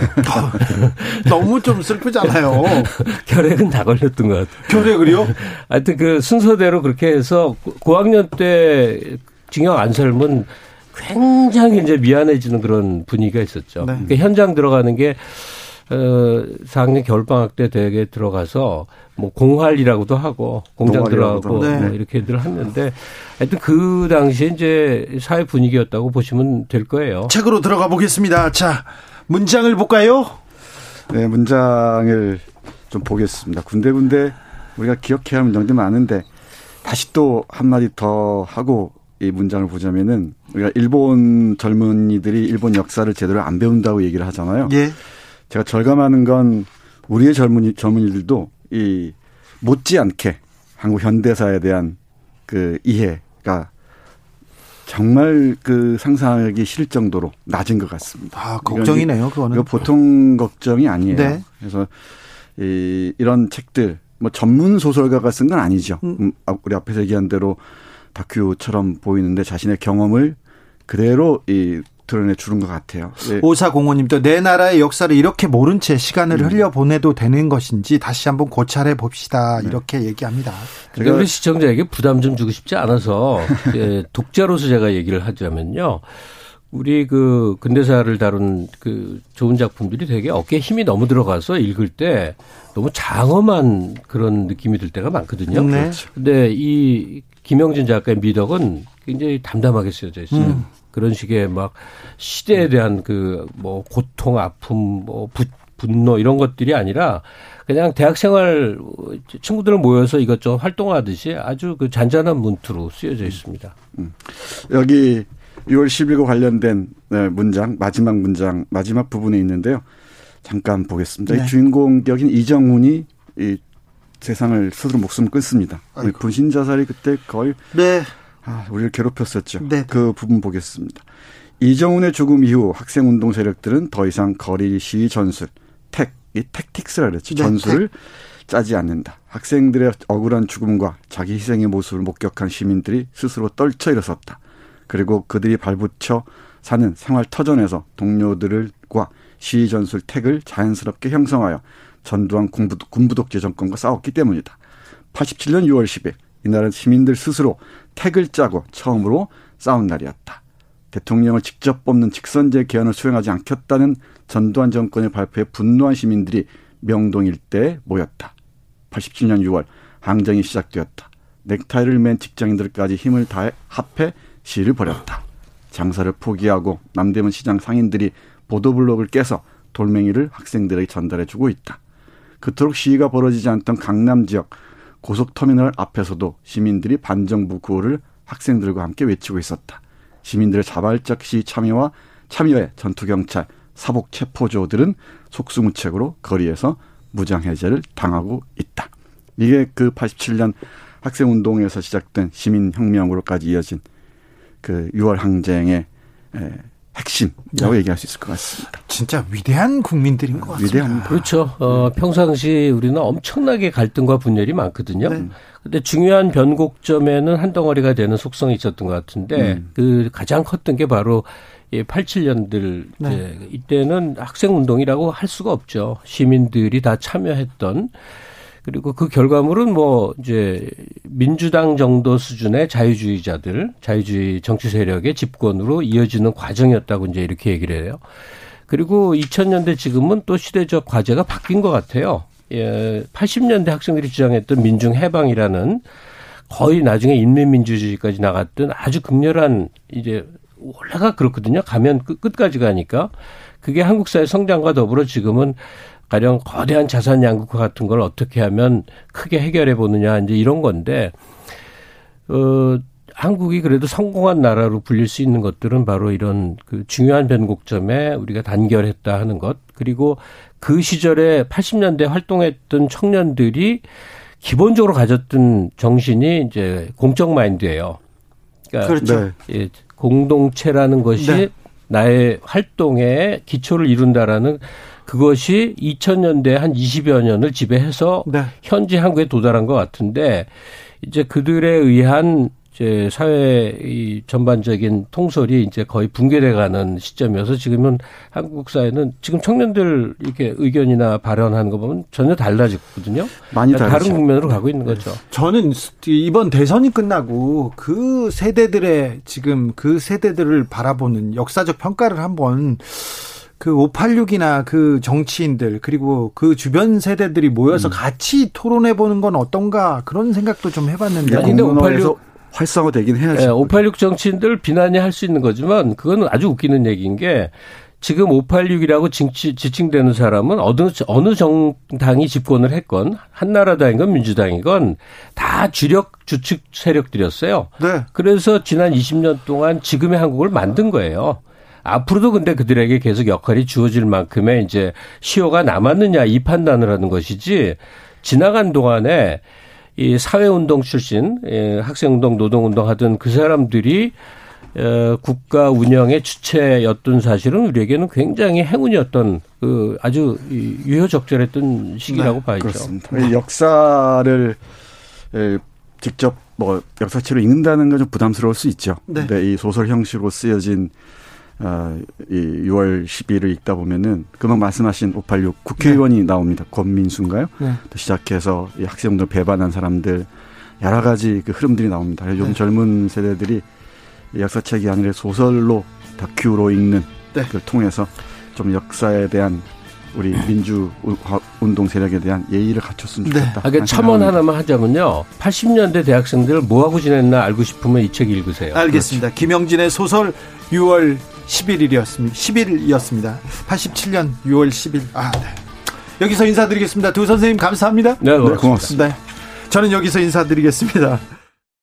너무 좀 슬프잖아요. (laughs) 결핵은 다 걸렸던 것 같아요. 결핵을요? 하여튼 그 순서대로 그렇게 해서 고- 고학년 때 징역 안 살면 굉장히 이제 미안해지는 그런 분위기가 있었죠. 네. 그러니까 현장 들어가는 게 어, 4학년 겨울방학 때 대학에 들어가서 뭐 공활이라고도 하고 공장 들어가고 하고. 뭐 네. 이렇게들 했는데 하여튼 그 당시에 이제 사회 분위기였다고 보시면 될 거예요. 책으로 들어가 보겠습니다. 자, 문장을 볼까요? 네, 문장을 좀 보겠습니다. 군데군데 우리가 기억해야 할 문장들이 많은데 다시 또 한마디 더 하고 이 문장을 보자면은 우리가 일본 젊은이들이 일본 역사를 제대로 안 배운다고 얘기를 하잖아요. 예. 제가 절감하는 건 우리의 젊은이 젊은이들도 이 못지않게 한국 현대사에 대한 그 이해가 정말 그 상상하기 싫을 정도로 낮은 것 같습니다. 아, 걱정이네요, 그거는. 이거 보통 걱정이 아니에요. 네. 그래서 이 이런 책들 뭐 전문 소설가가 쓴 건 아니죠. 음, 아, 우리 앞에서 얘기한 대로 다큐처럼 보이는데 자신의 경험을 그대로 이 드러내 주는 것 같아요. 예. 오사공호님도 내 나라의 역사를 이렇게 모른 채 시간을 음. 흘려 보내도 되는 것인지 다시 한번 고찰해 봅시다. 이렇게 얘기합니다. 근데 우리 시청자에게 부담 좀 주고 싶지 않아서 이제 (laughs) 독자로서 제가 얘기를 하자면요. 우리 그 근대사를 다룬 그 좋은 작품들이 되게 어깨에 힘이 너무 들어가서 읽을 때 너무 장엄한 그런 느낌이 들 때가 많거든요. 네. 그렇죠. 근데 이 김영진 작가의 미덕은 굉장히 담담하게 쓰여져 있어요. 음. 그런 식의 막 시대에 대한 그 뭐 고통, 아픔, 뭐 부, 분노 이런 것들이 아니라 그냥 대학 생활 친구들 모여서 이것저것 활동하듯이 아주 그 잔잔한 문투로 쓰여져 있습니다. 여기 6월 10일과 관련된 네, 문장 마지막 문장 마지막 부분에 있는데요. 잠깐 보겠습니다. 네. 이 주인공 격인 이정훈이 이 세상을 스스로 목숨을 끊습니다. 우리 분신 자살이 그때 거의 네. 아, 우리를 괴롭혔었죠. 네. 그 부분 보겠습니다. 이정훈의 죽음 이후 학생 운동 세력들은 더 이상 거리 시위 전술, 택, 이 택틱스라 그랬죠. 네, 전술을 짜지 않는다. 학생들의 억울한 죽음과 자기 희생의 모습을 목격한 시민들이 스스로 떨쳐 일어섰다. 그리고 그들이 발붙여 사는 생활 터전에서 동료들과 시위 전술 택을 자연스럽게 형성하여 전두환 군부독, 군부독재 정권과 싸웠기 때문이다. 87년 6월 10일 이날은 시민들 스스로 택을 짜고 처음으로 싸운 날이었다. 대통령을 직접 뽑는 직선제 개헌을 수행하지 않겠다는 전두환 정권의 발표에 분노한 시민들이 명동 일대에 모였다. 87년 6월 항쟁이 시작되었다. 넥타이를 맨 직장인들까지 힘을 다해 합해 시위를 벌였다. 장사를 포기하고 남대문 시장 상인들이 보도블록을 깨서 돌멩이를 학생들에게 전달해주고 있다. 그토록 시위가 벌어지지 않던 강남 지역 고속터미널 앞에서도 시민들이 반정부 구호를 학생들과 함께 외치고 있었다. 시민들의 자발적 시위 참여와 참여의 전투경찰, 사복 체포조들은 속수무책으로 거리에서 무장해제를 당하고 있다. 이게 그 87년 학생운동에서 시작된 시민혁명으로까지 이어진 그 6월 항쟁의 에, 핵심이라고 네. 얘기할 수 있을 것 같습니다. 진짜 위대한 국민들인 것 같습니다. 위대합니다. 그렇죠. 어, 평상시 우리는 엄청나게 갈등과 분열이 많거든요. 근데 중요한 변곡점에는 한 덩어리가 되는 속성이 있었던 것 같은데 음. 그 가장 컸던 게 바로 이 87년들 네. 이때는 학생 운동이라고 할 수가 없죠. 시민들이 다 참여했던 그리고 그 결과물은 뭐 이제 민주당 정도 수준의 자유주의자들, 자유주의 정치 세력의 집권으로 이어지는 과정이었다고 이제 이렇게 얘기를 해요. 그리고 2000년대 지금은 또 시대적 과제가 바뀐 것 같아요. 예, 80년대 학생들이 주장했던 민중 해방이라는 거의 나중에 인민민주주의까지 나갔던 아주 극렬한 이제 원래가 그렇거든요. 가면 끝, 끝까지 가니까 그게 한국 사회 성장과 더불어 지금은 가령 거대한 자산 양극화 같은 걸 어떻게 하면 크게 해결해 보느냐 이제 이런 건데 어 한국이 그래도 성공한 나라로 불릴 수 있는 것들은 바로 이런 그 중요한 변곡점에 우리가 단결했다 하는 것 그리고 그 시절에 80년대 활동했던 청년들이 기본적으로 가졌던 정신이 이제 공적 마인드예요. 그러니까 그렇죠. 예, 공동체라는 것이 네. 나의 활동에 기초를 이룬다라는 그것이 2000년대 한 20여 년을 지배해서 네. 현재 한국에 도달한 것 같은데 이제 그들에 의한 이제 사회 의 전반적인 통솔이 이제 거의 붕괴돼가는 시점이어서 지금은 한국 사회는 지금 청년들 이렇게 의견이나 발언하는 거 보면 전혀 달라졌거든요. 많이 그러니까. 다른 국면으로 가고 있는 거죠. 저는 이번 대선이 끝나고 그 세대들의 지금 그 세대들을 바라보는 역사적 평가를 한번 그 586이나 그 정치인들 그리고 그 주변 세대들이 모여서 같이 토론해 보는 건 어떤가 그런 생각도 좀 해봤는데 아니, 근데 공론화에서 586 활성화되긴 해야죠. 예, 586 정치인들 비난이 할 수 있는 거지만 그거는 아주 웃기는 얘기인 게 지금 586이라고 지칭되는 사람은 어느 어느 정당이 집권을 했건 한나라당이건 민주당이건 다 주력 주축 세력들이었어요. 네. 그래서 지난 20년 동안 지금의 한국을 만든 거예요. 앞으로도 근데 그들에게 계속 역할이 주어질 만큼의 이제 시효가 남았느냐 이 판단을 하는 것이지 지나간 동안에 이 사회운동 출신, 예, 학생운동, 노동운동 하던 그 사람들이 어, 국가 운영의 주체였던 사실은 우리에게는 굉장히 행운이었던 그 아주 유효적절했던 시기라고 네, 봐야죠. 그렇습니다. 역사를 직접 뭐 역사책으로 읽는다는 건 좀 부담스러울 수 있죠. 네. 근데 이 소설 형식으로 쓰여진 어, 이 6월 10일을 읽다 보면은 금방 말씀하신 586 국회의원이 네. 나옵니다. 권민수인가요? 네. 시작해서 이 학생들 배반한 사람들 여러 가지 그 흐름들이 나옵니다. 요즘 네. 젊은 세대들이 역사책이 아니라 소설로 다큐로 읽는 네. 걸 통해서 좀 역사에 대한 우리 민주 운동 세력에 대한 예의를 갖췄으면 네. 좋겠다. 네. 아, 그러니까 첨언 하나만 하자면요. 80년대 대학생들 뭐 하고 지냈나 알고 싶으면 이 책 읽으세요. 알겠습니다. 그렇죠. 김영진의 소설 6월 11일이었습니다. 10일이었습니다. 87년 6월 10일. 아, 네. 여기서 인사드리겠습니다. 두 선생님 감사합니다. 네, 고맙습니다. 네. 저는 여기서 인사드리겠습니다.